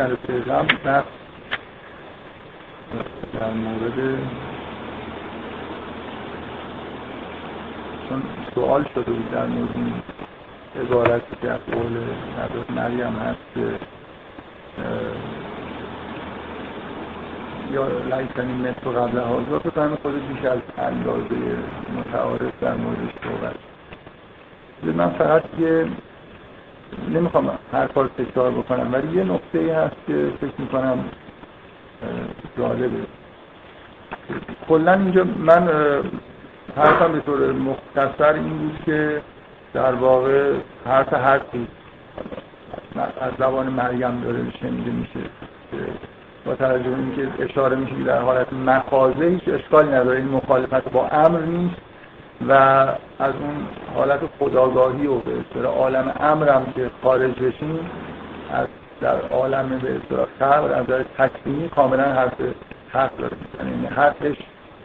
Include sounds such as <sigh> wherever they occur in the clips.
جلسه قبل بحث در مورد چون سوال شده بود در مورد این عبارتی که از قول حضرت مریم هست که یا لیسنی متر قبل حاضر بکنم خود بیش از اندازه متعارف در موردش صحبت. من فقط یه نمی‌خوام هر کار تکرار بکنم ولی یه نقطه هست که فکر می‌کنم جالبه. کلا اینجا من حرفم به طور مختصر این بود که در واقع حرف هر از زبان مریم داره شنیده میشه با توجه اینکه اشاره میشه در حالت مخازه هیچ اشکالی نداره این مخالفت با امر نیست. و از اون حالت خداگاهی و به اصطلاح عالم امرم که خارج بشیم از در عالم به اصطلاح خبر از در تکوینی کاملا حرف حق داره. یعنی حقش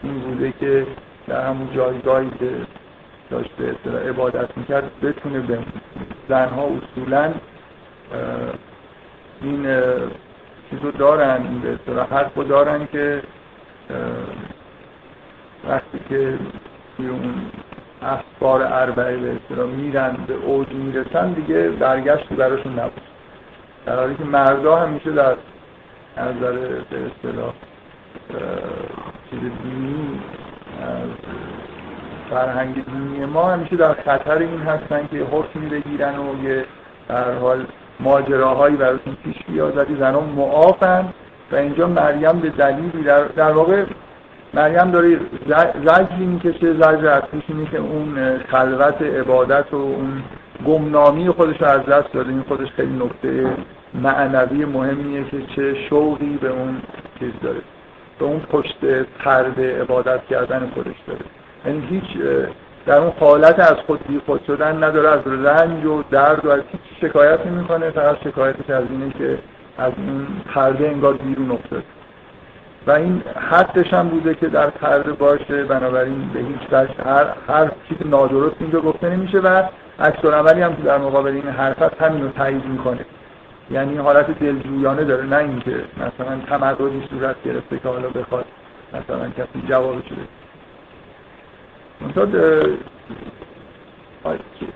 این بوده که در همون جایگاهی که داشت به اصطلاح عبادت می‌کرد بتونه به زنها اصولا این چیزو دارن این به اصطلاح حرفو دارن که وقتی که اون اخبار اربعه به اصطلاح میرن به اوج می‌رسن دیگه برگشتی براشون نبود. در حالی که مردا همیشه در نظر به اصطلاح چیز دینی فرهنگ دینی ما همیشه در خطر این هستن که حکمی بگیرن و یه در حال ماجراهایی براتون پیش بیاد. ولی زنان معافن و اینجا مریم به دلیلی در, در واقع مریم داره زجری می‌کشه زجر اصلیش اینه که اون خلوت عبادت و اون گمنامی خودش رو از دست داده. این خودش خیلی نکته معنوی مهمیه که چه شوقی به اون چیز داره. به اون پشت پرده عبادت کردن خودش داره. یعنی هیچ در اون حالت از خود بی خود شدن نداره. از رنج و درد و از هیچ شکایت نمی‌کنه. فقط شکایتش از اینه که از این پرده انگار بیرون افتاد و این حدش هم بوده که در پرده باشه بنابراین به هیچ وجه هر هر چیز نادرست اینجا گفته نمیشه و عکس عملی هم که در مقابل این حرف هست همین رو تایید می‌کنه. یعنی حالت دلجویانه داره نه اینکه مثلا تمردی صورت گرفته که حالا بخواد مثلا کسی جواب شده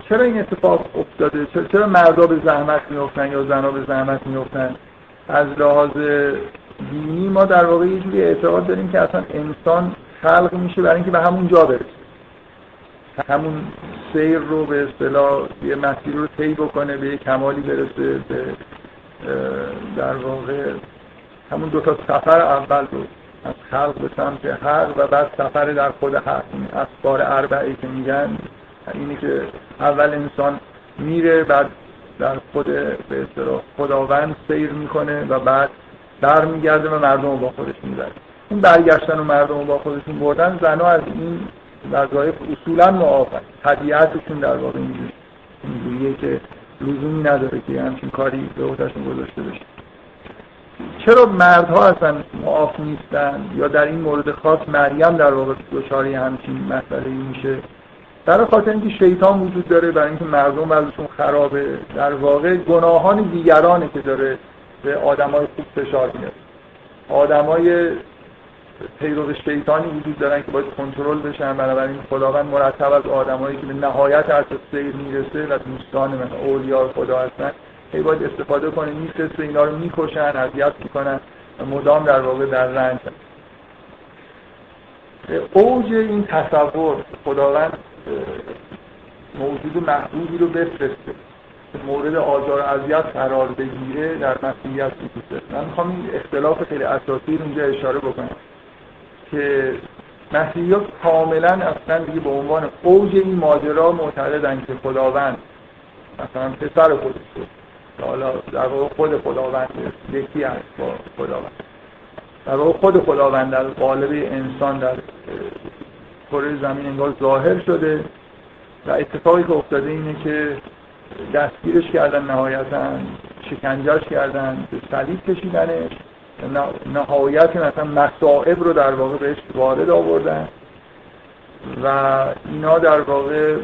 چرا این اتفاق افتاده؟ چرا مردا به زحمت میفتن یا زنها به زحمت میفتن از لحاظ دینی ما در واقع یه جوری اعتقاد داریم که اصلا انسان خلق میشه برای اینکه به همون جا برسه. همون سیر رو به اصطلاح یه مسیر رو طی بکنه به یه کمالی برسه به در واقع همون دو تا سفر اول رو از خلق به سمت حق و بعد سفر در خود حق. این اسبار اربعی که میگن اینی که اول انسان میره بعد در خود به اصطلاح خداوند سیر می‌کنه و بعد در میگرده و مردم رو با خودش می‌بره. این برگشتن و مردم رو با خودشون بردن زنها از این وظایف اصولا معافن. طبیعتشون در واقع اینجوریه که لزومی نداره که همچین کاری به عهدهشون گذاشته بشه. چرا مردها اصلا معاف نیستن؟ یا در این مورد خاص مریم در واقع دچار همچین مسئله میشه؟ در خاطر اینکه شیطان وجود داره برای اینکه مردم ازشون خرابه در واقع گناهان دیگرانه که داره به آدمای خوب فشار میاد. آدمای پیرو شیطانی وجود دارن که باید کنترل بشن بنابراین خداوند مرتب از آدمایی که به نهایت از سیر می‌رسه و دوستان من اولیاء خدا هستن هی باید استفاده کنه میفرسته اینا رو می‌کشن اذیت می‌کنن و مدام در واقع در رنج اوج این تصور خداوند موجود محبوبی رو بفرسته. مورد آزار اذیت قرار بگیره در مسیحیت وجود من می‌خوام این اختلاف خیلی اساسی رو اینجا اشاره بکنم که مسیحیات کاملا اصلا دیگه به عنوان اوج این ماجرا معتقدن که خداوند مثلا پسر خودش بود حالا در واقع خود خداوند یکی هست با خداوند. در واقع خود خداوند در قالب انسان در کره زمین انگار ظاهر شده. و اتفاقی که افتاده اینه که دستگیرش کردن نهایتا شکنجهش کردن به صلیب کشیدنش. نهایت مثلا مصائب رو در واقع بهش وارد آوردن. و اینا در واقع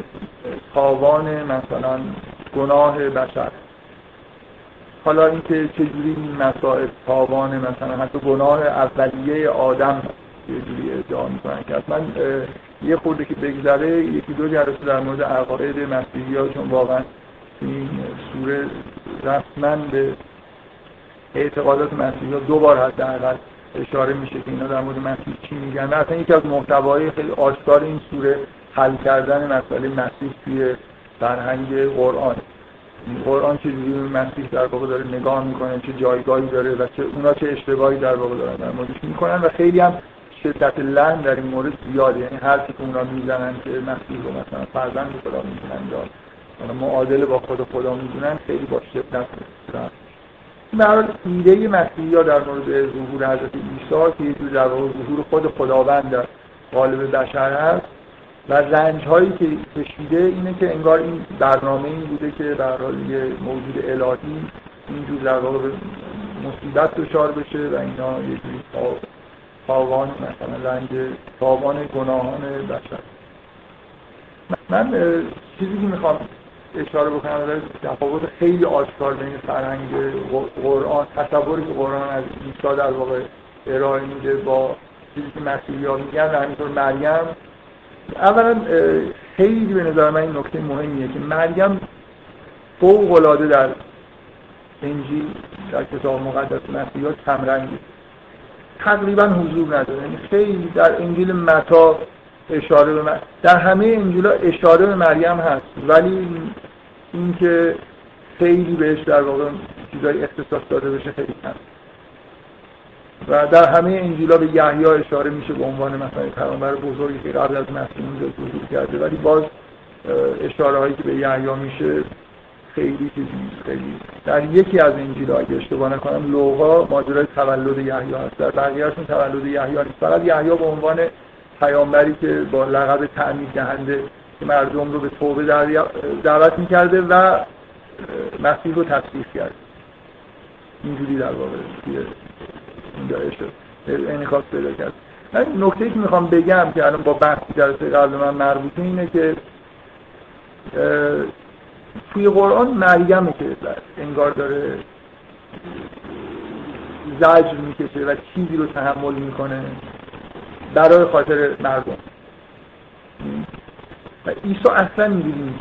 تاوان مثلا گناه بشر. حالا اینکه چجوری این مسائل تاوان مثلا حتی گناه اولیه آدم یه جوری ادعا می‌کنن که اصلا یه خورده که بگذره یکی دو جلسه در مورد عقاید مسیحی ها چون واقعا این سوره رسما به اعتقادات مسیحی ها دو بار حداقل اشاره میشه که اینا در مورد مسیح چی میگن. اصلا یکی از محتوای خیلی آشکار این سوره حل کردن مسئله مسیح توی فرهنگ قرآن. قرآن چه جوری مسیح در واقع داره نگاه می‌کنه چه جایگاهی داره و چه اونا چه اشتباهی در واقع دارن در موردش می‌کنن و خیلی هم شدت لحن در این مورد زیاده. یعنی حرفی که اونا می‌زنن که مسیح رو مثلا فرزند خدا می‌دونن یا معادل با خود خدا می‌دونن خیلی با شدت در ایده مسیحی ها در مورد ظهور حضرت عیسی که یه جور در ظهور خود خداوند در قالب بشر هست و رنج هایی که کشیده اینه که انگار این برنامه این بوده که در حال یه موجود الهی اینجور در واقع مصیبت دچار بشه و اینا یه جوری تاوان مثلا رنج تاوان گناهان بشر. من چیزی که می‌خوام اشاره بکنم در تفاوت خیلی آشکار بین فرهنگ قرآن تصوری که قرآن از عیسی در واقع ارائه میده با چیزی که مسیحی ها میگن و همینطور مریم. اولا خیلی به نظر من این نکته مهمیه که مریم فوق العاده در انجیل در کتاب مقدس مسیحی ها کمرنگی تقریبا حضور نداره. یعنی خیلی در انجیل متا اشاره به در همه انجیل اشاره به مریم هست. ولی اینکه خیلی بهش در واقع چیزای اختصاص داده بشه خیلی کم. و در همه انجیلا به یحیی اشاره میشه به عنوان مثلا پیامبر بزرگی که قبل از مسیح اونجا ظهور کرده. ولی باز اشاره هایی که به یحیی میشه خیلی چیزی خیلی در یکی از انجیلا اگه اشتباه نکنم لوقا ماجرای تولد یحیی هست. در بقیه‌اشون تولد یحیی نیست. فقط یحیی به عنوان پیامبری که با لقب تعمید دهنده که مردم رو به توبه دعوت می‌کرده و مسیح رو تصدیق کرد. اینجوری در واقع اینجا انعکاس پیدا کرد. نکته که می‌خوام بگم که الان با بحثی جلسه قبل من مربوطه اینه که توی قرآن مریمه که انگار داره زجر می‌کشه و چیزی رو تحمل می‌کنه برای خاطر مردم. و عیسی اصلا اینجوری نیست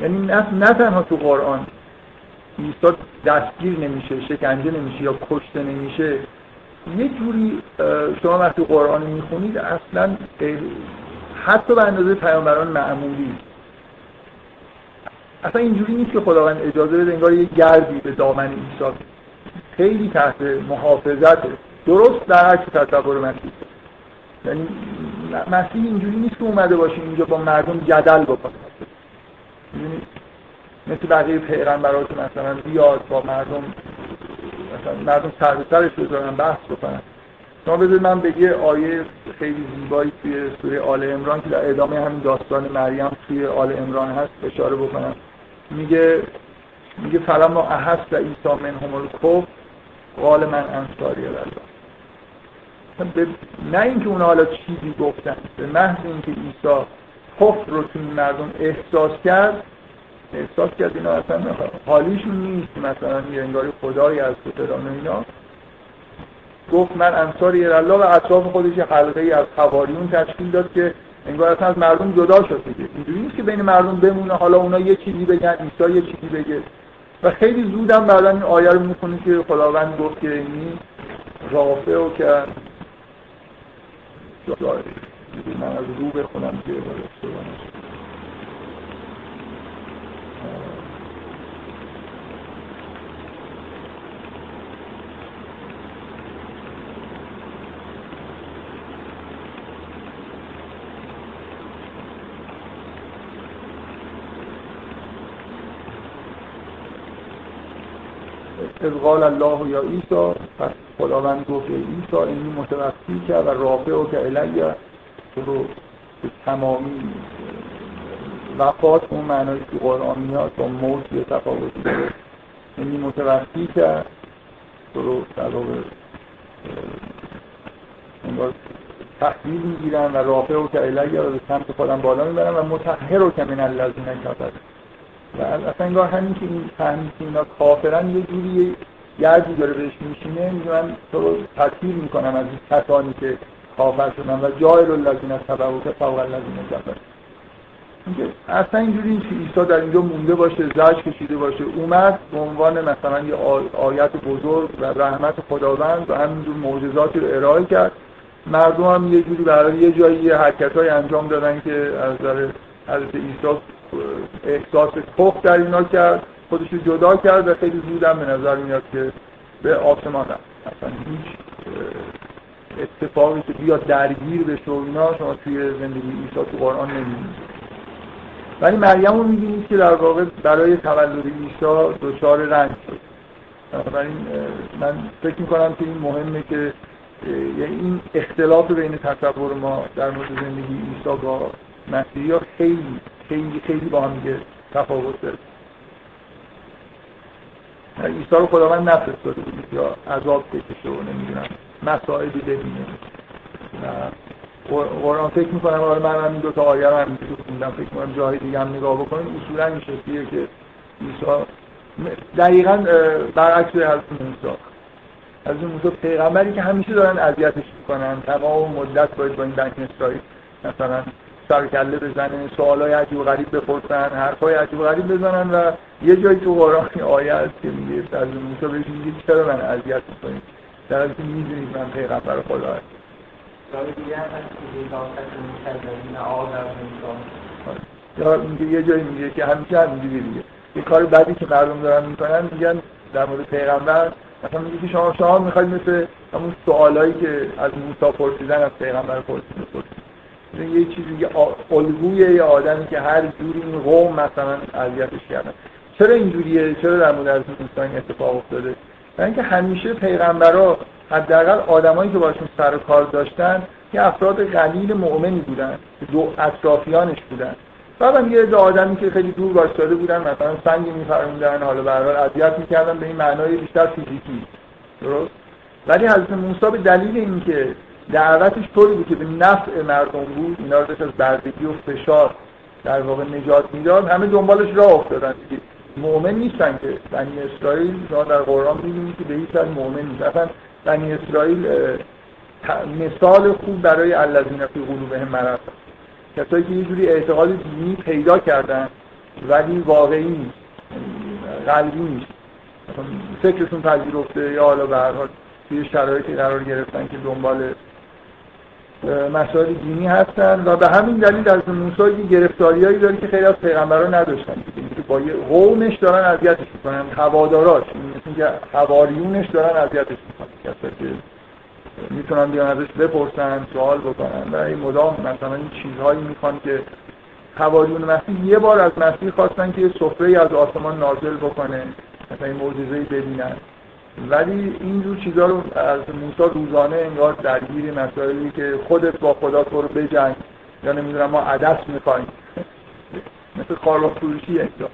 یعنی نه تنها تو قرآن عیسی دستگیر نمیشه شکنجه نمیشه یا کشته نمیشه. یه جوری شما وقتی قرآن می‌خونید اصلا حتی به اندازه پیامبران معمولی. اصلا اینجوری نیست که خداوند اجازه بده انگار یه گردی به دامن عیسی. خیلی تحت محافظت. درست در عکس تصور مسیح یعنی مسیح اینجوری نیست که اومده باشه اینجا با مردم جدل بکنه. مثل بقیه پیغمبرات مثلا بیاد با مردم مثلا مردم سر به سرش بذارن بحث بکنن. شما بذارید من به یه آیه خیلی زیبایی توی سوره آل امران که در ادامه همین داستان مریم توی آل امران هست اشاره بکنم. میگه میگه فلما احس و عیسی منهم الکفر قال من انصاری الله نه اینکه اونا حالا چیزی گفتن به محض اینکه عیسی کفر رو توی مردم احساس کرد احساس کرد اینا اصلا حالیشون نیست مثلا یه انگاری خدایی از فلان اینا. گفت من انصار الله و اطراف خودش حلقه ای از حواریون تشکیل داد که انگار اصلا از مردم جدا شد دیگه. اینجوری نیست که بین مردم بمونه حالا اونا یه چیزی بگن عیسی یه چیزی بگه. و خیلی زودم بعدا این آیه رو می‌خونی که خداوند گفت که این رافع و که من از رو بخونم که از قال الله یا عیسی پس خداوند گفت عیسی اینی متوفی که و رافع و که الیه تو رو به تمامی وفات اون معنی که قرآن میاد با موت یه تفاوتی داره. اینی متوفی که تو رو در انگار تحویل می‌گیرن و رافع و که الیه رو به سمت خودم بالا می‌برن و متحر رو که من کفر و اصلا انگار همین که این فهمید که اینا کافرن یه جوری گردی داره بهش میشینه میگه من تو رو تطهیر می‌کنم از این کسانی که کافر شدن و جایل الذین تبعوا که فوق کفر اینکه اصلا اینجوری که عیسی در اینجا مونده باشه زج کشیده باشه. اومد به عنوان مثلا یه آیت بزرگ و رحمت خداوند و همینجور معجزاتی رو ارائه کرد. مردم هم یه جوری برای یه جایی حرکت های انجام دادن که از نظر حضرت عیسی احساس کف در اینا کرد خودش رو جدا کرد و خیلی زودم به نظر میاد که به آسمان رفت. اصلا هیچ اتفاقی که بیا درگیر بشه و اینا شما توی زندگی عیسی تو قرآن نمی‌دونید ولی مریم رو می‌بینید که در واقع برای تولد عیسی دچار رنج شد. بنابراین من فکر می‌کنم که این مهمه که این اختلاف بین تصور ما در مورد زندگی عیسی با مسیحی ها خیلی خیلی خیلی با هم دیگه تفاوت داره. عیسی رو خداوند نفرستاده بود یا عذاب بکشه و نمی‌دونم مسائلی ببینه. قرآن فکر می‌کنم آره من این دو تا آیه رو هم خوندم. فکر می‌کنم جای دیگه هم نگاه بکنیم. اصولا این شکلیه که عیسی دقیقا برعکس حضرت موسی. حضرت موسی پیغمبری که همیشه دارن اذیتش می‌کنن. تمام مدت باید با این بنک اسرائیل مثلا سرکله بزنه سوالای عجیب و غریب بپرسن حرفای عجیب و غریب بزنن و یه جایی تو قرآن آیه هست که میگه از موسی بهش میگه چرا من اذیت می‌کنید در حالی که می‌دونید من پیغمبر خدا هستم. یا میگه یه جایی میگه که همیشه هم میگه. دیگه یه کار بدی که مردم دارن می‌کنن میگن در مورد پیغمبر مثلا میگه که شما شما می‌خواید مثل همون سوالایی که از موسی پرسیدن از پیغمبر پرسیدن. یه چیزی یه الگوی یه آدمی که هر جوری این قوم مثلا اذیتش کردن. چرا اینجوریه؟ چرا در مورد این اتفاق افتاده؟ برای اینکه همیشه پیغمبرا حداقل آدمایی که باشون سر و کار داشتن که افراد قلیل مؤمنی بودن دو اطرافیانش بودن. بعدم یه عده آدمی که خیلی دور وایساده بودن مثلا سنگی میفرموندن حالا هر اذیت می‌کردن به این معنای بیشتر فیزیکی. درست؟ ولی حضرت موسی به دلیل اینکه دعوتش طوری بود که به نفع مردم بود اینا رو از بردگی و فشار در واقع نجات می‌داد. همه دنبالش راه افتادن دیگه. مؤمن نیستن که بنی اسرائیل شما در قرآن می‌بینید که به هیچ مؤمن نیست. بنی اسرائیل مثال خوب برای الذین فی قلوبهم مرض کسایی که یه جوری اعتقاد دینی پیدا کردن ولی واقعی نیست قلبی نیست. فکرشون پذیرفته یا حالا به هر حال توی شرایطی قرار گرفتن که دنبال مسائل دینی هستن و به همین دلیل از موسی یه گرفتاریایی داره که خیلی از پیغمبران نداشتن. با یه قومش دارن اذیتش می‌کنن هواداراش مثل که هواریونش دارن اذیتش می‌کنن. کسایی که می‌تونن بیان ازش بپرسن سوال بکنن و این مدام مثلا این چیزهایی می‌خوان که حواریون مسیح یه بار از مسیح خواستن که یه سفره از آسمان نازل بکنه مثلا این معجزه‌ای ببینن. ولی اینجور چیزها رو از موسی روزانه انگار درگیر مسائلی که خودت با خدا تو رو بجنگ یا نمی‌دونم ما عدس می‌خوایم. مثل خارق فروشی انجا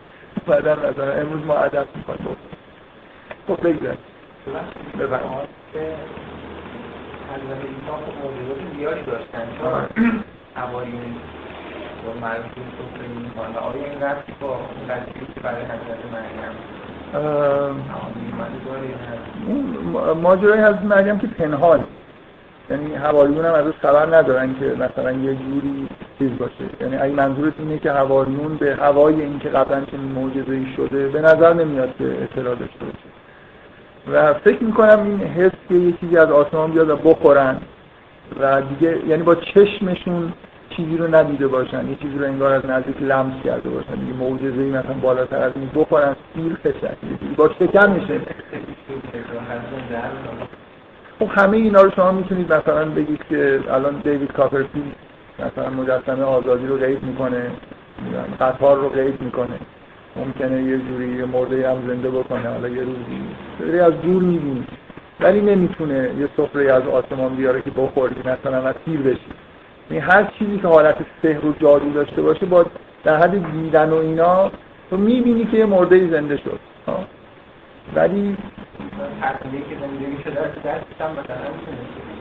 بعدا مثلا امروز ما عدس می‌خوایم. خب بگذاریم. بفرمایید. حضرت عیسی زیادی داشتن چون حواریون با مردم سفره می‌کنن و آیا این رفتی با قضیه که برای حضرت مریم ماجرای حضرت مریم که پنهان. یعنی حواریون هم ازش خبر ندارن که مثلا یه جوری چیز باشه. یعنی اگه منظورت اینه که حواریون به هوای این که قبلا چنین معجزه ای شده به نظر نمیاد که اطلاع داشته باشه. و فکر می‌کنم این حس که یه چیزی از آسمان بیاد و بخورن. و دیگه یعنی با چشمشون چیزی رو ندیده باشن یه چیزی رو انگار از نزدیک لمس کرده باشن. دیگه معجزه‌ای مثلا بالاتر از این بخورن سیر خشن با شکم میشه. خب همه اینا رو شما می‌تونید مثلا بگید که الان دیوید کاپرفیلد مثلا مجسمه آزادی رو قید می‌کنه قطار رو قید می‌کنه. ممکنه یه جوری یه مرده هم زنده بکنه حالا یه روزی. از دور می‌بینی ولی نمی‌تونه یه سفره از آسمان بیاره که بخوری مثلا و تیر بشی این یعنی هر چیزی که حالت سحر و جادو داشته باشه با در حد دیدن و اینا تو می‌بینی که یه مرده زنده شد. ولی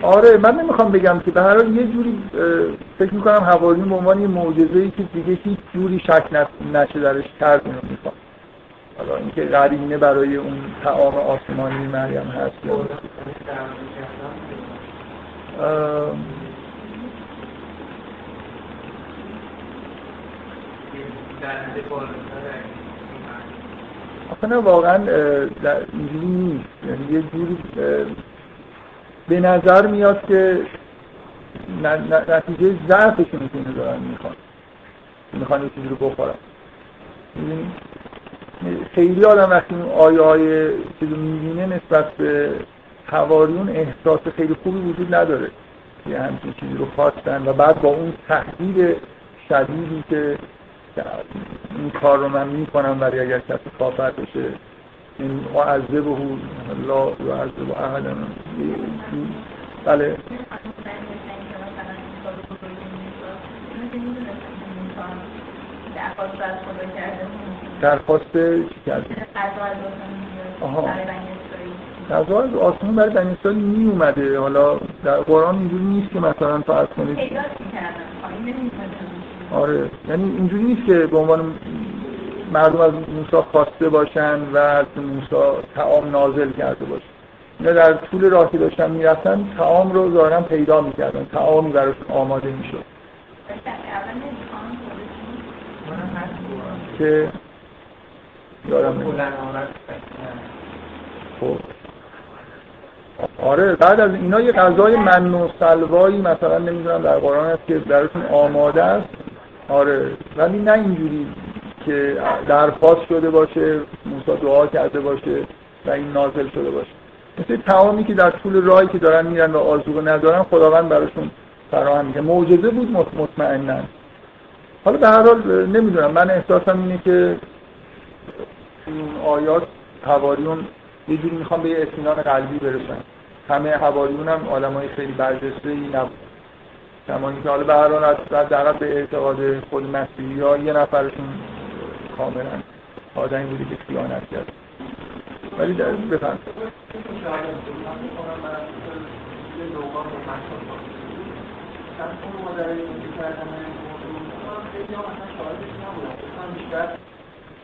آره من نمی‌خوام بگم که به هر حال یه جوری فکر می‌کنم حواریون به عنوان یه معجزه ای که دیگه هیچ جوری شک نشه درش کرد اینو می‌خوام. حالا اینکه قرینه برای اون تعام آسمانی مریم هست یا آخه نه واقعا اینجوری نیست. یعنی یه جوری به نظر میاد که نتیجه ضعفشون که اینو دارن می‌خوان. می‌خوان یه چیزی رو بخورن. خیلی آدم وقتی اون آیه های چیزو می‌بینه نسبت به حواریون احساس خیلی خوبی وجود نداره یه همچین چیزی رو خواستن و بعد با اون تهدید شدیدی که این کار رو من می‌کنم برای اگر کسی کافر بشه. این معذب و لا یعذب و احدا. بله. درخواست چی کرده؟ آها. غذا از آسمون برای بنی اسرائیل می اومده حالا در قرآن اینجوری نیست که مثلا فرض کنید آره. یعنی اینجوری نیست که به عنوان مردم از موسی خواسته باشن و از موسی تعام نازل کرده باشن. اینا در طول راهی داشتن می‌رفتن تعام رو ظاهرا پیدا می‌کردن. تعامی براشون آماده می‌شد. که یادم خب. آره بعد از اینا یه غذای من و سلوایی مثلا نمی‌دونم در قرآن هست که براشون آماده است. آره. ولی نه اینجوری که درخواست شده باشه موسی دعا کرده باشه و این نازل شده باشه. مثل تعامی که در طول راهی که دارن میرن و آزوغه ندارن خداوند براشون فراهم می‌کنه. معجزه بود مطمئنا. حالا به هر حال نمی‌دونم. من احساسم اینه که این آیات حواریون یه جوری می‌خوام به یه اطمینان قلبی برسن. همه حواریون هم های خیلی برجسته ای نبود. زمانی که حالا به حال در به اعتقاد خود مسیحی ها یه نفرشون کاملا آدمی بودی که خیانت کرد. ولی در بفرم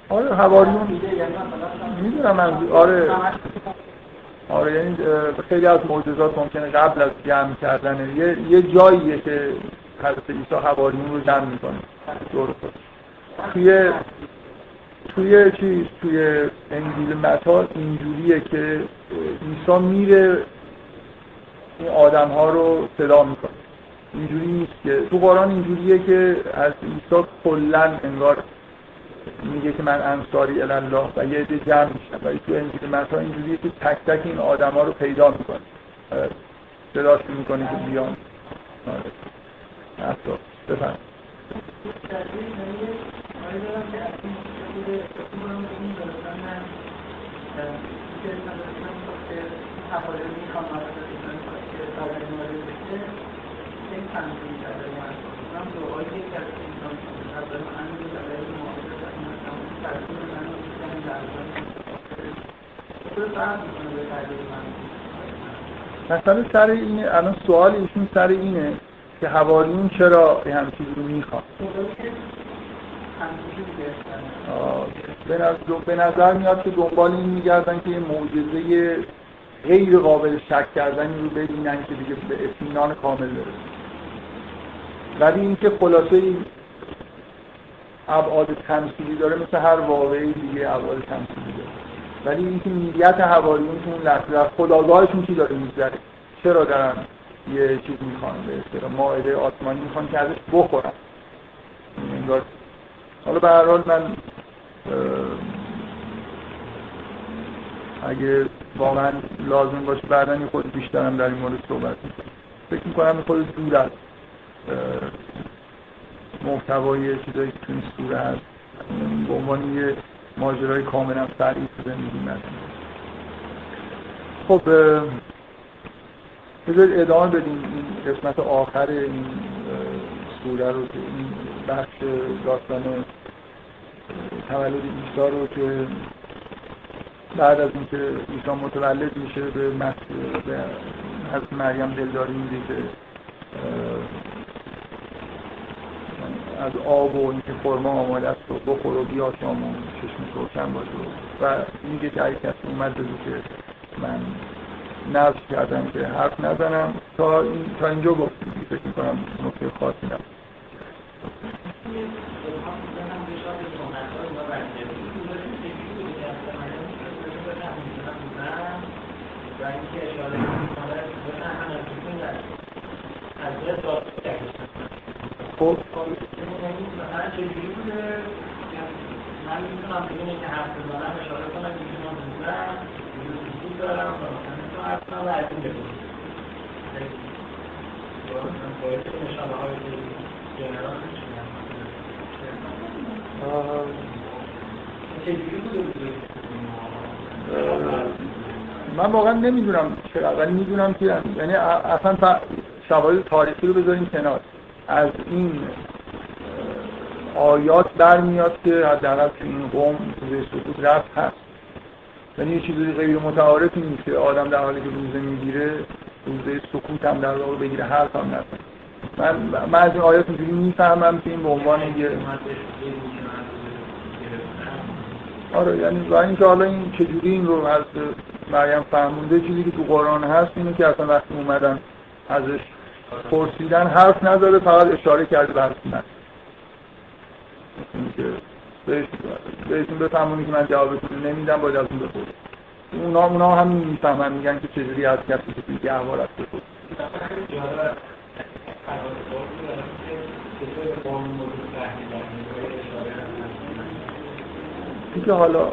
آره حواریون. می‌دونم من آره. آره یعنی خیلی از معجزات ممکنه قبل از جمع کردن یه, یه جاییه که حضرت عیسی حواریون رو جمع می‌کنه. دور توی توی چیز توی انجیل متا اینجوریه که عیسی میره این آدم ها رو صدا می‌کنه. اینجوری نیست که تو قرآن اینجوریه که از عیسی کلا انگار میگه که من انصاری الله و یه عده جمع میشن ولی تو انجیل متا اینجوریه که تک تک این آدم ها رو پیدا می‌کنه. صداش می‌کنه که بیان. آره. بفهم مثلا سر اینه الان سوال ایشون سر اینه که حواریون چرا به هم چیزی رو می‌خوان. به نظر میاد که دنبال این میگردن که یه معجزه غیر قابل شک کردنی رو ببینن که دیگه به اطمینان کامل برسن. ولی اینکه خلاصه ابعاد تمثیلی داره مثل هر واقعی دیگه ابعاد تمثیلی داره. ولی اینکه نیت حواریون که اون لحظه خداگاهشون چی داره میگذره؟ چرا دارن یه چیز می‌خوان؟ به اصطلاح مائده آسمانی می‌خوان که ازش بخورن. انگار حالا به هر حال من اگه واقعا لازم باشه بعدا یه خود بیشترم در این مورد صحبت فکر می‌کنم خود دور از محتوای چیزایی که تو این سوره هست به عنوان یه ماجرای کاملا فرعی تو زندگی خب بذارید ادامه بدیم این قسمت آخر این سوره رو که این بخش داستان تولد عیسی رو که بعد از اینکه عیسی متولد میشه به به حضرت مریم دلداری میده که از آب و اینکه خرما آماده است و بخور و بیا شام و چشم روشن باشه. و میگه که اگه کسی اومد بگو که من نفس کردم که حرف نزنم. تا, این تا اینجا گفتیم. فکر می‌کنم نکته خاصی نبود. خب. چجوری بوده؟ من می‌تونم به که حرف بزنم اشاره کنم که من بودم وجود دارم و مثلا حرف کنم و از این بگم نشانه های جنرال چجوری من واقعا نمی‌دونم چرا ولی می‌دونم که یعنی اصلا شواهد تاریخی رو بذاریم کنار. از این آیات برمیاد که حداقل تو این قوم روزه سکوت رفت هست. یعنی یه چیزی غیر متعارفی نیست که آدم در حالی که روزه می‌گیره روزه سکوت هم در واقع بگیره حرف هم نزن من من از این آیات اینجوری می‌فهمم که این به عنوان یه آره یعنی و اینکه حالا این چجوری این رو از مریم فهمونده چیزی که تو قرآن هست اینه که اصلا وقتی اومدن ازش پرسیدن حرف نداره فقط اشاره کرده به حرف که بهشون بفهمونی که من جوابتون نمیدم باید ازتون بپرسید اونا اونا هم می‌فهمن میگن که چجوری از کسی که توی احوال است بپرسید که حالا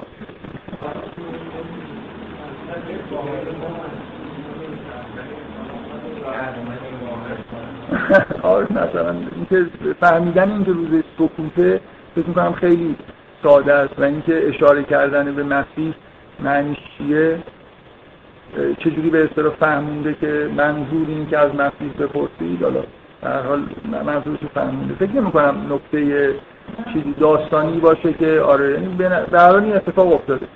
<laughs> آره مثلا اینکه فهمیدن اینکه روز سکوته فکر می‌کنم خیلی ساده است و اینکه اشاره کردن به مسیح معنیش چیه؟ چجوری به اصطلاح فهمونده که منظور این که از مسیح بپرسید؟ حالا در حال منظورش فهمونده. فکر نمی کنم نکته چیزی داستانی باشه که آره یعنی در حال این اتفاق افتاده.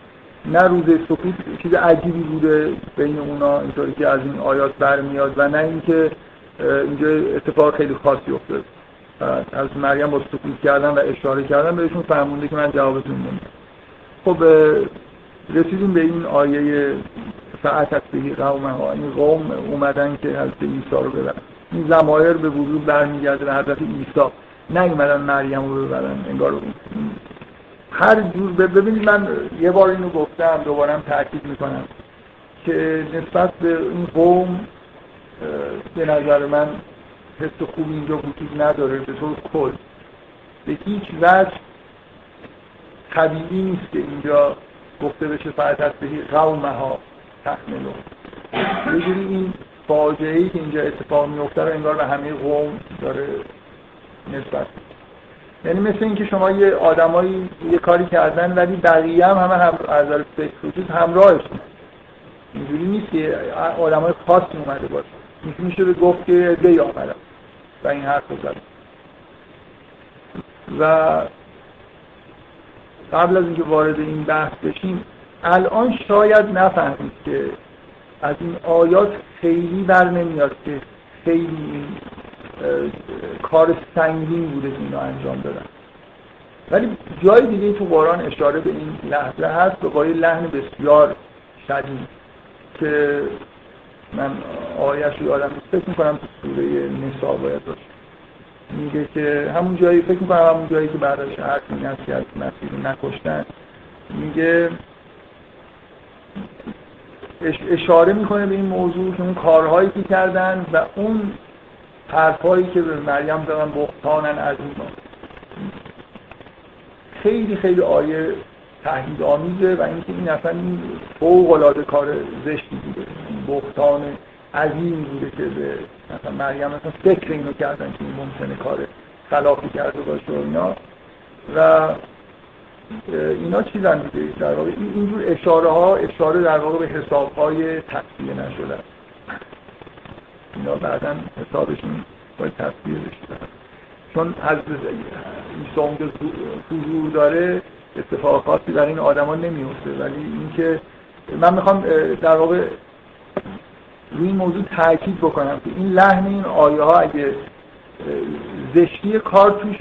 نه روز سکوت چیز عجیبی بوده بین اونا اینطوری که از این آیات برمیاد و نه اینکه اینجا اتفاق خیلی خاصی افتاده. از مریم با سکوت کردن و اشاره کردن بهشون فهمونده که من جوابتون نمیدم خب رسیدیم به این آیه فعت از بهی قوم ها. این قوم اومدن که حضرت عیسی رو ببرن. این زمایر به وجود برمیگرده به حضرت عیسی نیومدن مریم رو ببرن. انگار هر جور ببینید من یه بار اینو گفتم دوباره هم تاکید می‌کنم که نسبت به این قوم به نظر من حس خوبی اینجا وجود نداره به طور کل. به هیچ وجه طبیعی نیست که اینجا گفته بشه فقط از بهی قومه ها تحملو یه جوری این فاجعه ای که اینجا اتفاق میفته رو انگار به همه قوم داره نسبت یعنی مثل اینکه شما یه آدمایی یه کاری کردن ولی بقیه هم همه هم از فکر وجود همراهشون. اینجوری نیست که آدمای خاصی اومده باشه. میشه به گفت که دی آمدم و این حرف رو و قبل از اینکه وارد این بحث بشیم الان شاید نفهمید که از این آیات خیلی بر نمیاد که خیلی کار سنگین بوده که اینا انجام دادن. ولی جای دیگه تو قرآن اشاره به این لحظه هست با یه لحن بسیار شدید که من آیش رو یادم فکر می‌کنم تو سوره نسا باید باشه. میگه که همون جایی فکر می‌کنم همون جایی که بعدش حرف این است که از مسیح نکشتن میگه اشاره می‌کنه به این موضوع که اون کارهایی که کردن و اون حرفهایی که به مریم زدن بختانن از اون. خیلی خیلی آیه تهدید آمیزه و اینکه این اصلا این فوق العاده کار زشتی بوده. بختان عظیم بوده که به مثلا مریم مثلا فکر اینو کردن که این ممکنه کار خلافی کرده باشه و اینا. و اینا چیزن دیگه در واقع اینجور اشاره ها اشاره در واقع به حساب های تصفیه نشده. اینا بعدا حسابشون باید تصفیه بشه چون از عیسی اونجا حضور داره اتفاق خاصی در این آدما نمیفته ولی اینکه من می‌خوام در واقع روی این موضوع تاکید بکنم که این لحن این آیه ها اگه زشتی کار توش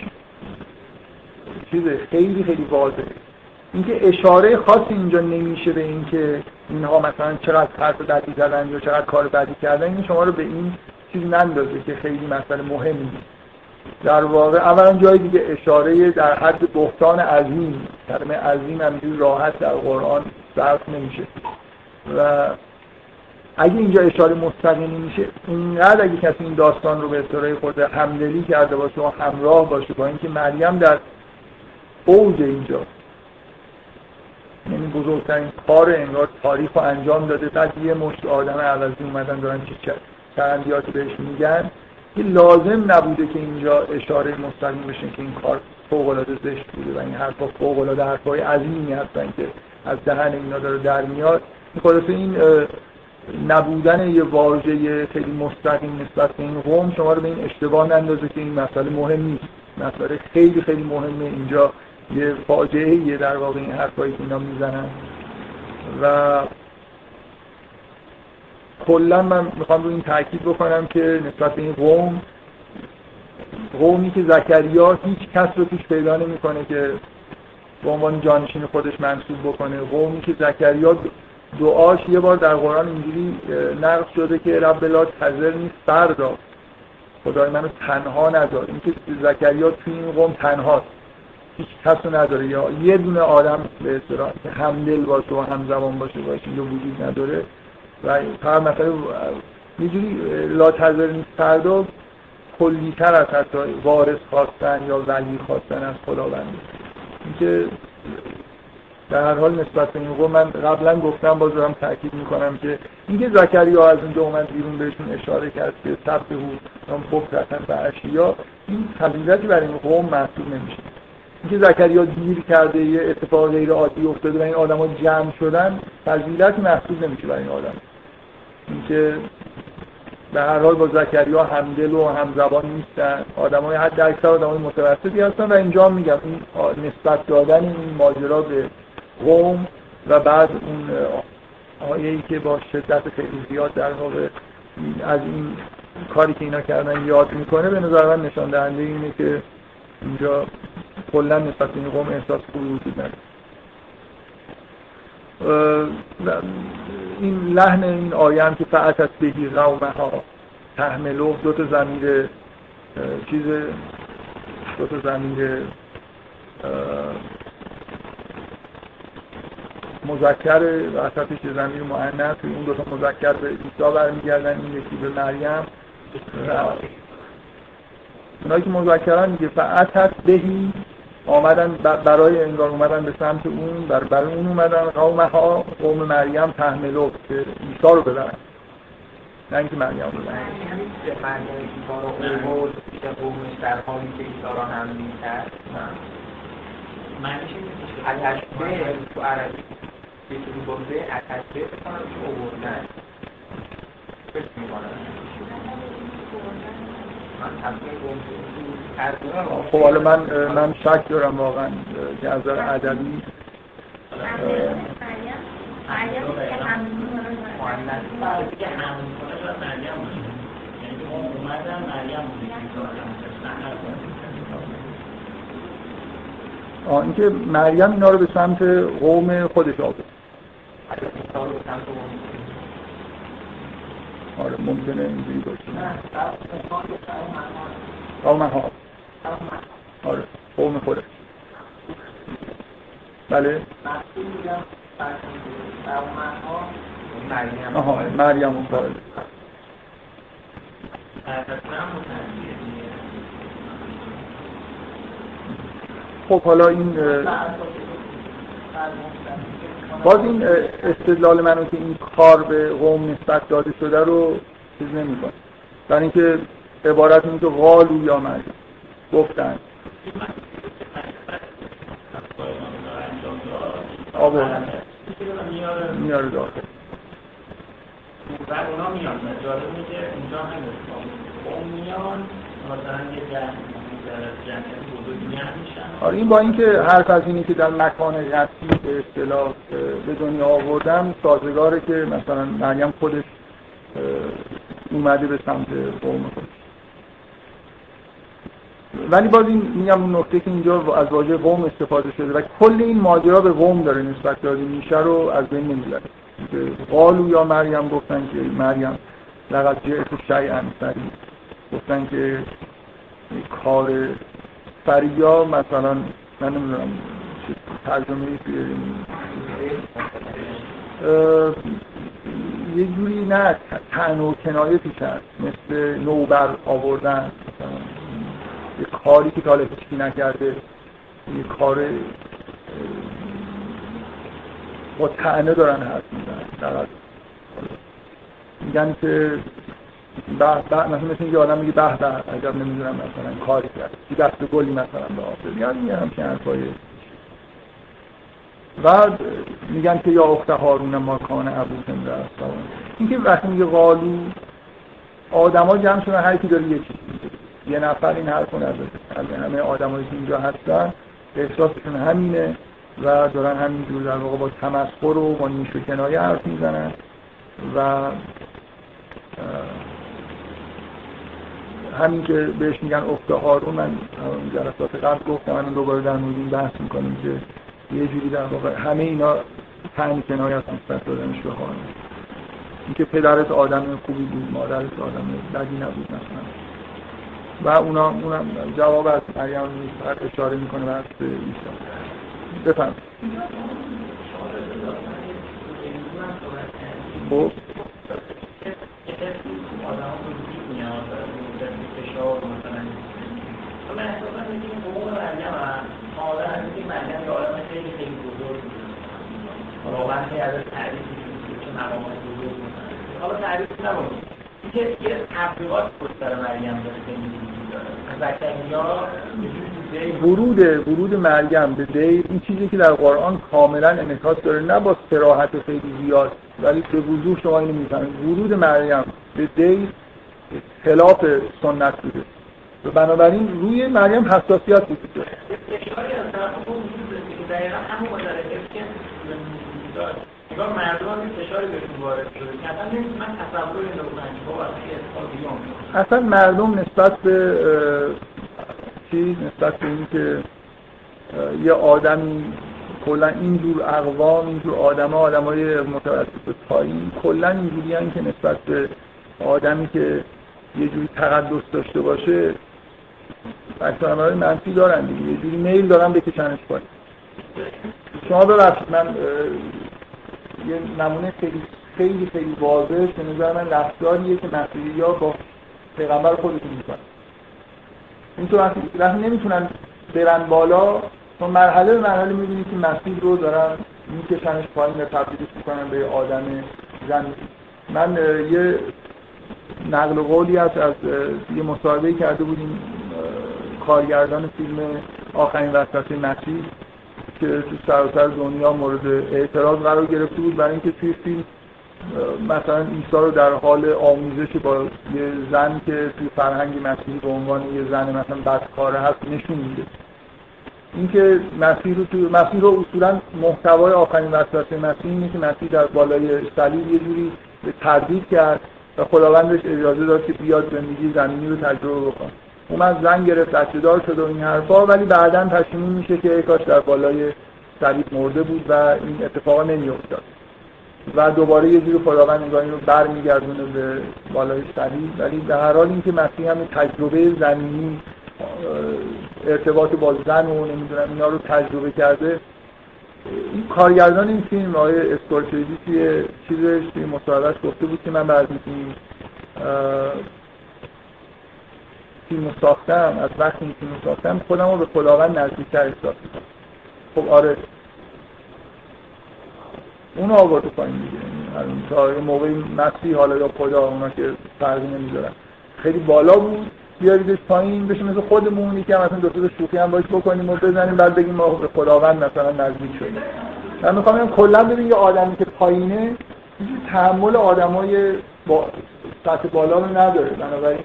چیزه خیلی خیلی واضحه. اینکه اشاره خاصی اینجا نمیشه به اینکه اینها مثلا چقدر حرف بدی زدن یا چقدر کار بدی کردن این شما رو به این چیز نندازه که خیلی مسئله مهمی در واقع اولا جای دیگه اشاره در حد بهتان عظیم کلمه عظیم هم راحت در قرآن صرف نمیشه. و اگه اینجا اشاره مستقیمی میشه اینقدر اگه کسی این داستان رو به اصطلاح خود همدلی کرده باشه و همراه باشه با اینکه مریم در اوج اینجا یعنی بزرگترین کار انگار تاریخ رو انجام داده بعد یه مشت آدم عوضی اومدن دارن چه چرندیاتی بهش میگن. لازم نبوده که اینجا اشاره مستقیم بشه که این کار فوق العاده زشت بوده و این حرفا فوق العاده حرفای عظیمی هستن که از دهن اینا داره در میاد. خلاصه این نبودن یه واژه خیلی مستقیم نسبت به این قوم شما رو به این اشتباه نندازه که این مسئله مهم نیست. مسئله خیلی خیلی مهمه. اینجا یه فاجعه یه در واقع این حرفایی که اینا می‌زنن. و کلا من می‌خوام رو این تاکید بکنم که نسبت به این قوم قومی که زکریا هیچ کس رو پیش پیدا نمی‌کنه که به عنوان جانشین خودش منصوب بکنه. قومی که زکریا دعاش یه بار در قرآن اینجوری نقص شده که رب لا نیست فردا خدای منو تنها ندار اینکه زکریا توی این قوم تنهاست. هیچ کس نداره. یا یه دونه آدم به اصطلاح که همدل باشه و همزبان باشه باشه اینجا وجود نداره. و فقط مثلا اینجوری لا تذر نیست. فردا کلیتر از حتی وارث خواستن یا ولی خواستن از خداوند. اینکه در هر حال نسبت به این من قبلا گفتم باز دارم تاکید می‌کنم که اینکه زکریا از اونجا اومد بیرون بهشون اشاره کرد که سبت هم بکرتن به اشیا این فضیلتی برای این قوم محسوب نمیشه. اینکه زکریا دیر کرده یه اتفاق غیر عادی افتاده و این آدما جمع شدن فضیلتی محسوب نمیشه برای این آدم. اینکه به هر حال با زکریا همدل و همزبان نیستن. آدمای حد اکثر آدمای متوسطی هستن و اینجا میگم این نسبت دادن این ماجرا به قوم و بعد اون آیه ای که با شدت خیلی زیاد در واقع از این کاری که اینا کردن یاد می‌کنه به نظر من نشان دهنده اینه که اینجا کلا نسبت این قوم احساس وجود نداره. این لحن این آیه هم که فعتت بهی قومه ها تحملو دو تا زمیر چیز دو تا زمیر مذکر وسطش زمین مؤنث اون دو تا مذکر به عیسی برمیگردن این یکی به مریم. اونایی که مذکران میگه فعتت بهی آمدن برای انگار اومدن به سمت اون بر برای اون اومدن. قوم ها قوم مریم تحملو که عیسی رو ببرن. نه اینکه مریم رو ببرن. در خب حالا من من شک دارم واقعا که از نظر ادبی اینکه مریم اینا رو به سمت قوم خودش آورد. آره ممکنه اینجوری باشه؟ قوم ها آره قوم خودش بله. آها مریم اون بله خب حالا این باز این استدلال منو که این کار به قوم نسبت داده شده رو چیز نمی‌کنه. برای اینکه عبارت این که غالو یا مریم گفتن. آبردن میاره داخل اونا میان. جالب میگه اینجا همین قوم میان مثلا یه آره این با اینکه حرف از اینی که در مکان قطعی به اصطلاح به دنیا آوردم سازگاره که مثلا مریم خودش اومده به سمت قوم خودش. ولی باز این میگم اون نکته که اینجا از واژه قوم استفاده شده و کل این ماجرا به قوم داره نسبت داده میشه رو از بین نمی‌بره. قالو یا مریم گفتن که مریم لقد جئت شیئا سری گفتن که کار فریا مثلا من نمی‌دونم ترجمه یه جوری نه تن و کنایه پیش هست. مثل نوبر آوردن یه کاری که تاله هیچکی نکرده یه کار با تعنه دارن حرف می‌زنن. میگن که به مثلا مثل اینکه آدم میگه به به عجب نمی‌دونم مثلا کاری کرد. یه دست گلی مثلا به آفر میگن میگن همچین حرفای و میگن که یا اخت هارون ما کان ابو است. اینکه وقتی میگه قالو آدما جمع شدن هر کی داره یه چیز یه نفر این حرف رو نداره همه آدمایی که اینجا هستن احساسشون همینه و دارن همینجور در واقع با تمسخر و با نیش و کنایه حرف می‌زنن و همین که بهش میگن افت هارون من جلسات قبل گفتم من دوباره در مورد این بحث می‌کنیم که یه جوری در واقع همه اینا تنی کنایه از نسبت دادنش به هارون اینکه پدرت آدم خوبی بود مادرت آدم بدی نبود مثلا. و اونا اونم جواب از مریم نیست اشاره می‌کنه و از عیسی. بفهم خب. حالا تعریف یه تبلیغات مریم ورود ورود مریم به دیر این چیزی که در قرآن کاملا انعکاس داره نه با سراحت خیلی زیاد ولی به وضوح شما اینو می‌فهمید. ورود مریم به دیر خلاف سنت بوده. بنابراین روی مریم حساسیت وجود داره انگار مردم هم فشاری بهشون وارد شده که اصلا من تصور این رو اصلا مردم نسبت به چی؟ نسبت به اینکه یه آدمی کلا اینجور اقوام اینجور آدم ها آدم های متوسط پایین کلا اینجوری که نسبت به آدمی که یه جوری تقدس داشته باشه های منفی دارن دیگه. یه جوری میل دارن بکشنش پایین شما ببخشید من یه نمونه خیلی خیلی خیلی واضح به نظر من رفتاریه که مسیحی ها با پیغمبر خودشون می‌کنن. اینطور وقتی نمی‌تونن برن بالا تو مرحله به مرحله می‌بینی که مسیح رو دارن میکشنش پایین و تبدیلش می‌کنن به آدم زن من یه نقل قولی هست از یه مصاحبه کرده بودیم کارگردان فیلم آخرین وسط مسیح که تو سراسر دنیا مورد اعتراض قرار گرفته بود برای اینکه توی فیلم مثلا عیسی رو در حال آموزش با یه زن که توی فرهنگ مسیحی به عنوان یه زن مثلا بدکاره هست نشون میده. اینکه مسیح رو تو مسیح رو اصولا محتوای آخرین وسوسه مسیح اینه که مسیح در بالای صلیب یه جوری تردید کرد و خداوندش اجازه داد که بیاد زندگی زمینی رو تجربه بکنه. اومد زن گرفت بچه دار شد و این حرفا. ولی بعدا پشیمون میشه که کاش در بالای صلیب مرده بود و این اتفاقا نمیافتاد. و دوباره یه جور خداوند انگار رو برمیگردونه به بالای صلیب. ولی در هر حال اینکه مسیح هم تجربه زمینی ارتباط با زن و نمی‌دونم اینا رو تجربه کرده این کارگردان این فیلم آقای اسکورسیزی توی چیزش توی مصاحبهش گفته بود که من بعد این فیلم ساختم از وقتی این فیلم ساختم خودم رو به خداوند نزدیکتر احساس خب آره. اون آورد پایین دیگه. تا موقعی مسیح حالا یا خدا اونا که فرقی نمی‌ذارن. خیلی بالا بود. بیاریدش پایین بشه مثل خودمون یکم مثلا دو تا شوخی هم باش بکنیم و بزنیم بعد بگیم ما به خداوند مثلا نزدیک شدیم. من می‌خوام بگم کلا ببین یه آدمی که پایینه تحمل آدمای با سطح بالا رو نداره. بنابراین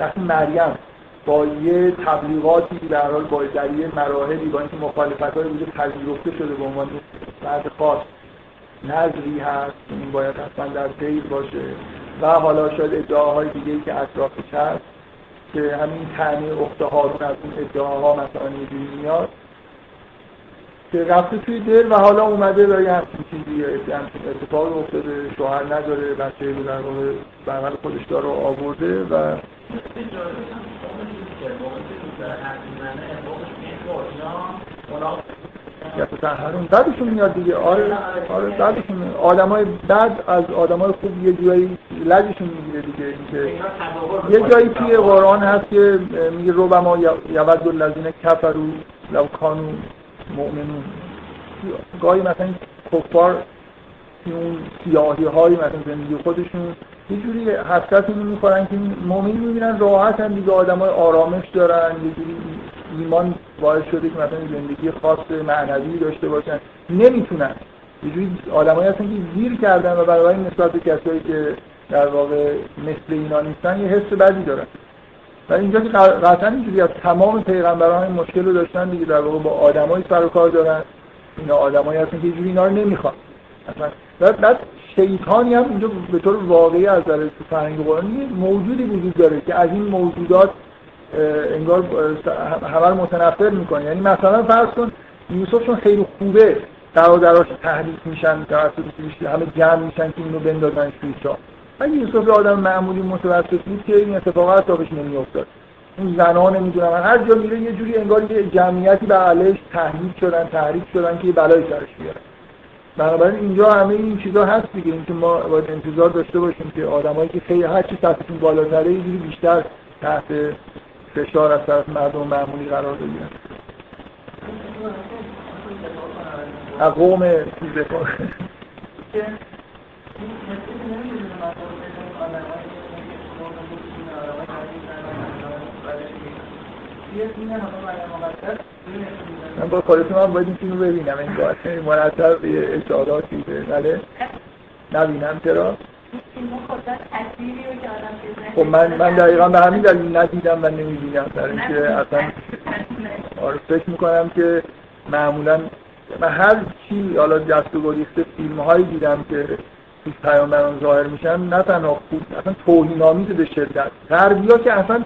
وقتی مریم با یه تبلیغاتی در حال با در یه مراحلی با اینکه مخالفت های بوده پذیرفته شده به عنوان بعد خاص. نظری هست این باید حتما در دیر باشه. و حالا شاید ادعاهای دیگه که اطرافش هست که همین تنی اخت هارون از این ادعاها مثلا یه میاد که رفته توی دل و حالا اومده یه همچین چیزی همچین اتفاق افتاده شوهر نداره بچه رو در خودش داره آورده و بعدشون میاد دیگه آره آره بعدشون آدمای بعد از آدمای خوب یه جایی لجشون می‌گیره دیگه اینکه یه جایی توی قرآن هست که میگه ربما یود الذین کفروا لو کانوا مؤمنون گاهی مثلا کفار اون سیاهی های مثلا زندگی خودشون یه جوری حسرت اینو می‌خورن که مؤمن می‌بینن راحت هم دیگه آدم های آرامش دارن یه جوری ایمان باعث شده که مثلا زندگی خاص معنوی داشته باشن. نمی‌تونن. یه جوری آدمایی هستن که زیر کردن و برای نسبت به کسایی که در واقع مثل اینا نیستن یه حس بدی دارن. و اینجا که قطعا اینجوری از تمام پیغمبران این مشکل رو داشتن دیگه در واقع با آدمایی سر و کار دارن. اینا آدمایی هستن که یه جوری اینا رو نمی‌خوان. مثلا بعد شیطانی هم اینجا به طور واقعی از تو فرهنگ قرآنی موجودی وجود داره که از این موجودات انگار همه متنفر می‌کنه. یعنی مثلا فرض کن یوسف چون خیلی خوبه برادراش تحریک میشن توسط همه جمع میشن که اینو بندازن توی اگه یوسف آدم معمولی متوسط بود که این اتفاقات تابش نمیافتاد. اون زنا نمی‌دونم هر جا میره یه جوری انگار یه جمعیتی به علیش تحریک شدن تحریک شدن که بلای سرش بیارن بنابراین اینجا همه این چیزا هست دیگه. اینکه ما باید انتظار داشته باشیم که آدمایی که خیلی هر چی سطحشون بالاتره یه بیشتر تحت فشار از طرف مردم معمولی قرار بگیرن. قوم چیز دفاع <laughs> من با کارتون هم باید این فیلم ببینم. این بار مرتب اشاراتی به بله. نبینم. چرا؟ خب من من دقیقا به همین دلیل ندیدم و نمی‌بینم. در اینکه اصلا آره فکر می‌کنم که معمولا من هر چی حالا دست و گریخته فیلم هایی دیدم که توی پیامبران ظاهر میشن نه تنها خوب اصلا توهین به شدت. غربیا که اصلا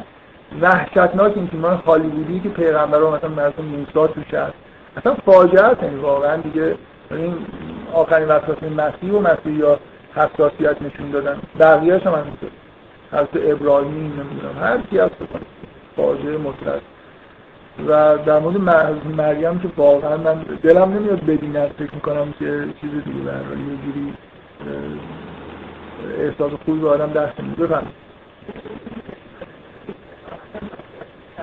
وحشتناک این فیلم هالیوودی که پیغمبران مثلا مثلا موسی توش هست. اصلا فاجعه است یعنی واقعا دیگه این آخرین وسواس مسیح و مسیح یا حساسیت نشون دادن. بقیه‌اش هم همینطور. حضرت ابراهیم نمی‌دونم هر کی هست فاجعه مطلق. و در مورد مریم که واقعا من دلم نمیاد ببینم فکر می‌کنم که چیز دیگه به یه جوری احساس خوبی به آدم دست بفهم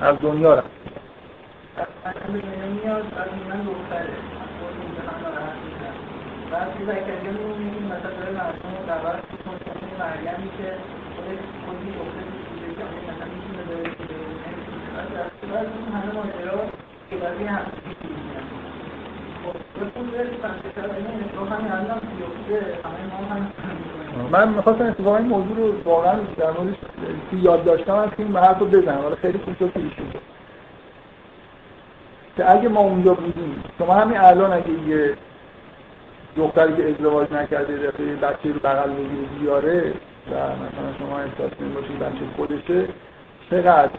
از دنیا رفت. که من می‌خواستم اتفاقا این موضوع رو واقعا در موردش که یاد داشتم از این حرف رو بزنم. ولی خیلی کوتاه پیش شده که اگه ما اونجا بودیم شما همین الان اگه یه دختری که ازدواج نکرده دفعه بچه رو بغل بگیره بیاره و مثلا شما احساس باشید بچه خودشه چقدر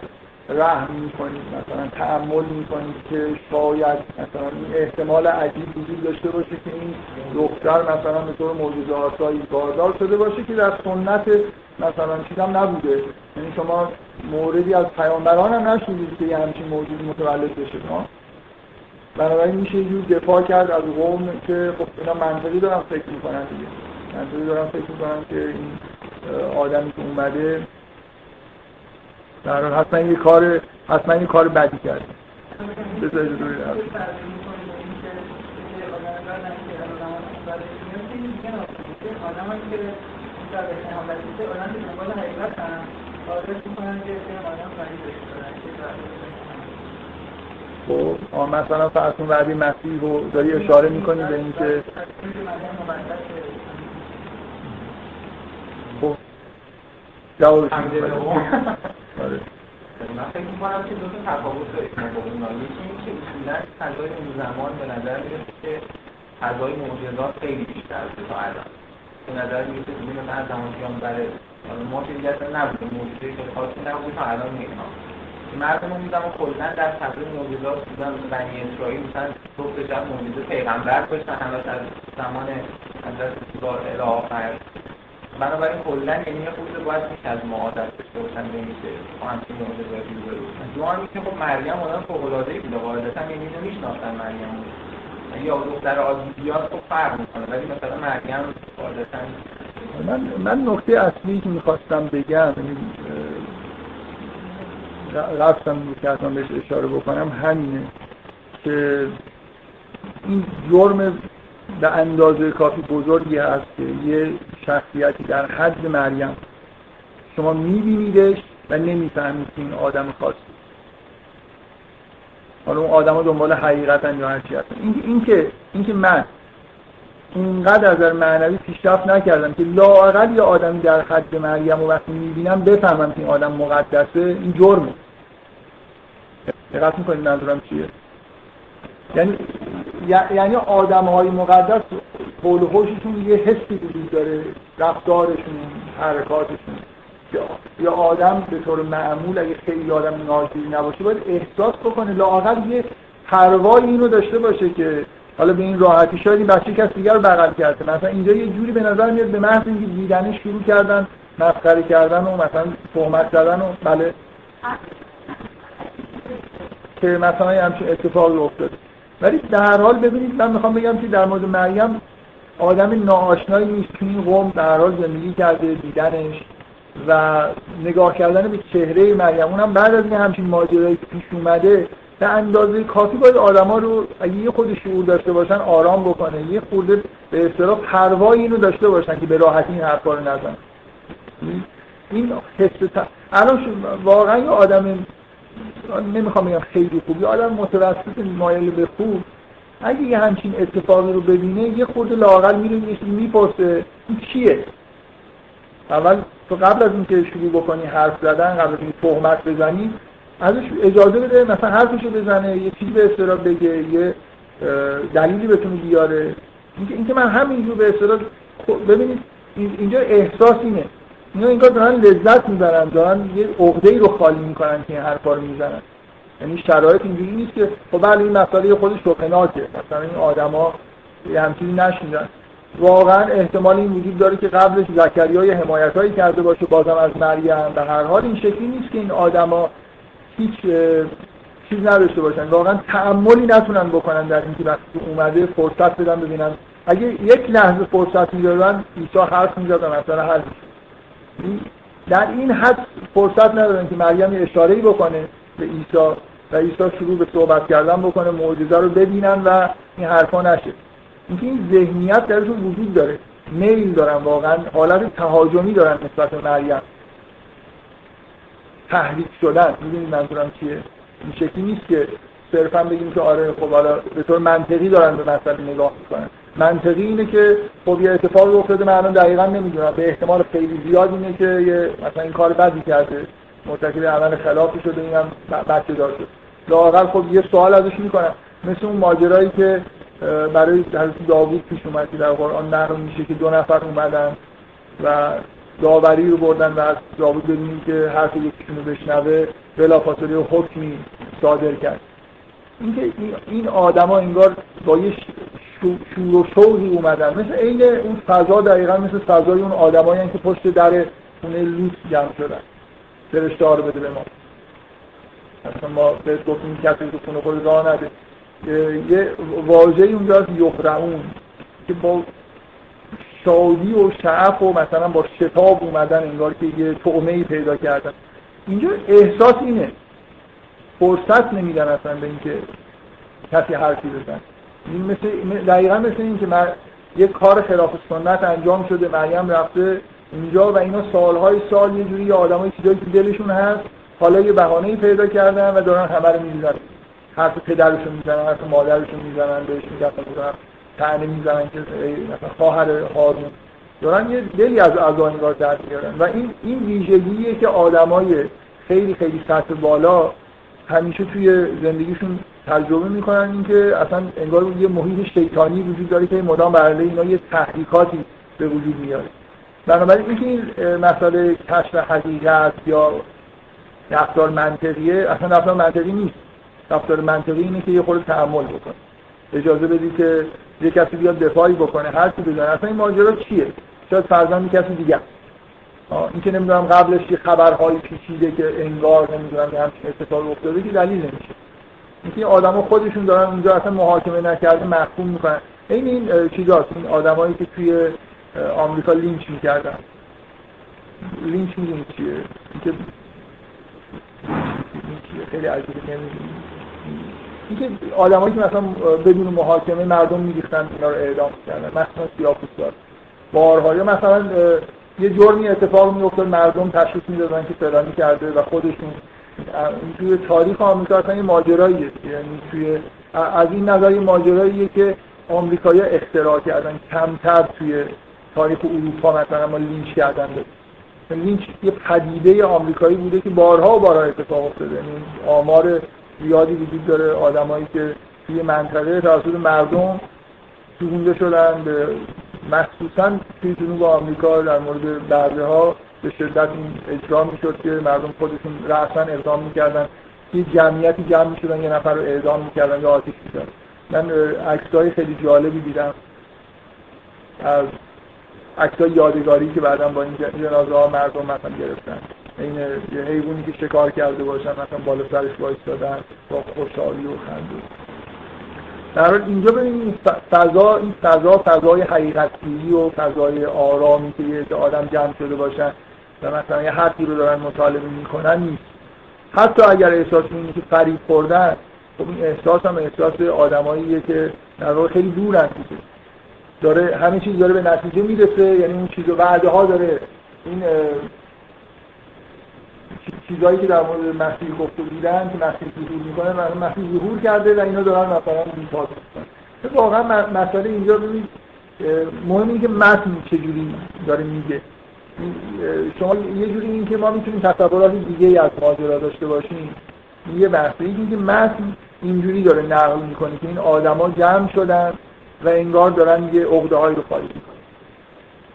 رحم می‌کنید مثلا تحمل می‌کنید که شاید مثلا این احتمال عجیب وجود داشته باشه که این دختر مثلا به طور موجود آسایی باردار شده باشه که در سنت مثلا چیز هم نبوده. یعنی شما موردی از پیامبران هم نشونید که یه همچین موجود متولد بشه بنابراین میشه یه دفاع کرد از قوم که خب اینا منطقی دارن فکر می‌کنن دیگه. منطقی دارن فکر می‌کنن که این آدمی که اومده در حتما یه کار حتما یه کار بدی کرد. بذارید روی خب مثلا فرض کن مسیح رو داری اشاره می‌کنی به اینکه خب جوابش آره. من فکر می‌کنم که دو تا تفاوت داره. یکی این که اصولا فضای اون زمان به نظر می‌رسه که فضای معجزات خیلی بیشتر از تا الان. به نظر می‌رسه که مثلا زمان پیامبر ما که دیگه اصلا نبوده معجزه که خاصی نبود تا الان می‌بینم مردم اون زمان کلا در فضای معجزات بودن. بنی اسرائیل مثلا صبح شب معجزه پیغمبر داشتن همش از زمان حضرت الی آخر. بنابراین کلا یعنی یه خود باید بیش از ما عادت داشته باشن نمیشه. با همچین معجزاتی روبرو بشن دوم که خب مریم آدم فوق‌العاده‌ای بوده. قاعدتا یعنی اینو میشناختن مریم یا دختر بیاد خب فرق می‌کنه ولی مثلا مریم قاعدتا من من نکته اصلی که می‌خواستم بگم یعنی رفتم که بهش اشاره بکنم همینه که این جرم به اندازه کافی بزرگی هست که یه شخصیتی در حد مریم شما میبینیدش و نمی‌فهمید که این آدم خاصی. حالا اون آدم دنبال حقیقتا یا هرچی هستن. این, این که این که من اینقدر از معنوی پیشرفت نکردم که لااقل یه آدمی در حد مریم و وقتی می‌بینم بفهمم که این آدم مقدسه این جرمه. دقت می‌کنید منظورم چیه؟ یعنی یعنی آدم های مقدس قول خوششون یه حسی وجود داره رفتارشون حرکاتشون. یا آدم به طور معمول اگه خیلی آدم ناجوری نباشه باید احساس بکنه لااقل یه پروای اینو داشته باشه که حالا به این راحتی شاید این بچه کس دیگر رو بغل کرده. مثلا اینجا یه جوری به نظر میاد به محض اینکه دیدنش شروع کردن مسخره کردن و مثلا تهمت زدن و بله. که مثلا همچین اتفاقی افتاده. ولی در هر حال ببینید من می‌خوام بگم که در مورد مریم آدم ناآشنایی نیست. که این قوم در حال زندگی کرده دیدنش و نگاه کردن به چهره مریم. اونم بعد از این همچین ماجرایی پیش اومده به اندازه کافی باید آدما رو اگه یه خود شعور داشته باشن آرام بکنه. یه خورده به اصطلاح پروای اینو داشته باشن که به راحتی این حرفا رو نزن این حس الان واقعا یه آدم نمی‌خوام بگم خیلی خوبی آدم متوسط مایل به خوب. اگه یه همچین اتفاقی رو ببینه یه خورده لاقل میره می‌پرسه. این چیه؟ اول تو قبل از اینکه شروع بکنی حرف زدن قبل از اینکه تهمت بزنی ازش اجازه بده مثلا حرفشو بزنه یه چیزی به اصطلاح بگه یه دلیلی بتونه بیاره. اینکه اینکه من همینجور به اصطلاح ببینید اینجا احساس اینه. اینا اینجا دارن لذت می‌برن دارن یه عقده ای رو خالی می‌کنن که این حرفا رو می‌زنن. یعنی شرایط اینجوری نیست که خب بله این مسئله خودش شوخناکه. مثلا این آدما یه همچینی نشیدن. واقعا احتمال این وجود داره که قبلش زکریا یه حمایتایی کرده باشه بازم از مریم. در هر حال این شکلی نیست که این آدما هیچ چیز نداشته باشن. واقعا تعملی نتونن بکنن در اینکه وقتی اومده فرصت بدن ببینن. اگه یک لحظه فرصت می‌دادن عیسی حرف می‌زد مثلا حل در این حد فرصت ندارن که مریم اشاره بکنه به عیسی و عیسی شروع به صحبت کردن بکنه معجزه رو ببینن و این حرفا نشه. اینکه این ذهنیت درشون وجود داره میل دارن واقعا حالت تهاجمی دارن نسبت به مریم. تحریک شدن می‌دونید منظورم چیه؟ این شکلی نیست که صرفا بگیم که آره خب حالا به طور منطقی دارن به مسئله نگاه می‌کنن. منطقی اینه که خب یه اتفاقی افتاده من الان دقیقا نمی‌دونم. به احتمال خیلی زیاد اینه که یه مثلا این کار بدی کرده. مرتکب عمل خلافی شده اینم بچه دار شد. لااقل خب یه سوال ازش می‌کنم. مثل اون ماجرایی که برای حضرت داوود پیش اومد در قرآن نقل میشه که دو نفر اومدن و داوری رو بردن و از داوود ببینیم که حرف یکیشون رو بشنوه بلافاصله حکمی صادر کرد. اینکه این آدما انگار با یه شور و شوقی اومدن. مثل عین اون فضا دقیقا مثل فضای اون آدمایی که پشت در خونه لوت جمع شدن. فرشته رو بده به ما. اصلا ما به گفتیم کسی تو خونه خود راه نده. یه واژه اونجاست یخرعون که با شادی و شعف و مثلا با شتاب اومدن انگار که یه طعمه ای پیدا کردن. اینجا احساس اینه. فرصت نمیدن اصلا به اینکه کسی حرفی بزن این مثل دقیقا مثل این که من یک کار خلاف سنت انجام شده مریم رفته اینجا و اینا سالهای سال یه جوری آدمای چیزایی که دلشون هست حالا یه بهانه‌ای پیدا کردن و دارن همه رو می‌دونن حرف پدرشون می‌زنن حرف مادرشون می‌زنن بهش مثلا تنه می‌زنن که مثلا خواهر هارون. دارن یه دلی از اعضای در میارن. و این این ویژگیه که آدمای خیلی خیلی سطح بالا همیشه توی زندگیشون تجربه می‌کنن اینکه اصلا انگار یه محیط شیطانی وجود داره که مدام برای اینا یه تحریکاتی به وجود میاره. بنابراین اینکه این مسئله کشف حقیقت یا رفتار منطقیه اصلا رفتار منطقی نیست. رفتار منطقی اینه که یه خورده تحمل بکنه. اجازه بدی که یه کسی بیاد دفاعی بکنه. هر چی بزنه اصلا این ماجرا چیه؟ شاید فرزند کسی دیگه این که نمی‌دونم قبلش یه خبرهایی پیچیده که انگار نمی‌دونم یه همچین اتفاق افتاده که دلیل نمیشه. اینکه آدما خودشون دارن اونجا اصلا محاکمه نکرده محکوم می‌کنن. این این چیزاست. این آدمایی که توی آمریکا لینچ می‌کردن. لینچ می‌دونید چیه؟ اینکه خیلی عجیبه اینکه آدمایی که مثلا بدون محاکمه مردم میریختن اینا رو اعدام کردن مثلا سیاپوستار بارها یا مثلا یه جرمی اتفاق میافتاد مردم تشخیص می‌دادن که فلانی کرده و خودشون توی تاریخ آمریکا اصلا یه ماجراییه. یعنی توی از این نظر یه ماجراییه که آمریکایی‌ها اختراع کردن. کمتر توی تاریخ اروپا مثلا ما لینچ کردن. داریم لینچ یه پدیده آمریکایی بوده که بارها و بارها اتفاق افتاده. یعنی آمار زیادی وجود داره. آدمایی که توی منطقه توسط مردم سوزونده شدن به مخصوصا توی جنوب آمریکا در مورد برده ها به شدت اجرا می‌شد که مردم خودشون رأسا اقدام می‌کردن. یه جمعیتی جمع می‌شدن یه نفر رو اعدام می‌کردن یا آتیش می‌کردن من عکسای خیلی جالبی دیدم. از عکسای یادگاری که بعدا با این جنازه ها مردم مثلا گرفتن. این یه حیوانی که شکار کرده باشن مثلا بالا سرش دادن با خوشحالی و خنده در حال اینجا ببینید فضا این فضا فضای حقیقتی و فضای آرامی که یه آدم جمع شده باشن و مثلا یه حرفی رو دارن مطالبه می‌کنن نیست. حتی اگر احساس می‌کنید که فریب خوردن خب این احساس هم احساس آدماییه که در واقع خیلی دورن دیگه. داره همین چیز داره به نتیجه می‌رسه یعنی اون چیز وعده ها داره. این چیزایی که در مورد مسیح گفته بودن که مسیح ظهور می‌کنه مثلا مسیح ظهور کرده و اینا دارن مثلا میپاس می‌کنن. واقعا مسئله اینجا ببینید مهم اینه که متن چجوری داره میگه. شما یه جوری این که ما می‌تونیم تصورات دیگه از ماجرا داشته باشیم یه بحثه. اینه که متن اینجوری داره نقل می‌کنه که این آدما جمع شدن و انگار دارن یه عقده رو خالی می‌کنن.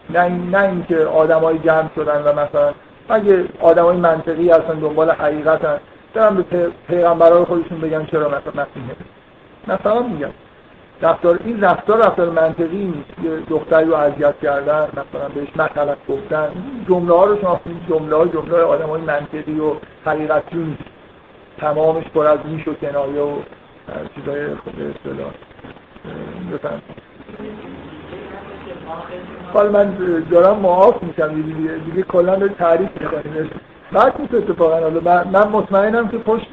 نه نه اینکه آدمای جمع شدن و مثلا اگه آدمای منطقی هستن دنبال حقیقتن دارن به پیغمبرای خودشون بگن چرا مثلا مسیحه مثلا میگن رفتار این رفتار رفتار منطقی نیست. یه دختری رو اذیت کردن مثلا بهش مطلب گفتن. جمله ها رو شما جمله های جمله آدم های منطقی و حقیقتی نیست. تمامش پر از نیش و کنایه و چیزای خود اصطلاح. حال من دارم معاف میشم دیگه دیگه کلا داری تعریف می‌کنیم بعد نیست اتفاقا حالا من مطمئنم که پشت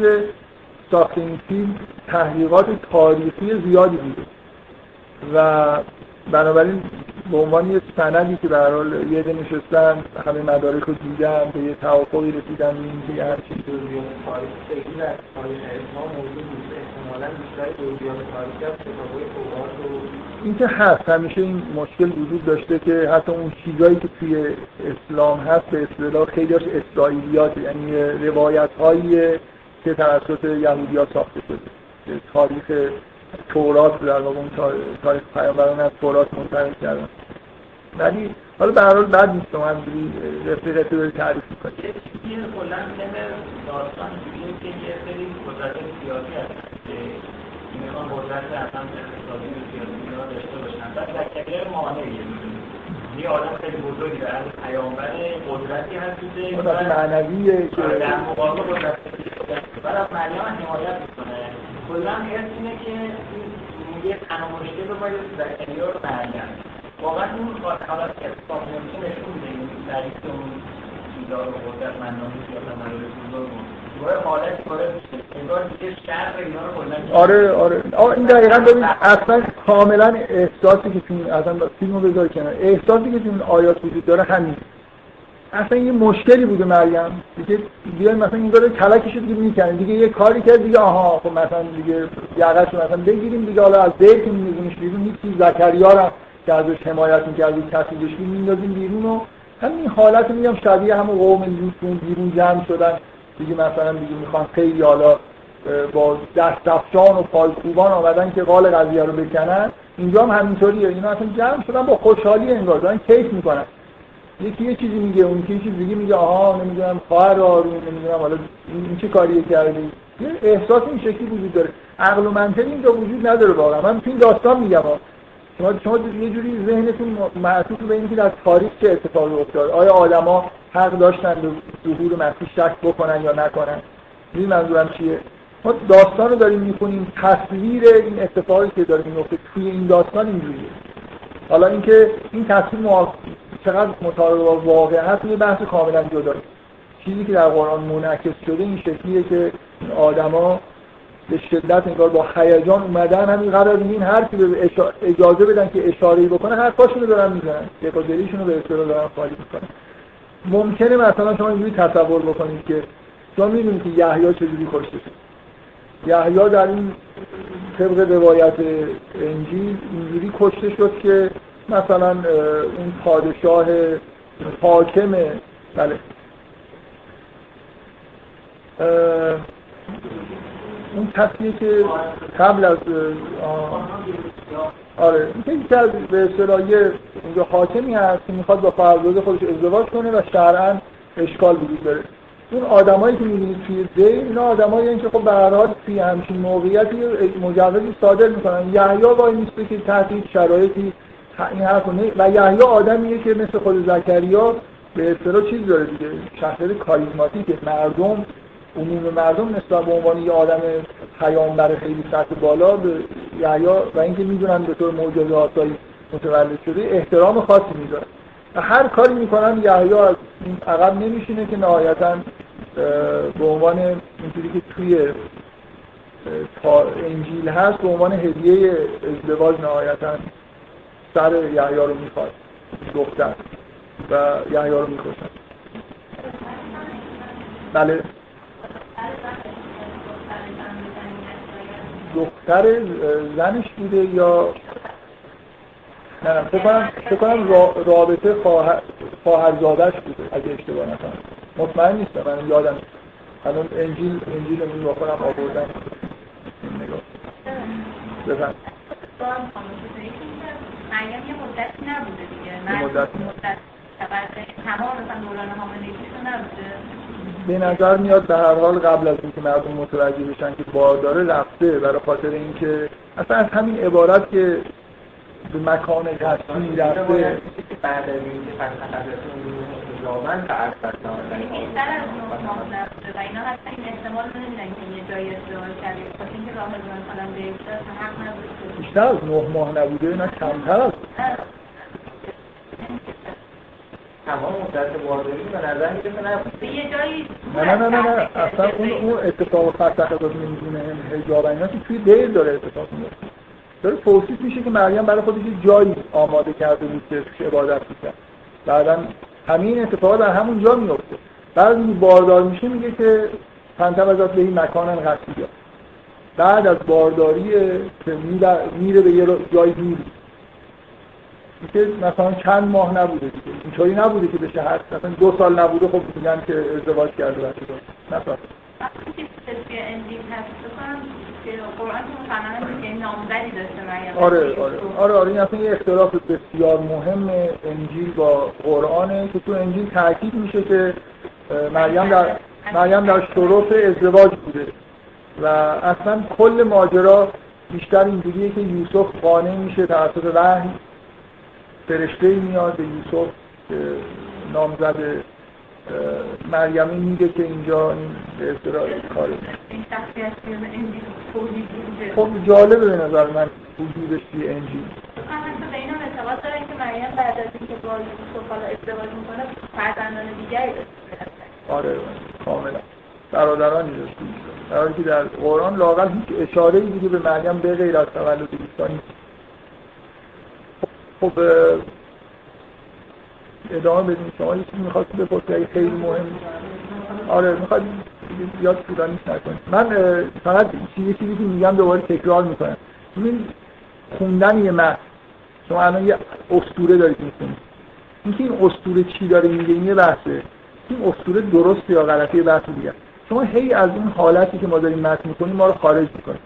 ساخت این فیلم تحقیقات تاریخی زیادی بوده و بنابراین به عنوان یه سندی که به حال یه ده نشستن همه مدارک رو دیدن به یه توافقی رسیدن این که هر چیز این که هست همیشه این مشکل وجود داشته که حتی اون چیزایی که توی اسلام هست به اصطلاح خیلی هاش اسرائیلیات یعنی روایت هایی که توسط یهودی ها ساخته شده. تاریخ تورات در واقع اون تاریخ پیامبران از تورات منتقل کردن. ولی حالا به هر حال بعد نیست من همینجوری رفیقتی رو تعریف می‌کنی یه چیزی کلا داستان که یه سری قدرت سیاسی هستن که می‌خوان قدرت اصلا اقتصادی و سیاسی داشته باشن. بعد مانعیه یه آدم خیلی بزرگی در پیامبر قدرتی هست قدرت معنویه که آره، در مقابل قدرت بعد از مریم حمایت می‌کنه. کلا حس اینه که یه تنها مشکل رو باید زکریا رو واقعا اون حالت که اتفاق میفته نشون میده این ضعیف اون اقتدار و قدرت منانی سیاست مدارس آره آره. آه این دقیقا ببین اصلا کاملا احساسی که تو این اصلا فیلمو بذار کنار. احساسی که تو این آیات وجود داره همین. اصلا یه مشکلی بوده مریم. دیگه بیاین مثلا این داره کلکش دیگه می‌کنه. دیگه یه کاری کرد دیگه آها خب مثلا دیگه یقش مثلا بگیریم دیگه حالا از بیت میگیمش بیرون. هیچ زکریا رو که ازش حمایت می‌کرد کسی بهش میندازیم بیرون و همین حالت میگم شبیه همون قوم لوط بیرون جمع شدن. دیگه مثلا دیگه می‌خوان خیلی حالا با دست افشان و پایکوبان آمدن که قال قضیه رو بکنن. اینجا هم همینطوریه. اینا اصلا جمع شدن با خوشحالی انگار دارن کیف می‌کنن. یکی یه چیزی میگه اون یکی چیز دیگه میگه آها نمی‌دونم خواهر آروم نمی‌دونم حالا این چه کاریه کرده یه احساس این شکلی وجود داره. عقل و منطق اینجا وجود نداره واقعا. من تو این داستان میگم شما شما یه جوری ذهنتون معطوف به اینکه در تاریخ چه اتفاقی افتاد. آیا آدما حق داشتن به ظهور مسیح شک بکنن یا نکنن؟ این منظورم چیه؟ ما داستان رو داریم می‌کنیم تصویر این اتفاقی که داره میفته توی این داستان اینجوریه. حالا اینکه این تصویر چقدر مطابق با واقع هست یه بحث کاملا جدا چیزی که در قرآن منعکس شده این شکلیه که آدما به شدت انگار با هیجان اومدن همین قرار این حرفی به اجازه بدن که اشاره بکنه حرفاشونو دارن می‌زنن. یک دلیشون رو به اصطلاح دارن خالی می‌کنن. ممکنه مثلا شما اینجوری تصور بکنید که شما می‌دونید که یحیی چجوری کشته شد یحیی در این طبق روایت انجیل اینجوری کشته شد که مثلا اون پادشاه حاکم بله. اون کسیه که قبل از آره این که از به اصطلاح اینجا حاکمی هست که می‌خواد با فرزاد خودش ازدواج کنه و شرعا اشکال وجود داره. اون آدمایی که می‌بینید توی دی اینا آدمایی که خب به هر حال توی همچین موقعیتی مجوزی صادر می‌کنن. یحیی وای نیسته که تحت شرایطی این حرف و یحیی آدمیه که مثل خود زکریا به اصطلاح چیز داره دیگه شخصیت کاریزماتیکه مردم عموم مردم نسبت به عنوان یه آدم پیامبر خیلی سطح بالا به یحیی و اینکه می‌دونن به طور معجزه آسایی متولد شده احترام خاصی می‌ذارن و هر کاری می‌کنن یحیی از این عقب نمیشینه که نهایتا به عنوان اینجوری که توی انجیل هست به عنوان هدیه ازدواج نهایتا سر یحیی رو می‌خواد دختر و یحیی رو می‌کشن. بله. دختر زنش بوده یا نه نه فکر کنم رابطه خواهرزادش بوده اگه اشتباه نکنم. مطمئن نیستم من یادم. الان انجیل انجیل رو با خودم آوردم این نگاه. بفهم مریم یه مدت نبوده دیگه مدت. مدت تمام مثلا دوران حاملگیشون نبوده. به نظر میاد به هر حال قبل از اینکه مردم متوجه بشن که بارداره رفته برای خاطر اینکه اصلا از همین عبارت که به مکان قصدی رفته. بعد از اینکه من تعرف بیشتر از نه ماه نبوده و اینا حتی این احتمال رو نمیدن که یه جایی ازدواج کرده. خاطر اینکه راه مثلا بیفته حق نبوده بیشتر از نه ماه نبوده نه کمتر از. تمام مدت بارداری به نظر می‌رسه نه. یه جایی نه نه نه نه اصلا اون اون اتفاق فتح از نمی‌دونه حجاب اینا که توی دیر داره اتفاق میفته داره توصیف میشه که مریم برای خودش یه جایی آماده کرده بود که عبادت می‌کرد. بعدا همین اتفاقات در همون جا میفته بعد این باردار میشه میگه که فانتبذات به این مکان قصدی بعد از بارداری که میره به یه جای دوری که مثلا چند ماه نبوده دیگه. اینطوری نبوده که بشه هر مثلا دو سال نبوده خب میگن که ازدواج کرده بچه داشت مثلا آره آره. آره آره. این اصلا یه اختلاف بسیار مهم انجیل با قرآنه که تو انجیل تاکید میشه که مریم در مریم در شروط ازدواج بوده. و اصلا کل ماجرا بیشتر اینجوریه که یوسف قانع میشه توسط وحی. فرشته میاد به یوسف نامزد مریمی میگه که اینجا این به اصطلاح کاره. خب جالبه به نظر من وجودش توی انجیل. اعتقاد دارن که مریم بعد از اینکه با یوسف حالا ازدواج می‌کنه فرزندان دیگری آره کاملا. برادرانی داشت در حالی که در قرآن لاقل هیچ اشاره ای دیگه به مریم به غیر از تولد عیسی نیست. خب ادامه بدیم. شما یه چیزی می‌خواست بپرسید؟ اگه خیلی مهم آره می‌خواد زیاد طولانی نکنید من فقط چیزی چیزی که میگم دوباره تکرار می‌کنم. این خوندن یه متن. شما الان یه اسطوره دارید می‌کنید اینکه این اسطوره چی داره؟ میگه این یه بحثه. این اسطوره درست یا غلطی یه بحث دیگه. شما هی از اون حالتی که ما داریم متن می‌کنیم ما رو خارج می‌کنیم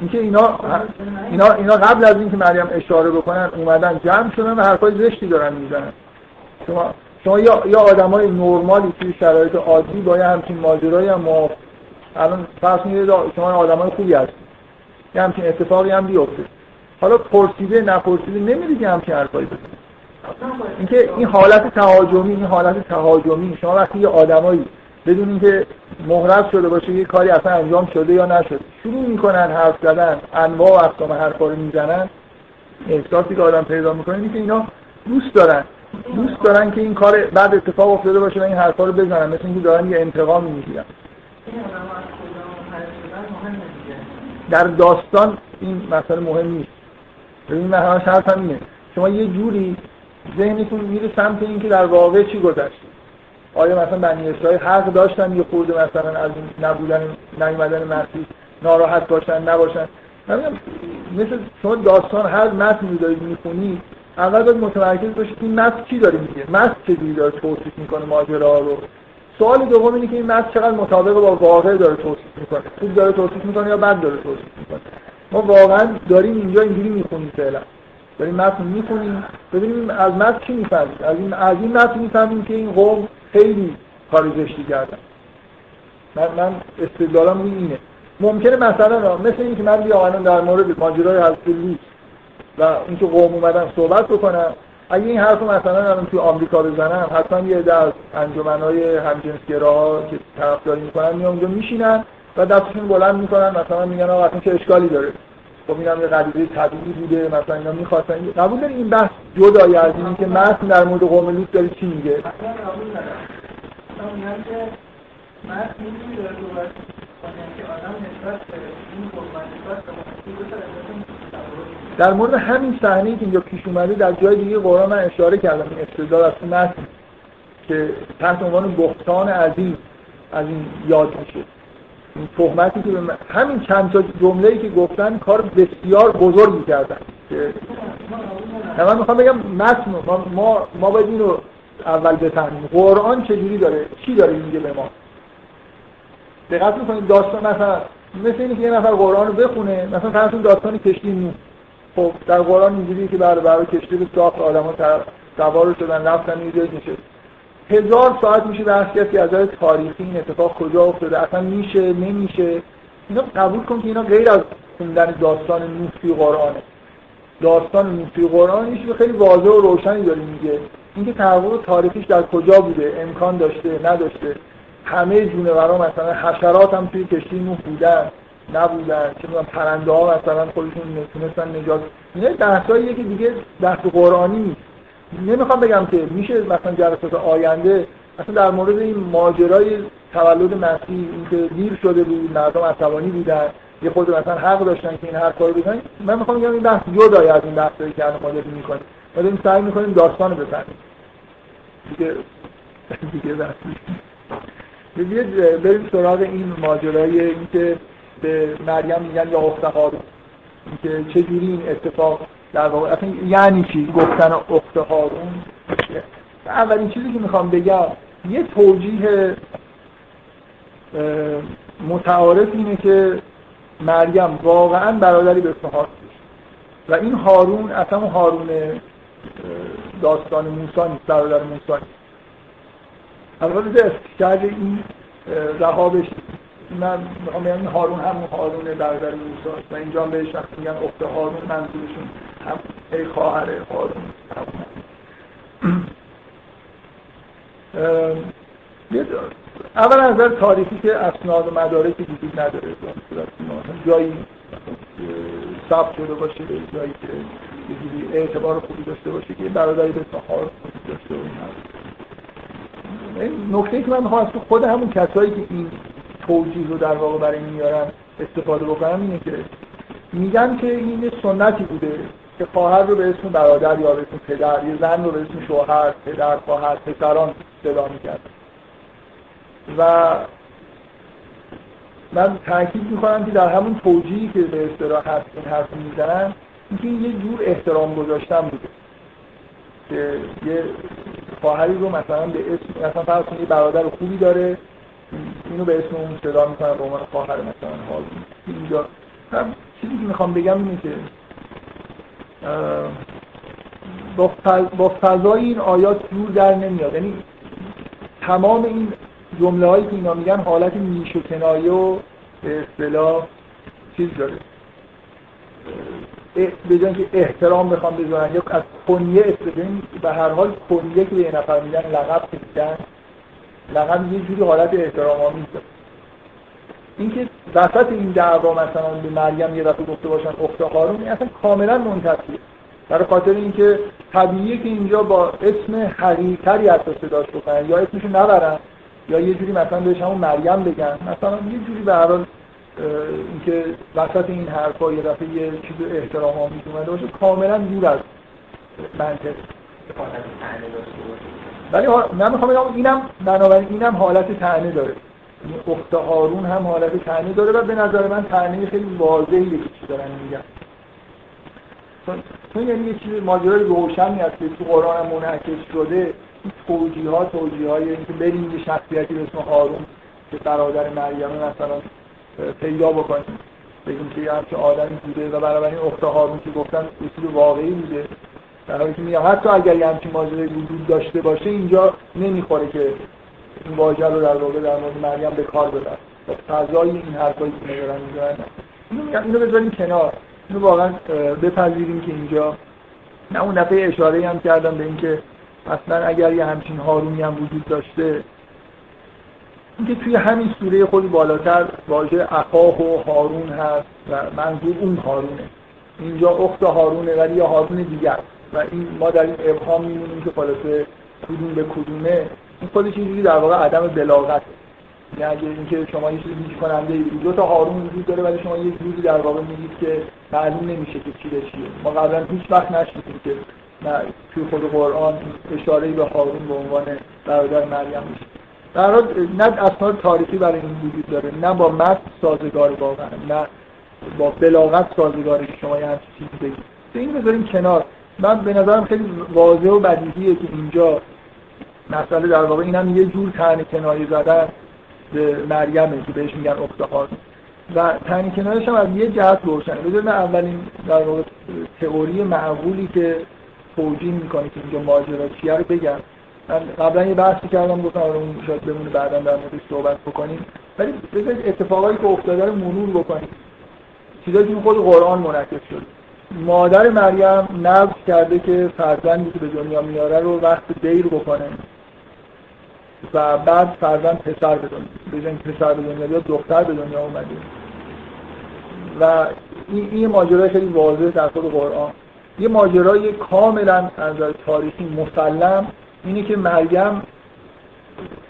اینکه اینا اینا اینا قبل از اینکه مریم اشاره بکنن اومدن جمع شدن و حرفای زشتی دارن می‌زنن. شما شما یا یا آدمای نرمالی توی شرایط عادی با یه همچین ماجرایی هم ما الان فرض کنید شما آدمای خوبی هستید. یه همچین اتفاقی هم بیفته. حالا پرسیده نپرسیده نمی‌دید که همچین حرفایی بزنید اینکه این حالت تهاجمی این حالت تهاجمی. شما وقتی یه آدمایی بدون اینکه محرز شده باشه یه کاری اصلا انجام شده یا نشده. شروع می‌کنن حرف زدن انواع و اقسام حرفا رو می‌زنن. احساسی که آدم پیدا می‌کنه اینه که اینا دوست دارن. دوست دارن که این کار بعد اتفاق افتاده باشه و این حرفا رو بزنن. مثل اینکه دارن یه انتقام می‌گیرن. در داستان این مسئله مهم نیست. ببین من همش حرفم شما یه جوری ذهنتون میره سمت اینکه در واقع چی گذشته. آیا مثلا بنی اسرائیل حق داشتن یه خورده مثلا از این نبودن نیومدن مسیح ناراحت باشن نباشن؟ مثل شما داستان هر متنی دارید می‌خونید اول باید متمرکز باشید این متن چی داره میگه؟ متن چجوری داره توصیف می‌کنه ماجرا رو؟ سوال دوم اینه که این متن چقدر مطابق با واقع داره توصیف می‌کنه؟ خوب داره توصیف می‌کنه یا بد داره توصیف می‌کنه؟ ما واقعا داریم اینجا اینجوری می‌خونیم فعلا. داریم متن می‌خونیم ببینیم از متن چی می‌فهمیم؟ از این از این متن می‌فهمیم که این قوم خیلی کار زشتی کردن من من استدلالم اینه. ممکنه مثلا مثل اینکه من بیا در مورد ماجرای لوط و اینکه قوم اومدن صحبت بکنم اگه این حرف مثلا الان توی آمریکا بزنم حتما یه در انجمنهای همجنسگراها که طرفداری می‌کنن میان اونجا میشینن و دستشون بلند می‌کنن مثلا میگن آقا چه اشکالی داره؟ خب اینم یه قضیه طبیعی بوده مثلا اینا می‌خواستن قبول داری این بحث جدای از این که متن در مورد قوم لوط داره چی میگه؟ در مورد همین صحنه که اینجا پیش اومده در جای دیگه قرآن من اشاره کردم این استدلال از متن که تحت عنوان بختان عظیم از این یاد میشه. این تهمتی که همین چند تا جمله‌ای که گفتن کار بسیار بزرگی کردن که من می‌خوام بگم متن ما ما, باید اینو اول بفهمیم. قرآن چجوری داره؟ چی داره میگه به ما؟ دقت می‌کنید داستان مثلا مثل اینکه یه نفر قرآن رو بخونه مثلا فرض داستان کشتی نو. خب در قرآن اینجوری که برای برای کشتی رو ساخت آدم‌ها سوار شدن رفتن اینجا نشست. هزار ساعت میشه بحث کرد که از تاریخی این اتفاق کجا افتاده اصلا میشه نمیشه. اینا قبول کن که اینا غیر از خوندن داستان نوح توی قرآنه. داستان توی قرآن یه خیلی واضح و روشنی داره میگه. اینکه تحول تاریخیش در کجا بوده امکان داشته نداشته. همه جونورا مثلا حشرات هم توی کشتی نوح بودن نبودن. چه می‌دونم پرنده ها مثلا خودشون نتونستن نجات. اینا بحثاییه که دیگه بحث قرآنی نیست. نمی‌خوام بگم که میشه مثلا جلسات آینده اصلا در مورد این ماجرای تولد مسیح اینکه دیر شده بود مردم عصبانی بودن یه خود مثلا حق داشتن که این هر کارو بکنن من می‌خوام بگم این بحث جدای از این بحثایی که الان ما داریم می‌کنیم. ما داریم سعی می‌کنیم داستان رو بفهمیم. دیگه دیگه بحث بریم سراغ این ماجرای اینکه به مریم میگن یا اخت هارون اینکه چه جوری این اتفاق در واقع اصلا یعنی چی؟ گفتن اخت هارون اولین چیزی که می‌خوام بگم یه توجیه متعارف اینه که مریم واقعا برادری به اسم و این هارون اصلا هارون داستان موسی نیست برادر موسی نیست. اول این رها من می‌خوام بگم هارون هم هارون برادر موسی و اینجا هم بهش وقتی میگن اخت هارون منظورشون ای خواهر هارون اول از نظر تاریخی که اسناد و مدارکی وجود نداره جایی ثبت شده باشه جایی که یه اعتبار خوبی داشته باشه که برادری به خوبی داشته و این نکته که من می‌خوام از خود همون کسایی که این توجیه رو در واقع برای میارن استفاده بکنم اینه که میگن که این سنتی بوده. که خواهر رو به اسم برادر یا به اسم پدر یه زن رو به اسم شوهر پدر خواهر پسران صدا می‌کرد. و من تاکید می‌کنم که در همون توجیهی که به اصطلاح هست این حرف می‌زنن اینکه این یه جور احترام گذاشتن بوده. که یه خواهری رو مثلا به اسم مثلا فرض کنید برادر خوبی داره اینو به اسم اون صدا می‌کنن به عنوان خواهر مثلا حال اینجا چیزی که می‌خوام بگم اینه که با فضای این آیات جور در نمیاد. یعنی تمام این جمله هایی که اینا میگن حالت نیش و کنایه و به اصطلاح چیز داره. به که احترام بخوام بذارن یا از کنیه استفاده به هر حال کنیه که به یه نفر میگن لقب که لقب یه جوری حالت احترام آمیز داره. اینکه وسط این دعوا مثلا به مریم یه دفعه گفته باشن اخت هارون این اصلا کاملا منتفیه برای خاطر اینکه طبیعیه که اینجا با اسم حقیقتری حتی صداش بکنن. یا اسمشو نبرن یا یه جوری مثلا بهش همون مریم بگن. مثلا یه جوری به هر اینکه وسط این حرفا یه دفعه یه چیز احترام آمیز اومده باشه کاملا دور از منطق. ولی من می‌خوام بگم اینم بنابراین اینم حالت تعنی داره. اخت هارون هم حالت تعنی داره و به نظر من تعنی خیلی واضحی که چی دارن میگن. چون یعنی یه چیز ماجرای روشنی هست که تو قرآن هم منعکس شده. این توجیه ها توجیه های اینکه بریم یه شخصیتی به اسم هارون که برادر مریم مثلا پیدا بکنیم. بگیم که همچه آدمی بوده و بنابراین اخت هارون که گفتن اصول واقعی بوده. در حالی که میگم حتی اگر یه همچین ماجرای وجود داشته باشه اینجا نمی‌خوره که این واژه رو در واقع در مورد مریم به کار ببر فضای این حرفایی که میگن اینو اینو بذاریم کنار. اینو واقعا بپذیریم که اینجا نه اون دفعه اشاره هم کردم به اینکه اصلا اگر یه همچین هارونی هم وجود داشته اینکه توی همین سوره خود بالاتر واژه اخاه و هارون هست و منظور اون هارونه. اینجا اخت هارونه ولی یا هارون دیگر. و این ما در این ابهام میمونیم که خلاصه کدوم به کدومه. این خودش اینجوری در واقع عدم بلاغت. یعنی اگه اینکه شما یه چیزی کننده ای دو تا هارون وجود داره ولی شما یه جوری در واقع میگید که معلوم نمیشه که چی چیه. ما قبلا هیچ وقت نشدیم که نه توی خود قرآن اشاره به هارون به عنوان برادر مریم میشه. در حال نه اسناد تاریخی برای این وجود داره نه با متن سازگار واقعا نه با بلاغت سازگاری که شما یه چیزی بگید. این بذاریم کنار. من به نظرم خیلی واضح و بدیهیه که اینجا مسئله در واقع اینم یه جور تن کنایه زدن به مریمه که بهش میگن اخت و تن کنایش هم از یه جهت روشنه. بذارید اولین در واقع تئوری معقولی که توجیه می‌کنه که اینجا ماجرا چیه رو بگم. من قبلا یه بحثی کردم گفتم اون شاید بمونه بعدا در موردش صحبت بکنیم. ولی بذارید اتفاقایی که افتاده رو مرور بکنیم. چیزایی که خود قرآن منعکس شده مادر مریم نظر کرده که فرزندی که به دنیا میاره رو وقت دیر بکنه. و بعد فرزند پسر به دنیا به پسر به دنیا یا دختر به دنیا اومده. و این این ماجرا خیلی واضح در خود قرآن. یه ماجرای کاملا از تاریخی مسلم اینه که مریم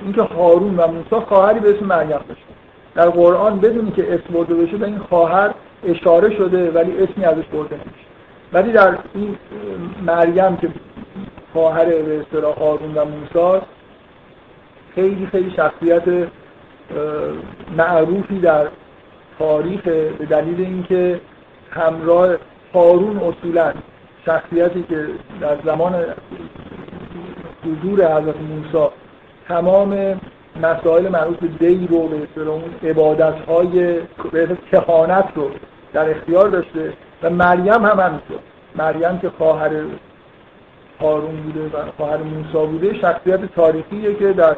اینکه هارون و موسی خواهری به اسم مریم داشته در قرآن بدونی که اسم برده بشه به این خواهر اشاره شده ولی اسمی ازش برده نمیشه. ولی در این مریم که خواهر به اصطلاح هارون و موسی خیلی خیلی شخصیت معروفی در تاریخ به دلیل اینکه همراه هارون اصولا شخصیتی که در زمان حضور حضرت موسی تمام مسائل مربوط به دی رو به اون عبادت های کهانت رو در اختیار داشته و مریم هم همینطور. مریم که خواهر هارون بوده و خواهر موسی بوده شخصیت تاریخیه که در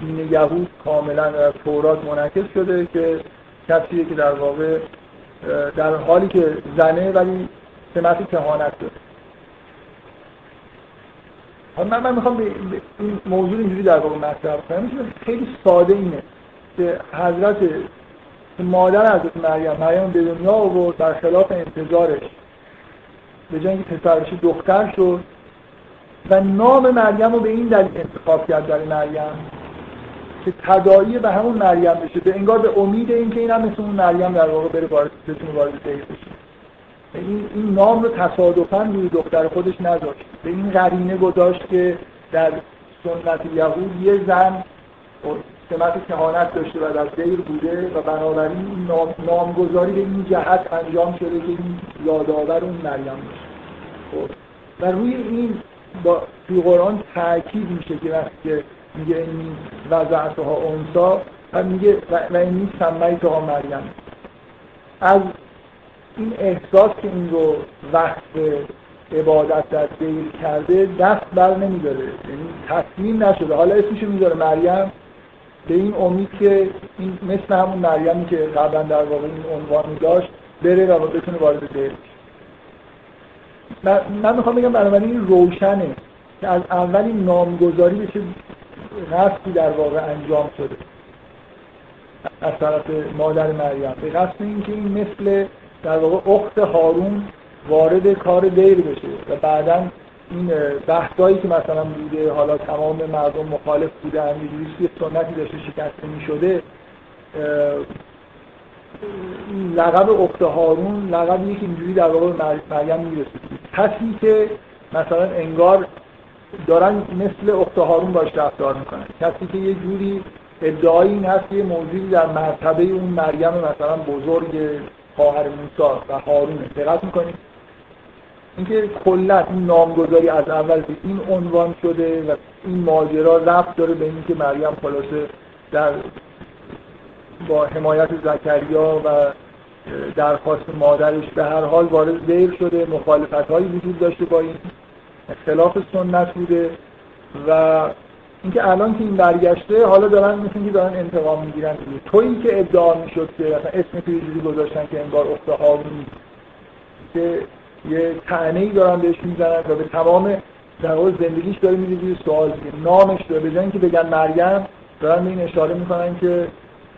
دین یهود کاملا در تورات منعکس شده که کسیه که در واقع در حالی که زنه ولی سمت کهانت داره. من من می‌خوام به این موضوع اینجوری در واقع مطرح کنم. خیلی ساده اینه که حضرت مادر حضرت مریم مریم به دنیا آورد برخلاف انتظارش به جای اینکه پسرش دختر شد و نام مریم رو به این دلیل انتخاب کرد در مریم. که تداعی به همون مریم بشه به انگار به امید اینکه این هم مثل اون مریم در واقع بره وارد بتونه وارد بشه. این, این نام رو تصادفا روی دختر خودش نذاشت. به این قرینه گذاشت که در سنت یهود یه زن سمت کهانت داشته و در دیر بوده و بنابراین این نام، نامگذاری به این جهت انجام شده که این یادآور اون مریم باشه. خب. و روی این با قرآن تاکید میشه که وقتی میگه این وضعتها اونسا و میگه و این سمیتها مریم. از این احساس که این رو وقت عبادت در دیر کرده دست بر نمیداره. یعنی تصمیم نشده. حالا اسمشو می‌ذاره مریم. به این امید که این مثل همون مریمی که قبلا در واقع این عنوانی داشت بره و بتونه وارد دیر من, من می‌خوام بگم بنابراین روشنه که از اول نامگذاری بشه قصدی در واقع انجام شده. از طرف مادر مریم. به قصد اینکه این مثل در واقع اخت هارون وارد کار دیر بشه و بعدا این بحثایی که مثلا بوده حالا تمام مردم مخالف بوده همینجوری یه سنتی داشته شکسته می شده لقب اخت هارون لقبیه که اینجوری در واقع مریم می‌رسه کسی که مثلا انگار دارن مثل اخت هارون باش رفتار می‌کنن. کسی که یه جوری ادعای این هست یه موضوعی در مرتبه اون مریم مثلا بزرگ خواهر موسی و هارونه. دقت می‌کنید اینکه کلا این نامگذاری از اول به این عنوان شده و این ماجرا رفت داره به اینکه مریم خلاصه در با حمایت زکریا و درخواست مادرش به هر حال وارد دیر شده. مخالفت هایی وجود داشته با این. اختلاف سنت بوده و اینکه الان که این برگشته حالا دارن مثل که دارن انتقام می‌گیرن تویی که ادعا می‌شد که مثلا اسم جوری گذاشتن که انگار اخت هارون که یه تعنی دارن بهش می‌زنن و به تمام در واقع زندگیش داره میره روی سوال که نامش داره. بجن که بگن مریم دارن به این اشاره می‌کنن که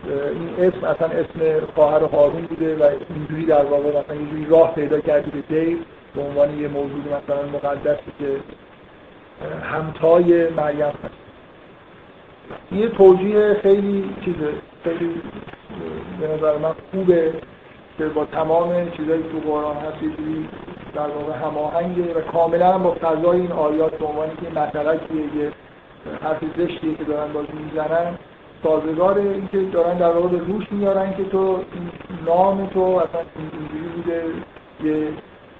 این اسم اصلا اسم خواهر هارون بوده و اینجوری در واقع مثلا یه راه پیدا کردی به دیر به عنوان یه موضوع مثلا مقدسی که همتای مریم هست. یه توجیه خیلی چیزه خیلی به نظر من خوبه که با تمام چیزایی تو قرآن هست یه در واقع هماهنگه و کاملا با فضای این آیات به عنوانی که مطلقیه یه حرف زشتیه که دارن باز می‌زنن. سازگار این که دارن در واقع روش میارن که تو نام تو اصلا اینجوری بوده یه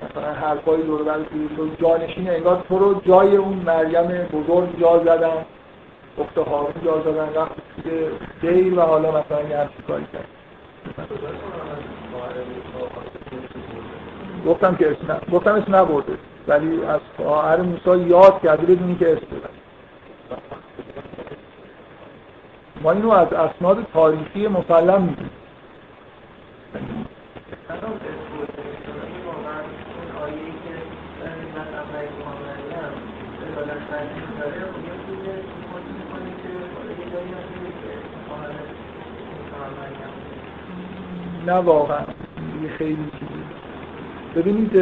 مثلا حرفای دور بر تو جانشین انگار تو رو جای اون مریم بزرگ جا زدن اخت هارون جا زدن رفت دیر و حالا مثلا یه همچی کاری کرد. گفتم که اسم گفتم اسم نبرده ولی از خواهر موسی یاد کرده بدونی که اسم بودن ما اینو از اسناد تاریخی مسلم می‌دونیم. نه واقعا. خیلی چیزی. ببینید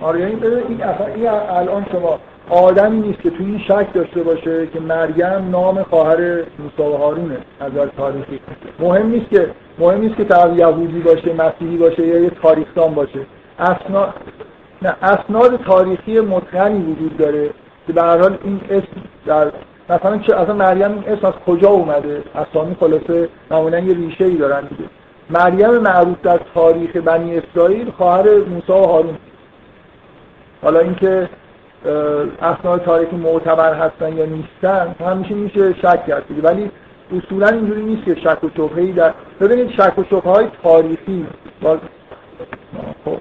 آره یعنی این این الان شما آدمی نیست که تو این شک داشته باشه که مریم نام خواهر موسی و هارونه از تاریخی. مهم نیست که مهم نیست که طرف یهودی باشه مسیحی باشه یا یه تاریخدان باشه. اسناد نه اسناد تاریخی متقنی وجود داره که به هر حال این اسم در مثلا چه اصلا مریم اسم از کجا اومده؟ اسامی خلاصه معمولا یه ریشه ای دارن دیگه. مریم معروف در تاریخ بنی اسرائیل خواهر موسی و هارون. حالا اینکه اسناد تاریخی معتبر هستن یا نیستن همیشه میشه شک کرد دیگه. ولی اصولا اینجوری نیست که شک و شبهه‌ای در ببینید شک و شبهه های تاریخی. باز... خب.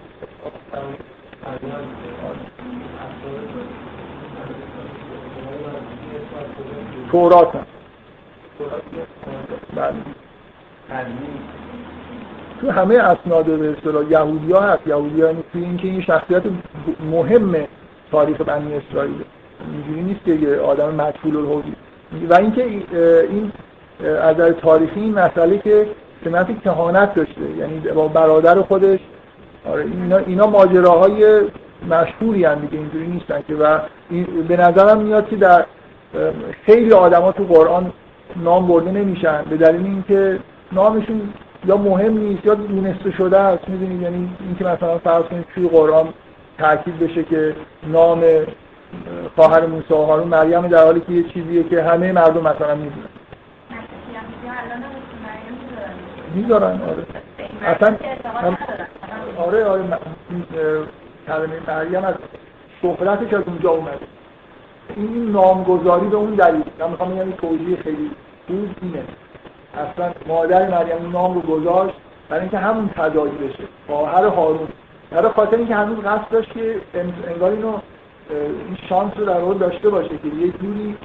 تورات هم تو همه اسناد به اصطلاح یهودیا هست. یهودیا یعنی توی اینکه این شخصیت مهم تاریخ بنی اسرائیل. اینجوری نیست که یه آدم مجهول الهوی و اینکه این از نظر تاریخی این مسئله که سمت کهانت داشته. یعنی با برادر خودش. آره اینا, اینا ماجراهای مشهوری هم دیگه اینجوری نیستن که و این به نظرم میاد که در خیلی آدما تو قرآن نام برده نمیشن به دلیل اینکه نامشون یا مهم نیست یا دونسته شده است می‌دونید؟ یعنی اینکه مثلا فرض کنید توی قرآن تاکید بشه که نام خواهر موسی و هارون مریم در حالی که یه چیزیه که همه مردم مثلا می‌دونن. می‌ذارن آره. اصلا آره آره کلمه مریم از شهرتش از اونجا اومده. این نامگذاری به اون دلیل. من می‌خوام بگم توضیح خیلی خوب اینه. اصلا مادر مریم نام رو گذاشت برای اینکه همون تداعی بشه. خواهر هارون برای خاطر اینکه هنوز قصد داشت که انگار اینو این شانس رو در داشته باشه که یه جوری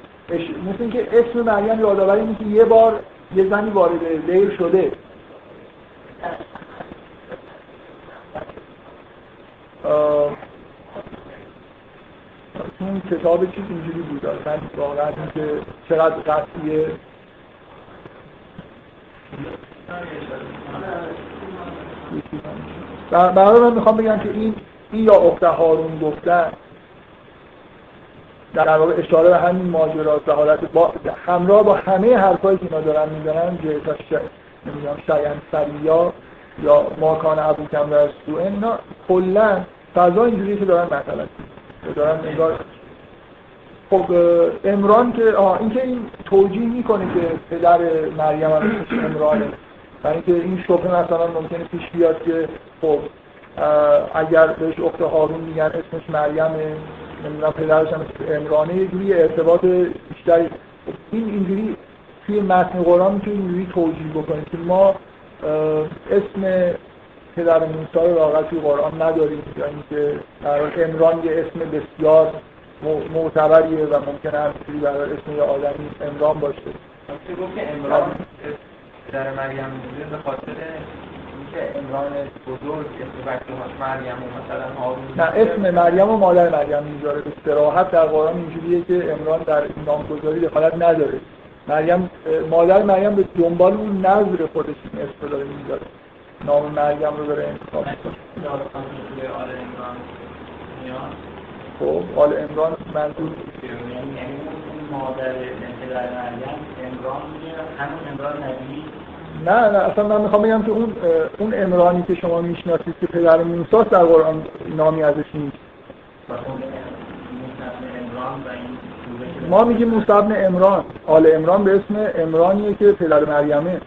مثل اینکه اسم مریم یادآوری اینه که یه بار یه زنی وارد دیر شده. اون کتاب چیز اینجوری بود. اصلا واقعا که چقدر قطعیه. برای من می‌خوام بگم که این این یا اخت هارون گفتن در واقع اشاره به همین ماجراست حالت با همراه با همه حرفایی که اینا دارن می‌زنن جهتا ش... نمی‌دونم شاین سریا یا ماکان ابو کم در اینا کلا فضا اینجوری که دارن مثلا دارن انگار خب امران که آه این که این توجیه می‌کنه که پدر مریم امرانه برای اینکه این شبه مثلا ممکنه پیش بیاد که خب اگر بهش اخت هارون میگن اسمش مریمه نمی‌دونم پدرش هم امرانه یه جوری ارتباط بیشتری این اینجوری توی متن قرآن می‌تونید اینجوری توجیه بکنید که ما اسم پدر موسی رو واقعا توی قرآن نداریم یا اینکه امران یه اسم بسیار معتبریه و ممکنه همینجوری برای اسم یه آدمی امران باشه. گفت که امران پدر مریم بوده به خاطر اینکه امران بزرگ اسم مریم و مثلا هارون نه اسم مریم و مادر مریم می‌ذاره. به صراحت در قرآن اینجوریه که امران در نامگذاری دخالت نداره. مریم مادر مریم به دنبال اون نظر خودش این اسم داره می‌ذاره. نام مریم رو داره انتخاب خب آل امران منظور یعنی مادر پدر مریم امران همون امران نبی؟ نه نه اصلا من می‌خوام بگم که اون اون امرانی که شما می‌شناسید که پدر موسی در قرآن نامی ازش نیست. ما میگیم موسی ابن امران آل امران به اسم امرانیه که پدر مریمه.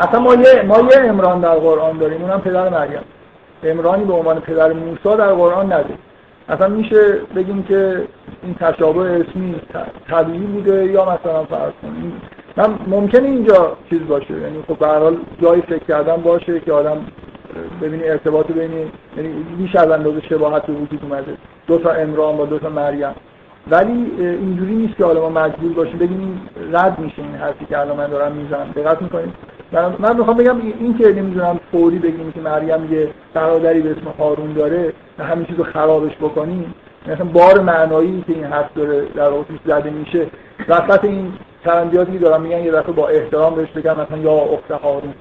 اصلا ما یه ما یه امران در قرآن داریم اونم پدر مریم. امرانی به عنوان پدر موسی در قرآن نداریم. اصلا میشه بگیم که این تشابه اسمی طبیعی بوده یا مثلا فرض کنیم. من ممکنه اینجا چیز باشه یعنی خب به حال جایی فکر کردن باشه که آدم ببینی ارتباط بین یعنی بیش از اندازه شباهت وجود اومده. دو تا امران با دو تا مریم. ولی اینجوری نیست که حالا ما مجبور باشیم. بگیم رد میشه این حرفی که الان من دارم می‌زنم. دقت می‌کنیم من, من می‌خوام بگم این که نمی‌دونم فوری بگیم که مریم یه برادری به اسم هارون داره و همین چیزو خرابش بکنیم. مثلا بار معنایی که این حرف داره در واقع زده میشه. وسط این چرندیاتی که دارم میگن یه دفعه با احترام بهش بگم مثلا یا اخت هارون.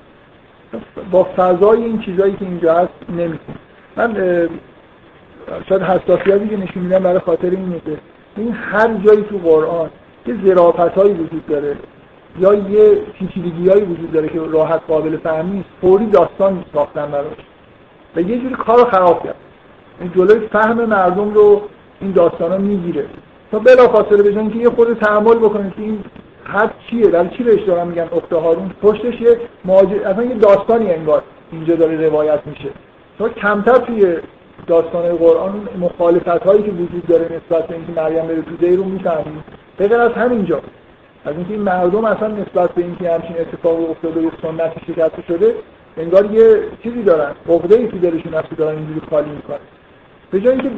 با فضای این چیزایی که اینجا هست نمی‌تونم. من شاید حساسیتی که نشون میدم برای خاطر اینه که این هر جایی تو قرآن یه ظرافت هایی وجود داره یا یه پیچیدگی هایی وجود داره که راحت قابل فهم نیست فوری داستان ساختن براش. و یه جوری کار خراب کرد. این جلوی فهم مردم رو این داستان ها می‌گیره. تا بلا خاطر بجن که یه خود تحمل بکنید که این حد چیه؟ در چی بهش دارن میگن اخت هارون؟ پشتش یه ماجر اصلا یه داستانی انگار اینجا داره روایت میشه. تو کمتر توی داستان قرآن مخالفت هایی که وجود داره نسبت به اینکه مریم بره تو دی رو می‌فهمیم. بغیر از همینجا از اینکه این مردم اصلا نسبت به اینکه همچین اتفاقی افتاده و سنت شکسته شده انگار یه چیزی دارن عقده ای تو دلشون هست دارن اینجوری خالی می‌کنن. به جای اینکه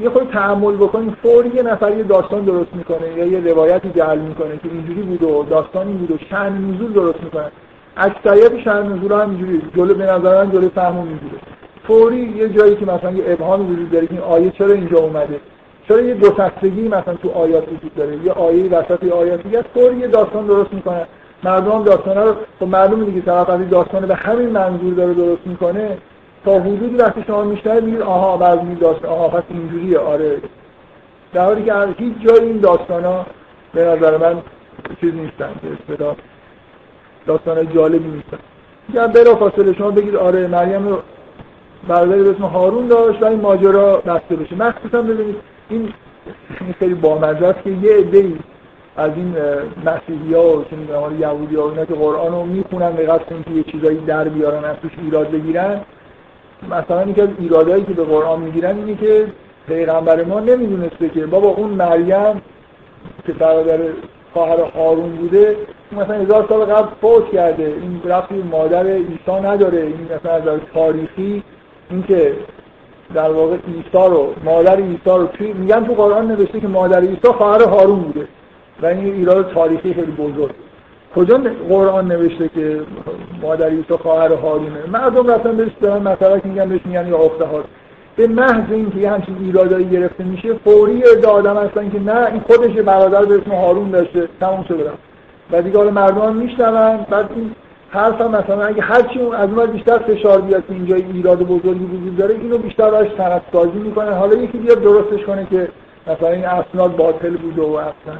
یه خود تحمل بکنیم فوری یه نفر یه داستان درست می‌کنه یا یه روایتی جعل می‌کنه که اینجوری بوده و داستانی بوده و شأن نزول درست می‌کنه. اکثریت شأن نزول هم اینجوری جلو به نظر جلو فهم می‌گیره. فوری یه جایی که مثلا یه ابهام وجود داره این آیه چرا اینجا اومده؟ چرا یه دو مثلا تو آیات وجود داره؟ یه آیه وسط یه آیات دیگه فوری یه داستان درست می‌کنه. مردم داستان رو خب معلومه دیگه طرف از داستان به همین منظور داره درست می‌کنه. تا حدودی وقتی شما میشنوید میگید آها بعد این داستان آها پس اینجوریه. آره. در حالی که هیچ جای این داستان ها به نظر من چیز نیستن که داستان جالبی نیستن. میگم بلا فاصله شما بگید آره مریم رو برادری به اسم هارون داشت و این ماجرا بسته بشه. مخصوصا ببینید این خیلی بامزه است که یه عده‌ای از این مسیحی ها و یهودی ها اینا که قرآن رو می‌خونن به قصد اینکه یه چیزایی در بیارن از توش ایراد بگیرن. مثلا یکی از ایرادایی که به قرآن می‌گیرن اینه که پیغمبر ما نمی‌دونسته که بابا اون مریم که برادر خواهر هارون بوده مثلا هزار سال قبل فوت کرده. این رفتی مادر عیسی نداره. این مثلا از تاریخی اینکه در واقع عیسی رو مادر عیسی رو توی میگن تو قرآن نوشته که مادر عیسی خواهر هارون بوده. و این ایراد تاریخی خیلی بزرگ. کجا قرآن نوشته که مادر عیسی خواهر هارونه؟ مردم رفتن بهش دارن مثلا میگن بهش میگن یا اخت هارون به محض اینکه یه همچین ایرادایی گرفته میشه فوری ارده آدم هستن که نه این خودش برادر به اسم هارون داشته تموم شده و دیگه حالا مردم میشنون بعد این حرف هم مثلا اگه هرچی اون از اون بیشتر فشار بیاد که اینجا ایراد بزرگی وجود داره اینو بیشتر براش سازی می‌کنه. حالا یکی بیاد درستش کنه که مثلا این اسناد باطل بوده و اصلا.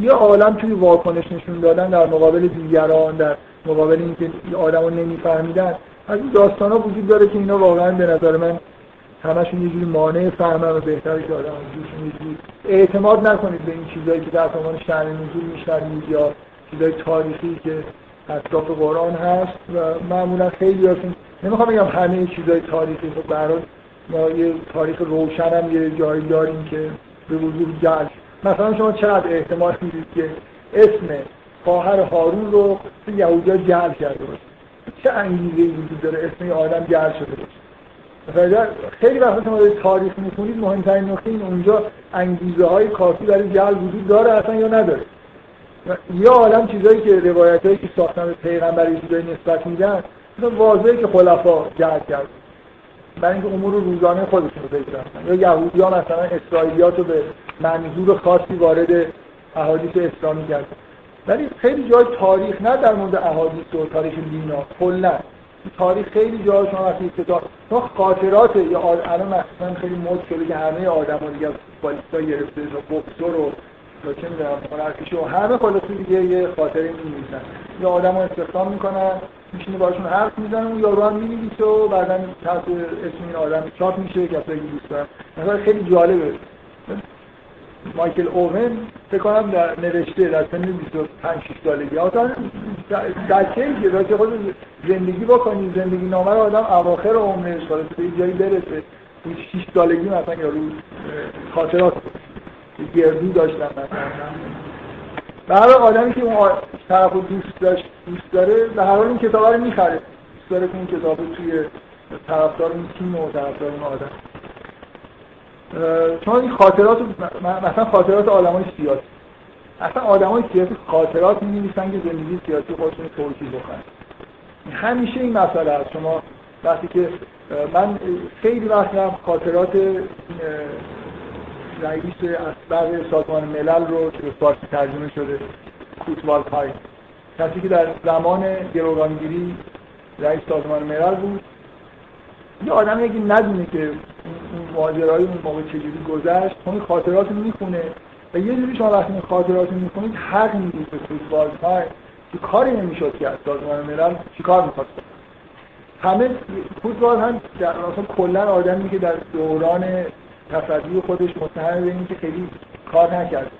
یه عالم توی واکنش نشون دادن در مقابل دیگران در مقابل اینکه آدم رو نمیفهمیدن. از این داستان ها وجود داره که اینا واقعا به نظر من همشون یه جوری مانع فهمن و بهتره که آدم اعتماد نکنید به این چیزایی که در زمان شأن نزول میشنوید یا چیزای تاریخی که اطراف قرآن هست و معمولا خیلی هستون نمی‌خوام بگم همه چیزای تاریخی خب برای ما یه تاریخ روشن هم یه جایی داریم که به وجود جلش مثلا شما چقدر احتمال می‌دید که اسم خواهر هارون رو تو یهودیا جعل کرده باشه؟ چه انگیزه وجود داره اسم آدم جعل شده باشه؟ خیلی وقتا شما تاریخ می‌خونید مهمترین نکته این اونجا انگیزه های کافی برای جعل وجود داره اصلا یا نداره؟ یه عالم چیزایی که روایت هایی که ساختن به پیغمبر چیزایی نسبت میدن واضحه که خلفا جهد کرد. برای اینکه امور روزانه خودشون رو پیش یا یهودی ها مثلا اسرائیلیات رو به منظور خاصی وارد احادیث اسلامی کردن. ولی خیلی جای تاریخ نه در مورد احادیث و تاریخ دینا. کلا تاریخ خیلی جای شما وقتی کتاب تو خاطرات یا الان مثلا خیلی مد شده که همه آدم‌ها دیگه بالیستا گرفته و بوکسور و یا چه می‌دونم هنرپیشه و همه خلاصه دیگه یه خاطره می‌نویسن. یا آدم رو استخدام می‌کنن میشینه باشون حرف می‌زنه اون یارو هم می‌نویسه و بعدا تحت اسم این آدم چاپ میشه کسایی که دوست مثلا خیلی جالبه. مایکل اوون فکر کنم در نوشته در سن 25 6 سالگی. اصلا بچه‌ای که خود زندگی بکنی زندگی نامه رو آدم اواخر عمرش خالص به جایی برسه. 6 سالگی مثلا یارو خاطرات. گردو داشتن به هر آدمی که اون طرف دوست داشت دوست داره به هر حال این کتاب رو می‌خره. دوست داره که این کتاب توی طرفدار این تیم و طرفدار این آدم. چون این خاطرات مثلا خاطرات های سیاسی. اصلا های سیاسی خاطرات می نویسن که زندگی سیاسی خودشون توضیح بکنن. همیشه این مسئله هست شما وقتی که من خیلی وقت خاطرات رئیس اسبق سازمان ملل رو که به فارسی ترجمه شده کوتوال پای. کسی که در زمان گروگانگیری رئیس سازمان ملل بود یه آدم اگه ندونه که این ماجرای اون موقع چجوری گذشت اون خاطرات رو می‌خونه. و یه جوری شما وقتی خاطرات رو می‌خونید حق می‌دید به کوتوال پای. که کاری نمی‌شد که از سازمان ملل چیکار می‌خواد همه فوتبال هم در اصلا کلا آدمی که در دوران تصدی خودش متهم به اینکه خیلی کار نکرد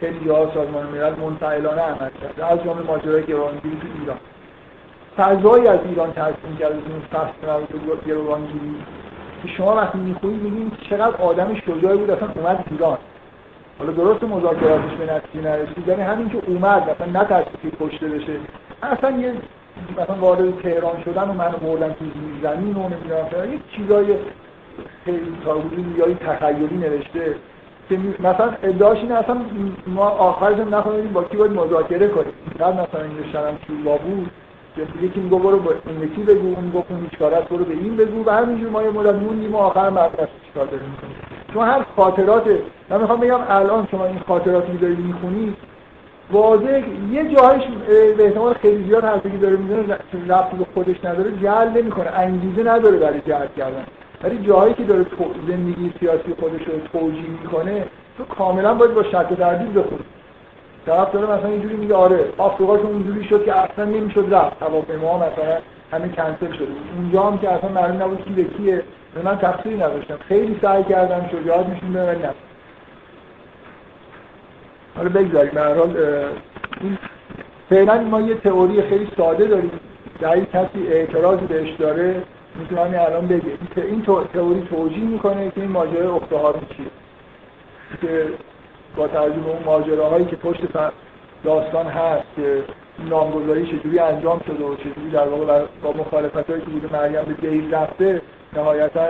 خیلی جاها سازمان ملل منفعلانه عمل کرد از جمله ماجرای گروگانگیری تو ایران. فضایی از ایران ترسیم کرده تو این فصل مربوط گروگانگیری. که شما وقتی می‌خونید می‌بینید چقدر آدم شجاعی بود اصلا اومد ایران. حالا درست مذاکراتش به نتیجه نرسید یعنی همین که اومد مثلا نترسید کشته بشه. اصلا یه مثلا وارد تهران شدن و منو بردن تو زمین و نمی‌دونم یه چیزای خیلی تا حدودی یا تخیلی نوشته که مثلا ادعاش این اصلا ما آخرش هم نخواهیم با کی باید مذاکره کنیم. بعد مثلا این شرم شورا بود که یکی میگه برو با این یکی بگو اون گفت اون است برو به این بگو. و همینجور ما یه مدت موندیم و آخر مدرسه چیکار داریم چون هر خاطرات من می‌خوام بگم الان شما این خاطراتی دارید می‌خونید واضح یه جایش به احتمال خیلی زیاد حرفی که داره می‌زنه ربطی به خودش نداره جعل نمی‌کنه انگیزه نداره برای جلب کردن. ولی جایی که داره زندگی سیاسی خودش رو توجیه می‌کنه تو کاملا باید با شک و تردید بخونی. طرف داره مثلا اینجوری میگه آره آفریقا اونجوری شد که اصلا نمی‌شد رفت. هواپیما مثلا همین کنسل شده اونجا هم که اصلا معلوم نبود کی به کیه. من تفسیری نداشتم. خیلی سعی کردم شجاعت نشون ولی نه. حالا بگذاریم. به حال این فعلا ما یه تئوری خیلی ساده داریم. در کسی اعتراضی بهش داره. می‌تونه همین الان بگه. این تئوری توجیه می‌کنه که این ماجرای اخت هارون چیه. که با توجه اون ماجراهایی که پشت داستان هست که نامگذاری چجوری انجام شده و چجوری در واقع با مخالفت هایی که بوده مریم به گیل رفته نهایتا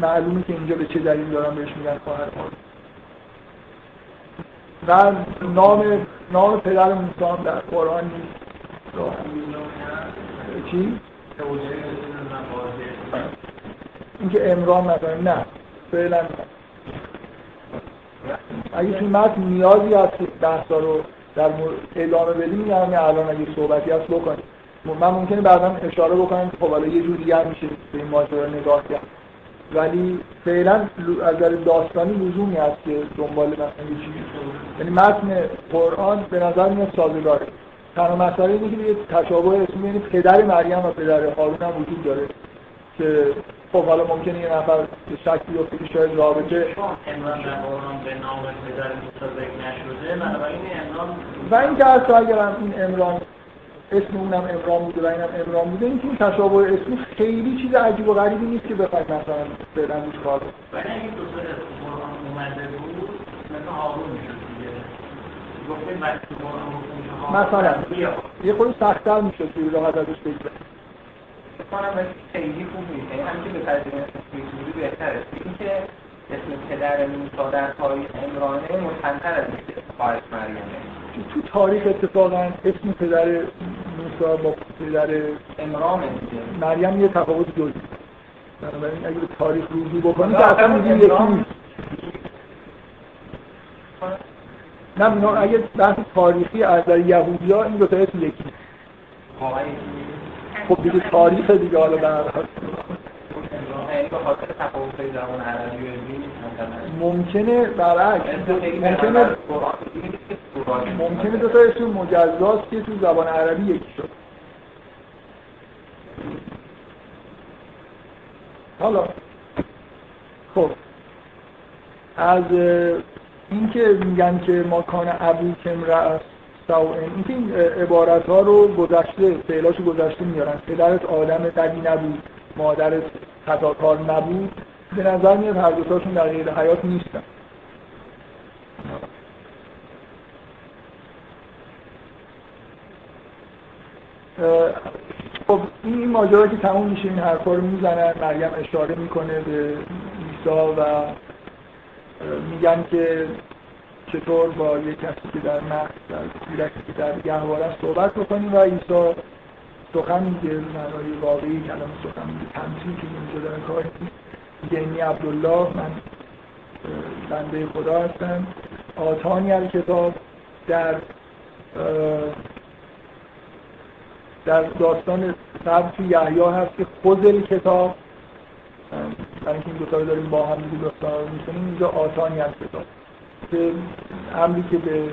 معلومه که اینجا به چه دلیل دارن بهش میگن خواهر و نام نام پدر موسی در قرآن نیست چی؟ اینکه امران مثلا نه فعلا اگه توی متن نیازی هست که بحثا رو در ادامه بدیم میگم الان اگه صحبتی هست بکنیم. من ممکنه بعدا اشاره بکنم که خب حالا یه جور دیگر میشه به این ماجرا نگاه کرد. ولی فعلا از نظر داستانی لزومی هست که دنبال مثلا یه چیزی یعنی متن قرآن به نظر میاد سازگاره. تنها مسئله اینه که یه تشابه اسمی یعنی پدر مریم و پدر هارون هم وجود داره که خب حالا ممکنه یه نفر به شک بیفته که شاید رابطه امران در قرآن به نام پدر نشده و این که اصلا اگر این امران اسم اونم امران بوده و اینم امران بوده این که این تشابه اسمی خیلی چیز عجیب و غریبی نیست که بخواید مثلا فعلا روش کار کنید. ولی اگه دو تا قرآن اومده بود مثلا هارون می‌شد دیگه. مثلا. یه خود سختتر می‌شد که راحت ازش بگذره کنم خیلی خوب نیست. یعنی به ترجمه اسم بهتره. اینکه اسم پدر موسی در تاریخ امرانه متنتر از خواهش مریمه. تو تاریخ اتفاقا اسم پدر موسی با پدر امرانه مریم یه تفاوت جزئی بنابراین اگه به تاریخ رجوع بکنی که اصلا میگیم یکی نیست. نه اگه بحث تاریخی از در یهودی ها این دو تا یکی. خب دیگه تاریخ دیگه حالا حال. ممکنه برعکس. ممکنه ممکنه دو تا اسم مجزاست که تو زبان عربی یکی شد. حالا. خب. از اینکه میگن که ما کان ابو کم رأس این که این عبارت ها رو گذشته فعلاش گذشته میارن. پدرت آدم بدی نبود مادرت خطاکار نبود. به نظر میاد هر دوتاشون در غیر حیات نیستن. خب این ماجرا که تموم میشه این حرفا رو می‌زنن. مریم اشاره می‌کنه به عیسی و میگن که چطور با یک کسی که در مغز در کودکی که در گهواره صحبت بکنیم و عیسی سخن میگه معنای واقعی کلمه سخن میگه. تمثیل که اینجا دارن کار یعنی عبدالله من بنده خدا هستم. آتانی از کتاب در در داستان تو یحیی هست که خود کتاب برای اینکه این دوتا رو داریم با هم دیگه داستان اینجا آتانی از کتاب که امری که به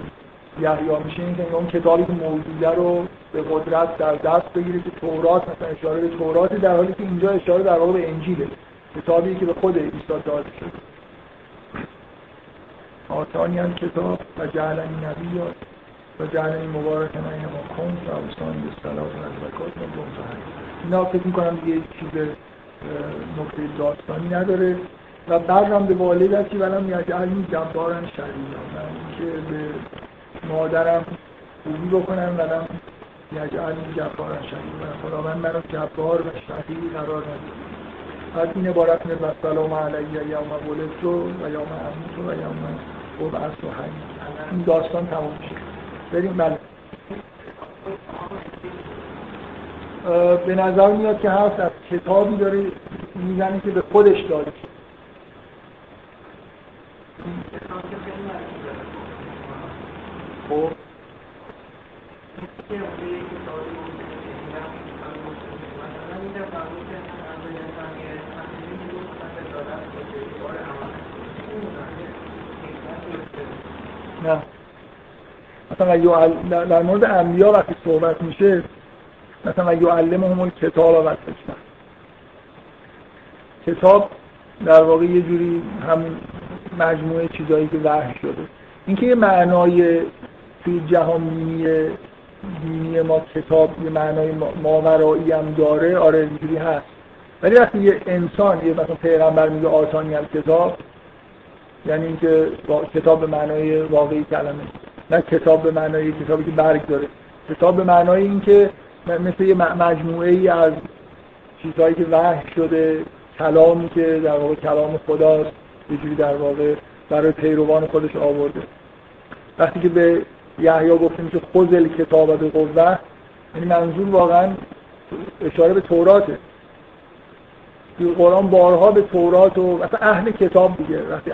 یحیی میشه این که اون کتابی که موجوده رو به قدرت در دست بگیره که تورات مثلا اشاره به تورات در حالی که اینجا اشاره در واقع به انجیله کتابی که به خود عیسی داده شده آتانی هم کتاب و جعلنی نبی و جعلنی مبارک این ما کن و اوسانی به صلاح و اینا فکر می‌کنم دیگه چیز نکته داستانی نداره. و بعدم به والدتی ولم یجعلنی جبارن شریعا من که به مادرم خوبی بکنم ولم یجعلنی جبارن شریعا خداوند منو جبار و شقی قرار نده. از این عبارت من و سلام علیه یوم ولدت و یوم اموت و یوم ابعث و حی این داستان تمام شد. بریم بله. به نظر میاد که هست از کتابی داره می‌زنه که به خودش داده شد خب. نه. مثلا در مورد انبیا وقتی صحبت میشه مثلا یعلمهم کتاب و حکمت کتاب در واقع یه جوری همون مجموعه چیزایی که وحی شده. اینکه یه معنای توی جهان دینی ما کتاب یه معنای ماورایی هم داره آره اینجوری هست. ولی وقتی یه انسان یه مثلا پیغمبر میگه آتانی کتاب یعنی اینکه کتاب به معنای واقعی کلمه. نه کتاب به معنای کتابی که برگ داره. کتاب به معنای اینکه مثل یه مجموعه ای از چیزهایی که وحی شده کلامی که در واقع کلام خداست یه جوری در واقع برای پیروان خودش آورده. وقتی که به یحیی گفتیم که خذل کتاب به قوه یعنی منظور واقعا اشاره به توراته. قرآن بارها به تورات و مثلا اهل کتاب دیگه وقتی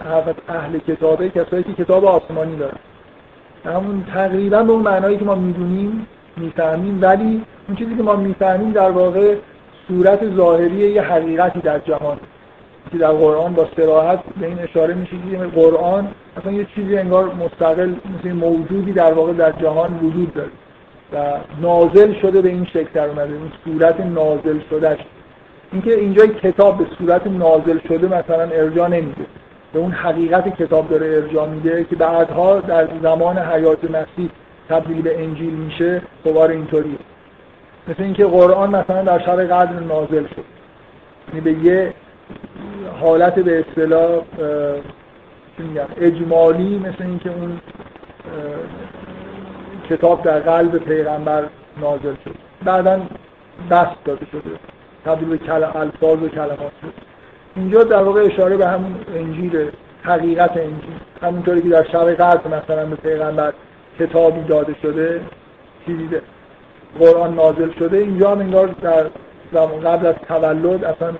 اهل کتابه کسایی که کتاب آسمانی دارن. همون تقریبا به اون معنایی که ما می‌دونیم می‌فهمیم ولی اون چیزی که ما می‌فهمیم در واقع صورت ظاهری یه حقیقتی در جهان. که در قرآن با سراحت به این اشاره میشه که قرآن اصلا یه چیزی انگار مستقل مثل موجودی در واقع در جهان وجود داره. و نازل شده به این شکل در اومده این صورت نازل شدهش. اینکه اینجا کتاب به صورت نازل شده مثلا ارجاع نمیده. به اون حقیقت کتاب داره ارجاع میده که بعدها در زمان حیات مسیح تبدیل به انجیل میشه دوباره اینطوریه. مثل اینکه قرآن مثلا در شب قدر نازل شد. یعنی به یه حالت به اصطلاح اجمالی مثل اینکه اون کتاب در قلب پیغمبر نازل شد. بعدا دست داده شده. تبدیل به کل... الفاظ و کلمات شد. اینجا در واقع اشاره به همون انجیل حقیقت انجیل. همونطوری که در شب قدر مثلا به پیغمبر کتابی داده شده چیزی قرآن نازل شده اینجا هم انگار در زمان قبل از تولد اصلا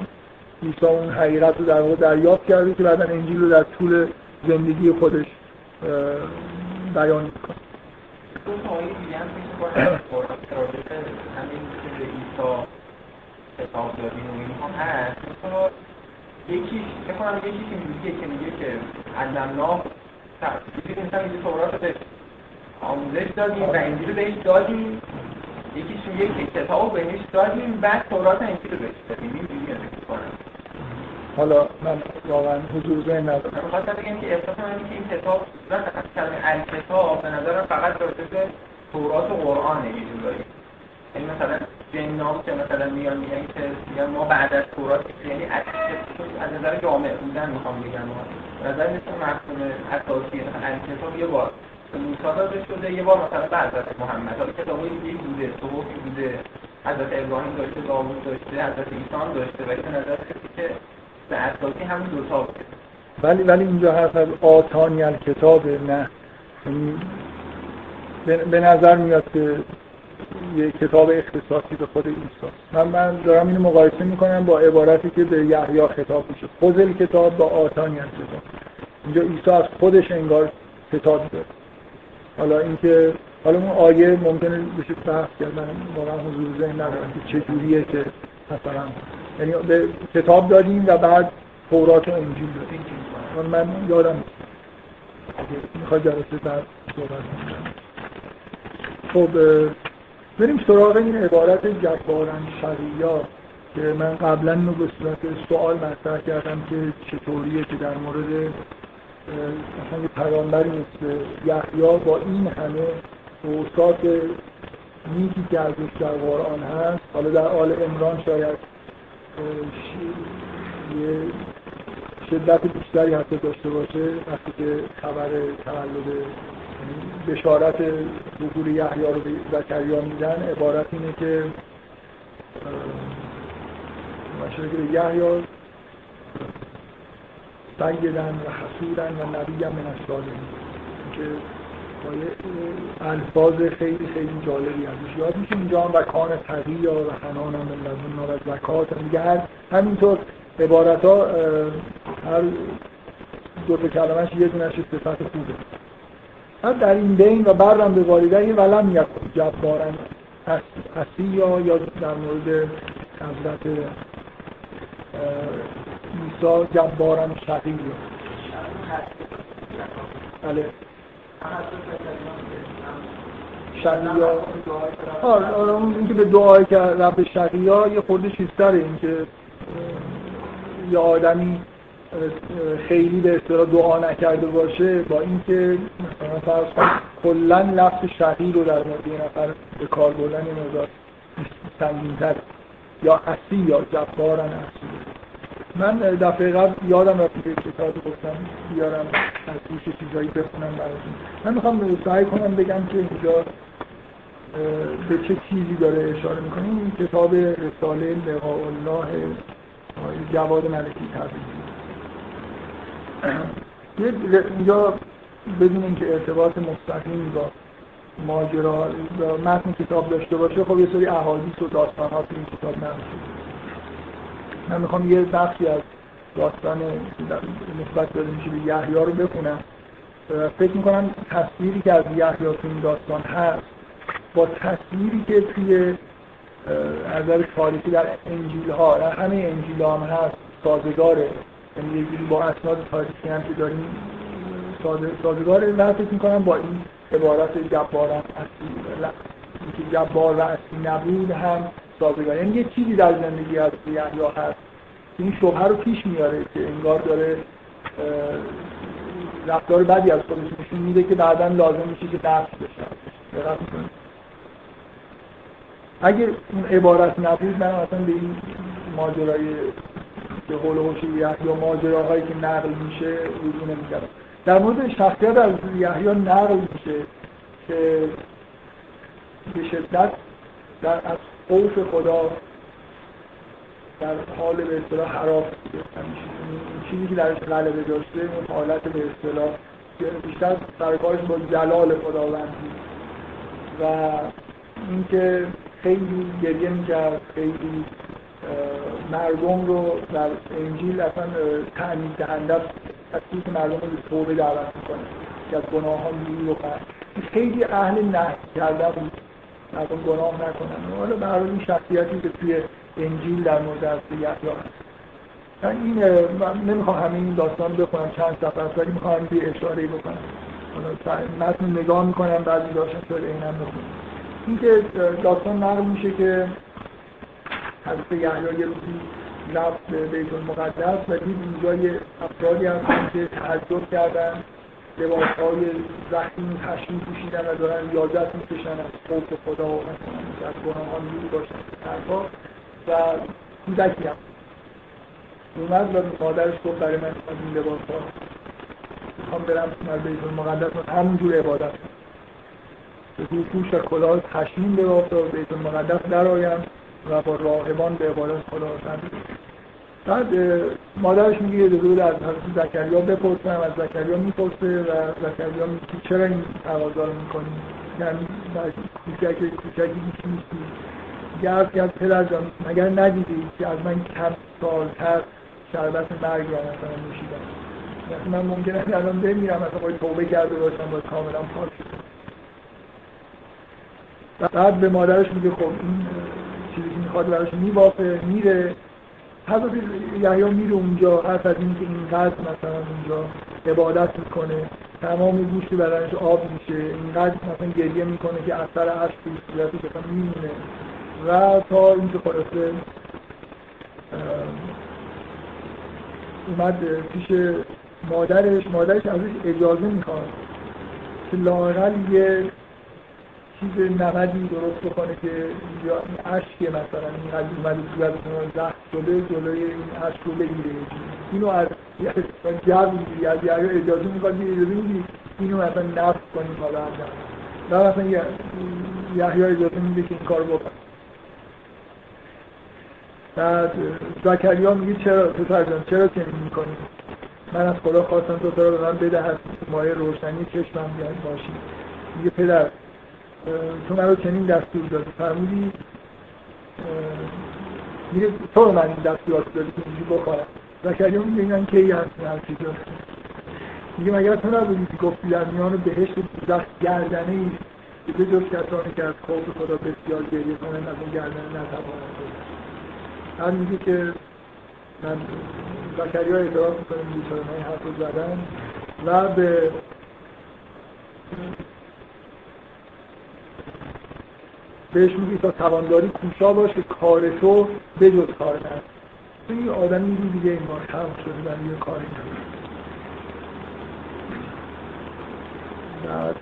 عیسی اون حقیقت رو در واقع دریافت کرده که بعدا انجیل رو در طول زندگی خودش بیان می‌کنه. <clears throat> یکی یکی که میگه که میگه که علمنا تفسیر مثلا میگه تورات رو آموزش دادیم و انجیل بهش دادیم. یکیش میگه که کتاب بهش دادیم بعد تورات انجیل رو بهش دادیم. این دیگه کنم حالا من واقعا حضور ذهن ندارم. می‌خواستم بگم که احساس من که این کتاب کلمه الکتاب به نظرم فقط راجع به تورات و قرآن یه جورایی یعنی مثلا جناب که مثلا میان میگن که میگن ما بعد از تورات یعنی از نظر جامع بودن می‌خوام بگم. به نظر مثل مفهوم اساسی الکتاب یه بار داده شده. یه بار مثلا به حضرت محمد حالا کتابای دیگه بوده صحفی بوده حضرت ابراهیم داشته داوود داشته حضرت عیسی داشته ولی به نظر که به اساسی همون دو تا بوده. ولی ولی اینجا حرف از آتانی الکتاب نه. یعنی به نظر میاد که یه کتاب اختصاصی به خود عیسی. من من دارم اینو مقایسه می‌کنم با عبارتی که به یحیی خطاب میشه. خود کتاب با آتانی کتاب اینجا عیسی از خودش انگار کتاب داره. حالا اینکه حالا اون آیه ممکنه بشه بحث کرد من واقعا حضور ذهن ندارم که چجوریه که مثلا یعنی به کتاب دادیم و بعد تورات و انجیل دادیم. من یادم می‌خواد جلسه بعد صحبت خب بریم سراغ این عبارت جبارن شریا که من قبلا اینو به صورت سوال مطرح کردم که چطوریه که در مورد مثلا یه پیامبری مثل یحیی با این همه اوصاف نیکی که ازش در قرآن هست. حالا در آل امران شاید یه شدت بیشتری حتی داشته باشه وقتی که خبر تولد بشارت ظهور یحیی رو به زکریا میدن. عبارت اینه که به یحیی سیدن و حسودن و نبی من الصالحین که الفاظ خیلی خیلی جالبی ازش یاد میشه. اینجا و کان تقی و حنان هم لدن و زکات میگه هر همینطور عبارت ها هر دو تا کلمش یه دونش صفت خوبه. در این بین و برم به والده ولم یک جبارن اسی یا یا در مورد حضرت ایسا جبارن شقی بله. شقیا آره اون اینکه به دعای که رب شقیا یه خورده چیزتره اینکه یه آدمی خیلی به اصطلاح دعا نکرده باشه با اینکه مثلا فرض کن کلا لفظ شقی رو در مورد یه نفر به کار بردن یه مقدار سنگین‌تر. یا اصی یا جبارن اصی من دفعه قبل یادم رفت که کتاب گفتم بیارم از توش چیزایی بخونم براتون. من می‌خوام سعی کنم بگم که اینجا به چه چیزی داره اشاره می‌کنه. این کتاب رساله لقاء الله جواد ملکی تبریزی اینجا بدون که ارتباط مستقیم با ماجرا متن کتاب داشته باشه خب یه سری احادیث و داستان ها تو این کتاب نمیشه من می‌خوام یه بخشی از داستان نسبت داده میشه به یحیی رو بخونم. فکر می‌کنم تصویری که از یحیی تو این داستان هست با تصویری که توی از تاریخی در انجیل ها در همه انجیل هم هست سازگاره. یعنی با اسناد تاریخی هم که داریم سازگاره. و فکر می‌کنم با این عبارت جبارم اصلی که جبار و اصلی نبود هم سازگار یعنی یه چیزی در زندگی از یحیی هست. این شبهه رو پیش میاره که انگار داره رفتار بدی از خودش نشون میده که بعدا لازم میشه که درس بشه. اگر اون عبارت نبود من اصلا به این ماجرای به قول یا ماجراهایی که نقل میشه رجوع نمی‌کردم در مورد شخصیت از یحیی نقل میشه که به شدت در از خوف خدا در حال به اصطلاح حراف چیزی که درش غلبه داشته اون حالت به اصطلاح بیشتر سرکارش با جلال خداوندی. و اینکه خیلی گریه می‌کرد خیلی مردم رو در انجیل اصلا تعمید دهنده از که مردم رو به توبه دعوت می‌کنه. که از گناه ها رو خیلی اهل نه کرده بود. مردم گناه نکنن. حالا به این شخصیتی که توی انجیل در مورد از یحیی من این نمی‌خوام همین این داستان بخونم چند صفحه است ولی می‌خوام یه اشاره بکنم. حالا متن نگاه می‌کنم بعضی داشتن شده اینم بخونم. این که داستان نقل میشه که حضرت یحیی یه روزی به بیت المقدس و دید اونجا یه افرادی هستن که تعجب کردن لباس های زخیم تشریف پوشیدن و دارن یادت می‌کشن از خوف خدا و از گناه ها میری باشن. و کودکی هم. اومد و مادرش گفت برای من از این لباس ها می‌خوام برم از بیت المقدس و همونجور عبادت به پوش و کلاه تشمین لباس و بیت المقدس در آیم و با راهبان به عبادت خدا بعد مادرش میگه یه دوزه از حضرت زکریا بپرسم از زکریا می‌پرسه و زکریا میگه چرا این تقاضا رو می‌کنی؟ یعنی کوچک کوچکی هیچ نیستی گرد کرد پدر جان مگر ندیدی که از من کم سالتر شربت مرگ مثلا نوشیدم مثلا من ممکنه الان بمیرم مثلا باید توبه کرده باشم باید کاملا پاک شده بعد به مادرش میگه خب این که می‌خواد براش میبافه میره. حضرت یحیی میره اونجا حرف از اینکه اینقدر مثلا اونجا عبادت می‌کنه. تمام گوشت بدنش آب میشه. اینقدر مثلا گریه می‌کنه که اثر عشق توی صورتش مثلا میمونه. و تا اینکه خلاصه اومد پیش مادرش. مادرش ازش اجازه می‌خواد که لاقل یه چیز نمدی درست بکنه که یا عشق مثلا این قضیه اومده صورتتون زخم شده جلوی این عشق رو بگیره. اینو از جو می‌گیری از اجازه می‌خواد یه اجازه می‌گیری اینو مثلا نفت کنیم حالا هم و مثلا یحیی اجازه میده که این کار بکن بعد زکریا میگه چرا تو جان چرا چنین می‌کنی؟ من از خدا خواستم تو را به من بدهد مایه روشنی چشمم بیاد باشی. میگه پدر تو من رو چنین دستور دادی فرمودی میگه تو من این دستورات دادی که اینجوری بخورم زکریا میگه این کی هست هر چی میگه مگر تو نبودی که گفتی در میان بهشت دست گردنه ای به جز کسانی که از خوف خدا بسیار گریه کنن از اون گردنه نتوانند هم میگه که من زکریا اعتراف می‌کنه بیچاره من حرف رو زدن و به بهش میگه تا توانداری کوشا باش که کار تو کار من. این آدم این دیگه این بار خلق شده و یه کاری بعد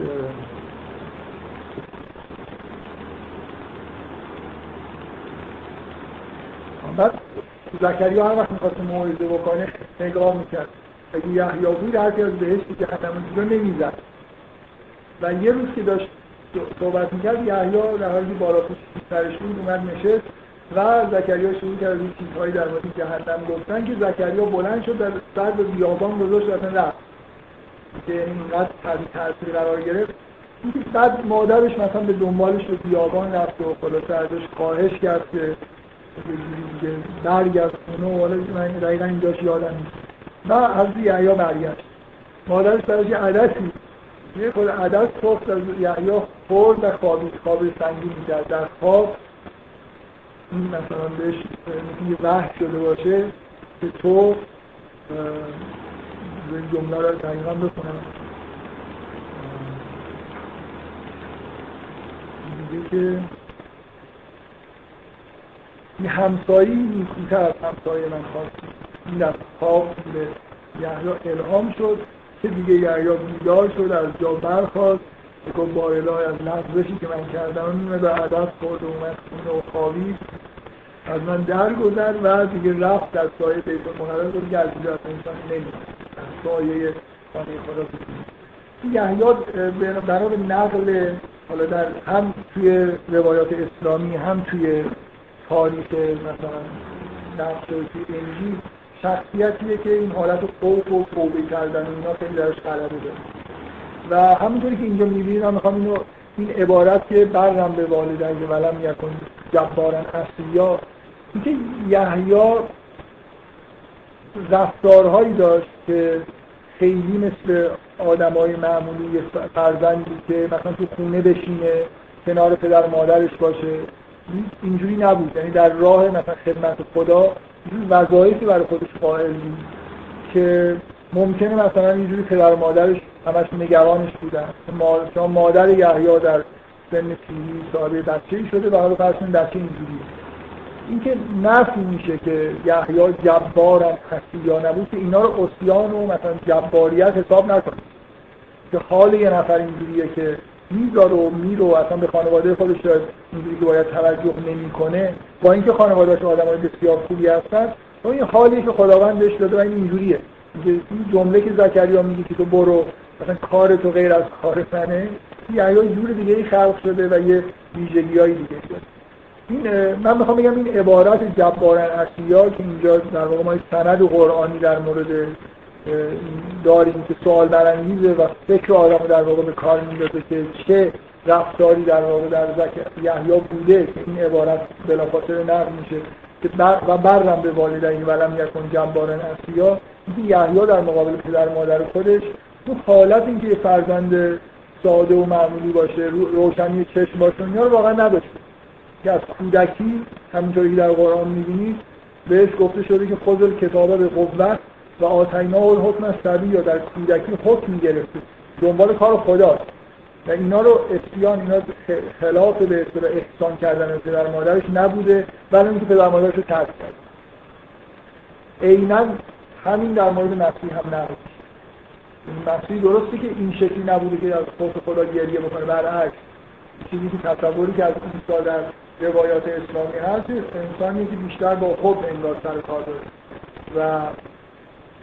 بعد زکریا هر وقت می‌خواست موعظه بکنه نگاه می‌کرد. اگه یحیی بود هر از بهشتی که ختم نمی‌زد. و یه روز که داشت صحبت می‌کرد یحیی در حالی بالا سرش بود اومد نشست و زکریا شروع کرد این چیزهایی در مورد جهنم گفتن که زکریا بلند شد در سر به بیابان گذاشت اصلا رفت. که اینقدر تبی تاثیر قرار گرفت. بعد مادرش مثلا به دنبالش به بیابان رفت و خلاصه ازش خواهش کرد که برگشت خونه و حالا من دقیقا اینجاش یادم نیست. نه از یحیا برگشت. مادرش براش یه عدسی یه خود عدس پخت از یحیا خورد و خوابید خواب سنگین می‌کرد. در خواب این مثلا بهش یه وحش شده باشه که تو این جمله رو دقیقا بکنم میگه که این همسایی نیکوتر از همسایه من خواست. این از خواب به یحیا الهام شد. که دیگه یحیا بیدار شد از جا برخواست گفت با الهی از لحظشی که من کردم. نیمه به عدد خود و اومد خونه و خوابید. از من درگذر و دیگه رفت در سایه بیت المقدس. رو دیگه از اینجا انسان نمید سایه خانه خدا یحیا بنا به نقل حالا در هم توی روایات اسلامی هم توی تاریخ مثلا نقش توی انجیل شخصیتیه که این حالت خوف و توبه کردن اینا خیلی درش غلبه داره. و همونطوری که اینجا می‌بینید من می‌خوام اینو این عبارت که برم به والدین ولم یکن جبارن اصلیا اینکه یحیا رفتارهایی داشت که خیلی مثل آدمای معمولی فرزندی که مثلا تو خونه بشینه کنار پدر مادرش باشه اینجوری نبود. یعنی در راه مثلا خدمت خدا وظایفی برای خودش قائل بود که ممکنه مثلا اینجوری پدر مادرش همش نگرانش بودن. شما مادر یحیی در سن سی ساله بچه شده و حالا فرض بچه اینجوری اینکه نفی میشه که یحیی جبار هستی یا نبود که اینا رو اسیان و مثلا جباریت حساب نکنید که حال یه نفر اینجوریه که می‌ذاره و میره و اصلا به خانواده خودش اینجوری که باید توجه نمی‌کنه. با اینکه خانوادهش آدمای بسیار خوبی هستن و این حالی که خداوند بهش داده و این اینجوریه. این جمله که زکریا میگه که تو برو مثلا کار تو غیر از کار منه یه جور دیگه خلق شده و یه ویژگی دیگه شده. این من می‌خوام بگم این عبارت جبارن اصلیا که اینجا در واقع ما سند قرآنی در مورد داریم که سوال برانگیزه و فکر آدم در واقع به کار میندازه که چه رفتاری در واقع در یحیی بوده که این عبارت بلافاصله نقل میشه. که بر و برم به والدین ولم یکن جنبارن اینکه یحیی در مقابل پدر مادر خودش اون حالت اینکه یه فرزند ساده و معمولی باشه روشنی چشم باشه اینا واقعا نداشته. که از کودکی همونطوری که در قرآن می‌بینید بهش گفته شده که خود کتابه به قوت و آتینا و حکم سبی یا در کودکی حکم گرفته دنبال کار خداست. و اینا رو اسیان اینا خلاف به اصطلاح احسان کردن پدر مادرش نبوده. بلکه اینکه پدر مادرش رو ترک کرد. عینا همین در مورد مسیح هم نبود. مسیح درسته که این شکلی نبوده که از خود خدا گریه بکنه. برعکس چیزی که تصوری که از این در روایات اسلامی هست انسانی که بیشتر با خود انگار سر کار داره. و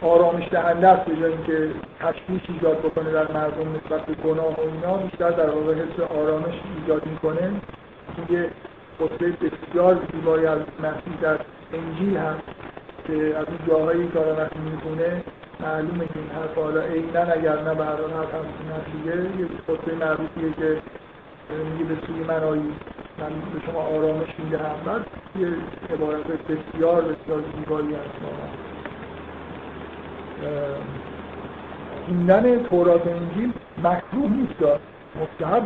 آرامش دهنده است به اینکه تشویش ایجاد بکنه در مردم نسبت به گناه و اینا بیشتر در واقع حس آرامش ایجاد می‌کنه. یه خطبه بسیار زیبایی از مسیح در انجیل هست که از اون جاهایی که آدم وقتی می‌خونه معلومه که این حرف. حالا عینا اگر نه به هر حرف هم دیگه. یه خطبه معروفیه که میگه به سوی من آیی من به شما آرامش می‌دهم. بعد یه عبارت بسیار بسیار زیبایی هست خوندن تورات انجیل مکروه نیست مستحب.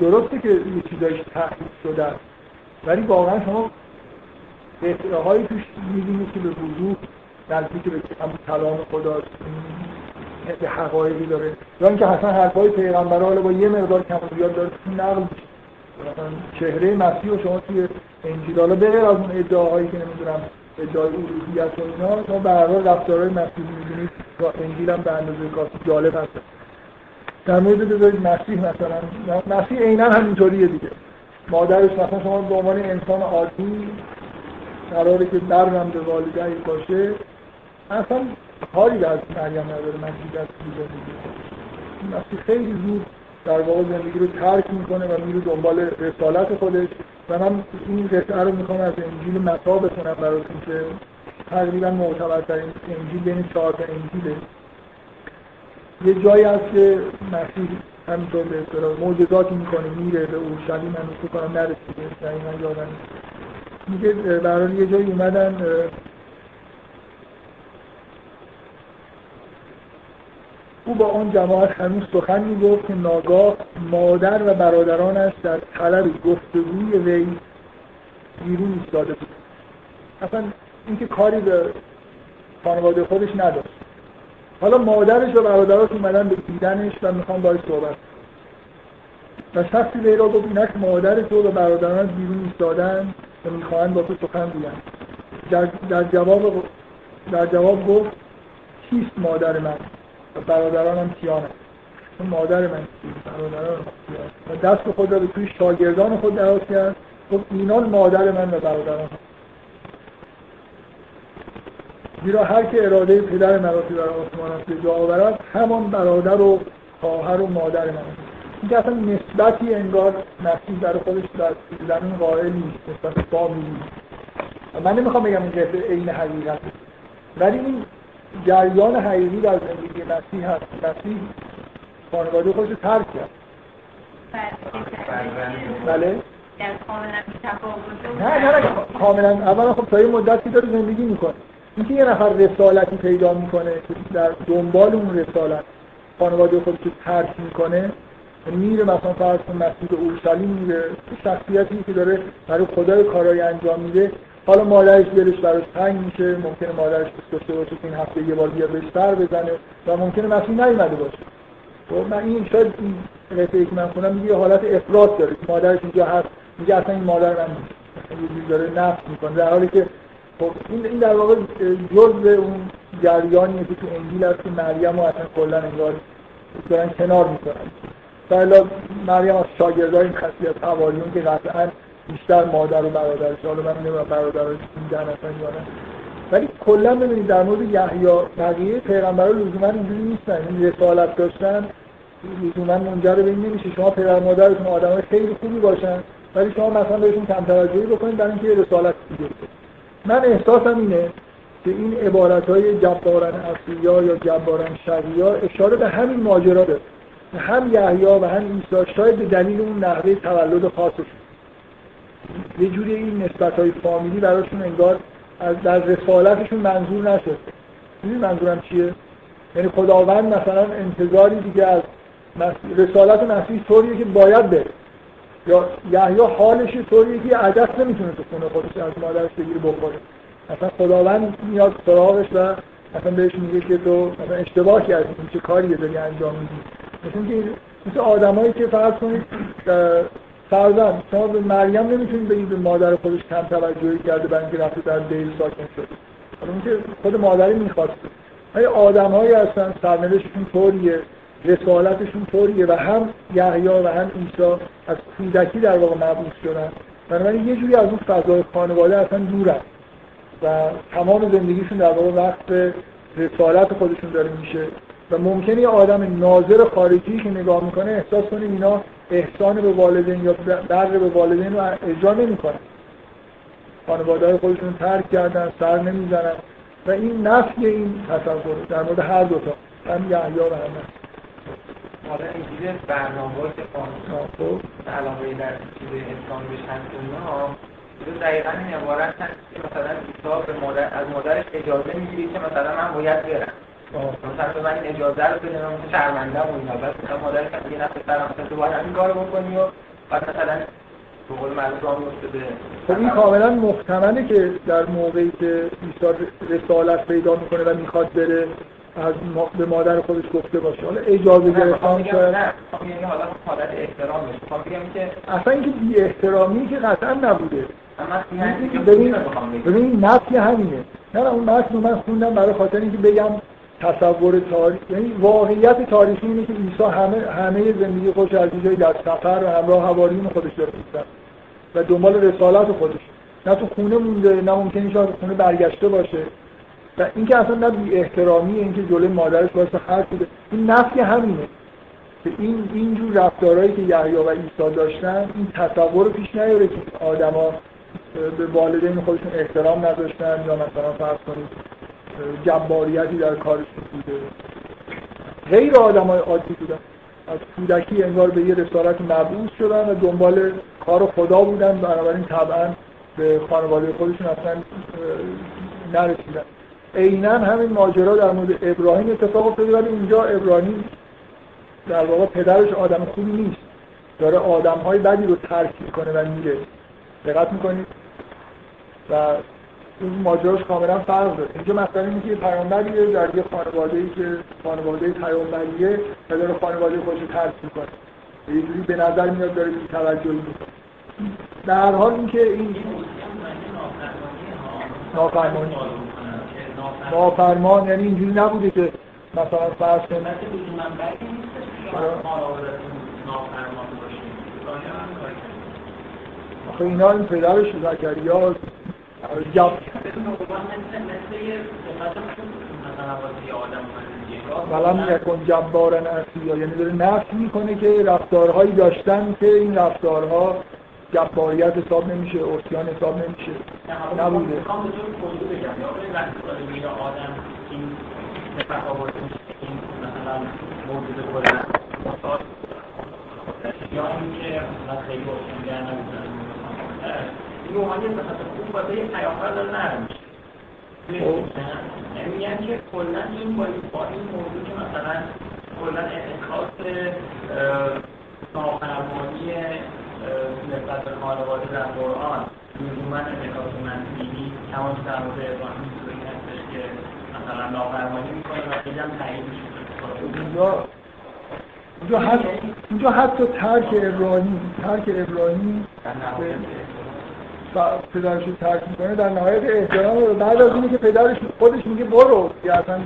درسته که یه چیزایش تحقیق شده ولی واقعا شما قطعه هایی توش می‌بینید که به وضوح نزدیک به کلام خدا یه حقایقی داره. یا اینکه حسن حرفای پیغمبر حالا با یه مقدار کم زیاد داره تو نقل چهره مسیح و شما توی انجیل حالا بغیر از اون ادعاهایی که نمی‌دونم ادعای الوهیت و اینا شما حال رفتارهای مسیح می‌بینید و انجیل هم به اندازه کافی جالب هست. در مورد بذارید مسیح مثلا مسیح عینا همینطوریه دیگه. مادرش مثلا شما به عنوان انسان عادی قراره که درم به والدهی باشه اصلا کاری از مریم نداره مسیح دست مسیح خیلی زود در واقع زندگی رو ترک می‌کنه و میره دنبال رسالت خودش. و من این قطعه رو می‌خوام از انجیل متا بخونم براتون که تقریبا معتبرترین انجیل بین چهار تا انجیله. یه جایی هست که مسیح همینطور به اصطلاح معجزاتی می‌کنه میره به اورشلیم من فکر کنم نرسیده من یادم میگه برای یه جایی اومدن او با آن جماعت هنوز سخن می‌گفت که ناگاه مادر و برادرانش در طلب گفتگوی وی بیرون ایستاده بود. اصلا اینکه کاری به خانواده خودش نداشت. حالا مادرش و برادراش اومدن به دیدنش و می‌خوان باید صحبت و شخصی وی را گفت اینک مادرش و برادران بیرون ایستادن و می‌خواهند با تو سخن بگن در, در, جواب در جواب گفت کیست مادر من؟ برادرانم کیانم مادر من برادرانم و دست خود را به توی شاگردان خود دراز کرد. گفت اینان مادر من و برادرانم زیرا هر که اراده پدر مراتی در آسمان به جا آورد همان برادر و خواهر و مادر من این که اصلا نسبتی انگار مسیح در خودش در زمین قائل نیست نسبت فامیلی من نمی‌خوام بگم این قصه عین حقیقت. ولی این جریان حقیقی در زندگی مسیح هست. مسیح خانواده خودش ترک کرد. بله. نه نه نه کاملا. اولا خب تا یه مدتی داره زندگی می‌کنه. اینکه یه نفر رسالتی پیدا می‌کنه که در دنبال اون رسالت خانواده خودش رو ترک می‌کنه میره مثلا فرض مسجد اورشلیم میره. شخصیتی که داره برای خدای کارای انجام میده. حالا مادرش دلش براش تنگ میشه ممکنه مادرش دوست داشته باشه این هفته یه بار بیاد بهش سر بزنه و ممکنه مسیح نیومده باشه. خب من این شاید این قطعه که من خونم میگه حالت افراد داره. که مادرش اینجا هست میگه اصلا این مادر من نیست. یه داره نفس می‌کنه. در حالی که خب این این در واقع جزء اون جریانیه که تو انجیل هست که مریم رو اصلا کلا انگار دارن کنار می‌کنن مثلا مریم از شاگردای این خصیت حواریون که قطعا بیشتر مادر و برادرش حالا من نمی‌دونم برادرش دیدن اصلا یا نه. ولی کلا ببینید در مورد یحیی بقیه پیغمبرا لزوما اینجوری نیستن. این رسالت داشتن لزوما منجر به این نمیشه شما پدر مادرتون آدمای خیلی خوبی باشن ولی شما مثلا بهشون کم توجهی بکنید برای اینکه رسالت دیگه من احساسم اینه که این عبارت های جبارن اصلیا یا جبارن شریا اشاره به همین ماجرا داره. هم یحیی و هم عیسی شاید به دلیل اون نحوه تولد خاصشون. یه جوری این نسبت های فامیلی براشون انگار از در رسالتشون منظور نشد. این منظورم چیه؟ یعنی خداوند مثلا انتظاری دیگه از رسالت مسیح طوریه که باید بره. یا یحیی حالش طوریه که عدس نمی‌تونه تو خونه خودش از مادرش بگیره بخوره. مثلا خداوند میاد سراغش و مثلا بهش میگه که تو مثلا اشتباه کردی چه کاری داری انجام میدی؟ مثل که مثل آدمایی که فرض کنید فرزن شما به مریم نمی‌تونید بگید به مادر خودش کم توجهی کرده برای اینکه رفته در دیل ساکن شده. حالا اینکه خود مادری می‌خواسته. ولی آدمایی هستن سرنوشتشون طوریه رسالتشون طوریه و هم یحیی و هم عیسی از کودکی در واقع مبعوث شدن. بنابراین یه جوری از اون فضای خانواده اصلا دورن و تمام زندگیشون در واقع وقت رسالت خودشون داره میشه. و ممکنه یه آدم ناظر خارجی که نگاه می‌کنه احساس کنه اینا احسان به والدین یا بر به والدین رو اجرا نمی‌کنن. خانواده های خودشون ترک کردن سر نمی‌زنن. و این نفی این تصور در مورد هر دو تا. هم یحیی و هم حالا اینجوری برنامه که خب. علاقه در چیز انسان بشن اونها دقیقا این عبارت مثلا عیسی به مادر از مادرش اجازه می‌گیری که مثلا من باید برم. مثلا من این اجازه رو بده من شرمنده و اینا. بس مثلا مادرش میگه نه پسرم مثلا تو باید همین کارو بکنی و بعد مثلا به قول معروف خب این کاملا محتمله که در موقعی که عیسی رسالت پیدا می‌کنه و می‌خواد بره از ما به مادر خودش گفته باشه. حالا اجازه گرفتن شاید نه حالا حالت احترام می‌خوام بگم که اصلا اینکه بی احترامی که قطعا نبوده. ببین ببین نفی همینه. نه اون متن من خوندم برای خاطر اینکه بگم تصور تاریخ یعنی واقعیت تاریخی اینه که عیسی همه همه زندگی خودش از جایی در سفر و همراه حواریون خودش داره و دنبال رسالت خودش. نه تو خونه مونده نه ممکنه شاید خونه برگشته باشه. و اینکه اصلا نه بی احترامی اینکه جلوی مادرش واسه خرج بوده. این نفی همینه. که این اینجور رفتارهایی که یحیی و عیسی داشتن این تصور رو پیش نیاره که آدما به والدین خودشون احترام نداشتن یا مثلا فرض کنید جباریتی در کارش بوده. غیر آدمای عادی بودن. از کودکی انگار به یه رسالت مبعوث شدن و دنبال کار خدا بودن. بنابراین طبعا به خانواده خودشون اصلا نرسیدن. عینا همین ماجرا در مورد ابراهیم اتفاق افتاده ولی اینجا ابراهیم در واقع پدرش آدم خوبی نیست. داره آدم های بدی رو ترک می‌کنه و میره. دقت می‌کنید؟ و این ماجراش کاملا فرق داره. اینجا مثلا اینه که پیامبریه در یه خانواده ای که خانواده پیامبریه و داره خانواده خودش رو ترک می‌کنه. یه جوری به نظر میاد داره بی توجهی می‌کنه. در حال اینکه این نافرمانی. نافرمان یعنی اینجوری نبوده که مثلا فرض کنید. آخه اینا این پدرش زکریا جب ولم یکن جبارن اصیا یعنی داره نفی می‌کنه که رفتارهایی داشتن که این رفتارها جباریت حساب نمیشه ارسیان حساب نمیشه. نبوده. یا اینکه خیلی روحانیت به خاطر خوب واسه یه پیامبر داره نرم یعنی میگن که کلا این با این موضوع که مثلا کلا انعکاس نافرمانی نسبت به خانواده در قرآن لزوما انعکاس منفی همون که در مورد ابراهیم این هستش که مثلا نافرمانی می‌کنه و خیلی هم تایید حتی اینجا حتی ترک ابراهیم ترک ابراهیم پدرش رو ترک می‌کنه در نهایت احترام رو بعد از اینه که پدرش خودش میگه برو یا اصلا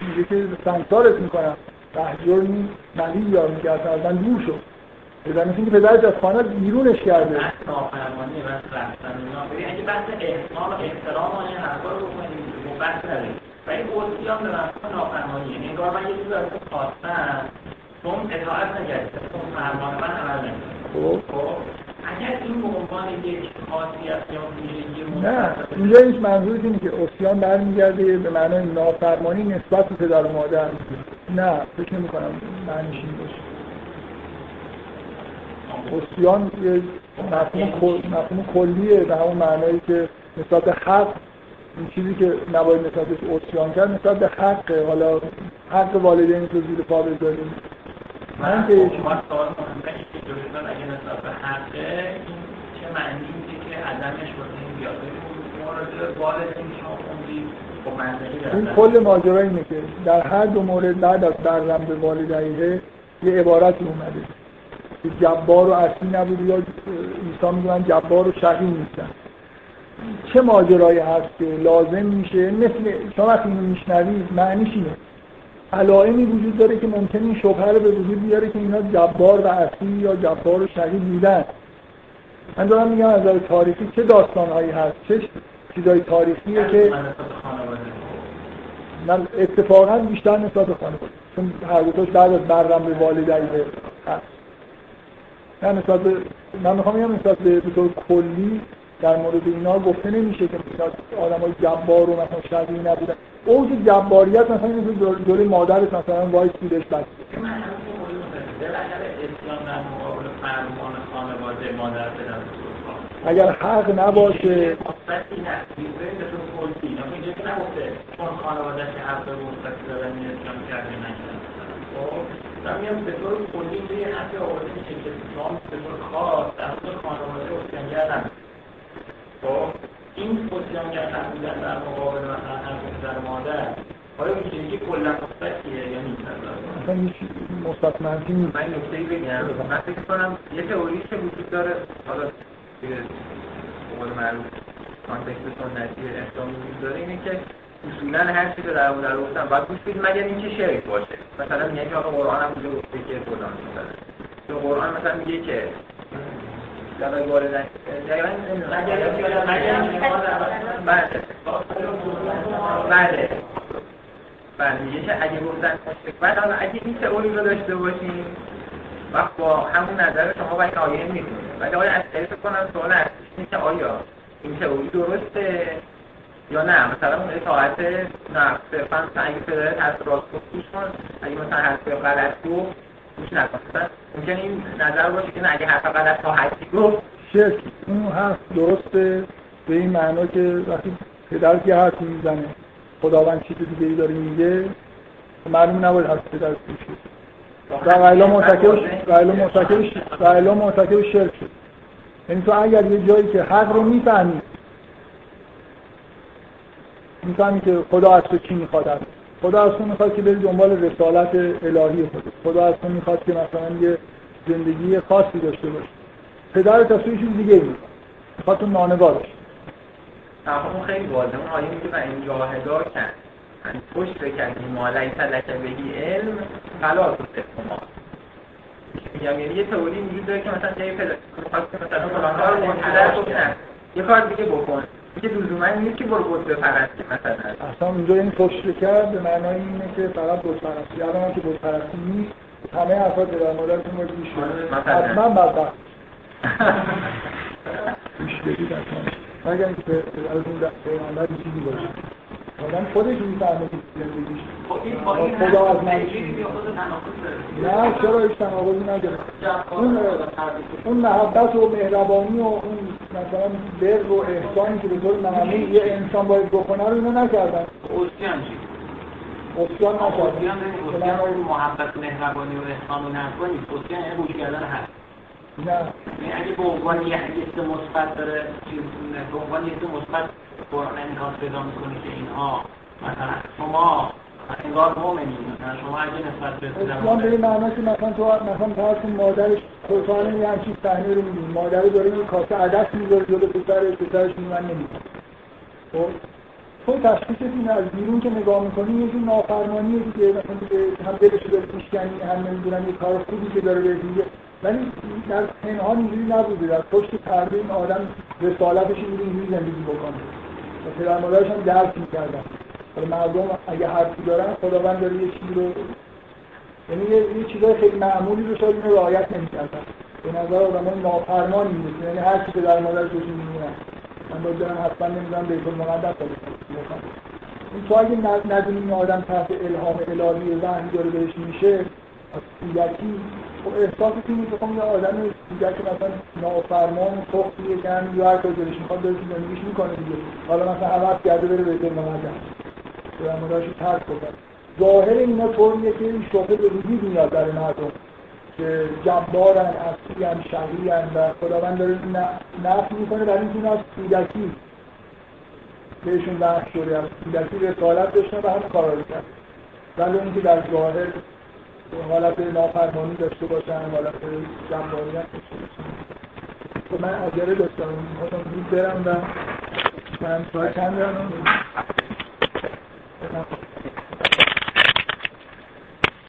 میگه که سنگسارت می‌کنم. تحجرنی ملی یا میگه اصلا از من دور شد پدر مثل اینکه پدرش از خانه بیرونش کرده. بحث نافرمانی بحث رفتن اینا. اگه بحث احترام و احترام و این حرفا رو بکنیم بحث نداریم. و این اوسیان به مفهوم نافرمانی. یعنی انگار من یه چیزی از خواستم چون اطاعت نکردی چون فرمان من عمل نکردی خب. اگر این به عنوان یک خاصیت یا نه اینجا هیچ منظور اینه که اوسیان برمیگرده به معنای نافرمانی نسبت به پدر و مادر. نه فکر نمی کنم معنیش این باشه. اوسیان یه مفهوم کلیه به همون معنایی که نسبت به حق این چیزی که نباید نسبتش اوسیان کرد نسبت به حق. حالا حق والدین تو زیر پا بذاریم. من که یه سوال کنم که اگه نسبت به حقه این چه معنی میده که عدمش واسه این بیاد والدین شما خوندید این کل ماجرا اینه که در هر دو مورد بعد از برزم به والدیه یه عبارتی اومده. که جبار و اصلی نبود یا عیسی میگن جبار و شقی نیستن. چه ماجرایی هست که لازم میشه؟ مثل شما وقتی اینو میشنوید معنیش اینه. علائمی وجود داره که ممکن این شبهه رو به وجود بیاره که اینا جبار و اصلی یا جبار و شقی بودن. من دارم میگم از تاریخی چه داستانهایی هست؟ چه چیزای تاریخیه که من اتفاقا بیشتر نسبت خانواده چون هر دوتاش بعد از برم به والدین هست. نه نسبت من می‌خوام بگم نسبت به طور کلی در مورد اینا گفته نمیشه که مثلا آدمای جبار و مثلا شبیه نبودن. اوج جباریت مثلا اینکه جلوی مادرت مثلا وایس بودش بس. اگر حق نباشه. من میام به طور کلی که طور خاص در خانواده خب این پرسشگر نبودن در مقابل مثلا هم در مادر آیا میشه که کلا مثبتیه یا نیست؟ اصلا هیچ مثبت منفی نیست. من نکته‌ای بگم من فکر کنم یه تئوری که وجود داره حالا قول معروف context سنتی احترام وجود داره اینه که اصولا هر چیزی در اون گفتم باید گوش بدید مگر اینکه شرک باشه. مثلا میگه که آقا قرآن هم بوده گفته که فلان مثلا. تو قرآن مثلا میگه که بله. بله. میگه که اگه گفتن بعد حالا اگه این تئوری رو داشته باشیم وقت با همون نظر شما باید آیه می‌کنیم ولی آیا از طریق کنم سوال اصلیش که آیا این تئوری درسته یا نه مثلا اون اطاعت نه صرفا اگه پدرت حرف راست گفت گوش کن اگه مثلا حرف غلط گفت گوش نکن مثلا ممکنه این نظر باشه که اگه حرف غلط تا حدی گفت. شرک. اون حرف درسته به این معنا که وقتی پدر یه حرفی می‌زنه خداوند چیز دیگه ای داره میگه معلوم نباید حرف پدر گوش و غیلا مرتکب مرتکب غیلا مرتکب شرک شد. یعنی تو اگر یه جایی که حق رو می‌فهمی می‌فهمی که خدا از تو چی می‌خواد خدا از تو می‌خواد که بری دنبال رسالت الهی خود خدا از تو می‌خواد که مثلا یه زندگی خاصی داشته باشی. پدر از تو چیز دیگه می‌خواد. می‌خواد تو باشی. اون خیلی واضحه اون آیه میگه و این جاهدا کن. یعنی پشت بکردی. ما لیس لک بهی علم فلا تصفهما میگم یعنی یه تئوری وجود داره که مثلا یه پدر مثلا فلان کار رو یه کار دیگه بکن. که لزوما نیست که برو بود بپرستی مثلا. اصلا اونجا این پشت کرد به معنای اینه که فقط بود پرستی. الان که بود پرستی نیست همه افراد در مورد مورد میشه حتما بدبخت. <laughs> گوش بدید مگر اینکه از اون پیغمبر چیزی باشه. آدم خودش می‌فهمه که زندگیش خدا از من نه چرا هیچ تناقضی نداره اون اون محبت و مهربانی و اون مثلا بر و احسانی که به طور معمول یه انسان باید بکنه رو اینو نکردن. اوسیان چی؟ اوسیان نکردن. اوسیان محبت و مهربانی و احسان و نفع نیست اوسیان یعنی روش کردن هست نه یعنی به عنوان یه حدیث مثبت داره به عنوان یه مثبت قرآن انگار پیدا می‌کنه که اینها مثلا شما انگار مؤمنین مثلا شما اگه نسبت به اسلام به این معنا که مثلا تو مثلا فرض مادرش خودتانه یه همچین صحنه رو می‌بینی مادر داره یه کاسه عدس می‌ذاره جلو پسر پسرش من نمی‌کنه خب؟ تو تشخیصت این از بیرون که نگاه می‌کنی یه جور نافرمانیه دیگه. مثلا هم دلش رو میشکنی هم نمی‌دونم یه کار خوبی که داره بهت میگه. ولی در پنهان اینجوری نبوده. در پشت پرده این آدم رسالتش اینجوری زندگی بکنه. و پدر مادرش هم درک می‌کردن. مردم اگه حرفی دارن خداوند داره یه چیزی رو یعنی یه, چیزای خیلی معمولی رو شاید اینو رعایت نمی‌کردن. به نظر آدم های نافرمانی می‌رسه یعنی هر چی در مادر جوشی میمونن من باید دارم حتما نمی‌دونم بیت المقدس این تو اگه ندونی این آدم تحت الهام الهی وحی داره بهش میشه کودکی خب احساس اینه که خب یه آدم دیگر که مثلا نافرمان سختیه که همین هر کاری دلش می‌خواد داره زندگیش می‌کنه دیگه. حالا مثلا عوض کرده بره بیت المقدس به امراشو ترک کنه ظاهر اینا طوریه که این شبه به وجود میاد در مردم. که جبارن شهری و خداوند داره نفت می‌کنه برای اینکه از کودکی بهشون وحش شده. از کودکی رسالت داشتن و همه کارا رو کرد ولی اینکه در ظاهر حالت نافرمانی داشته باشن حالت جنباریت داشته باشن. خب من عجله داشتم می‌خواستم زود برم و من ساعت چند برم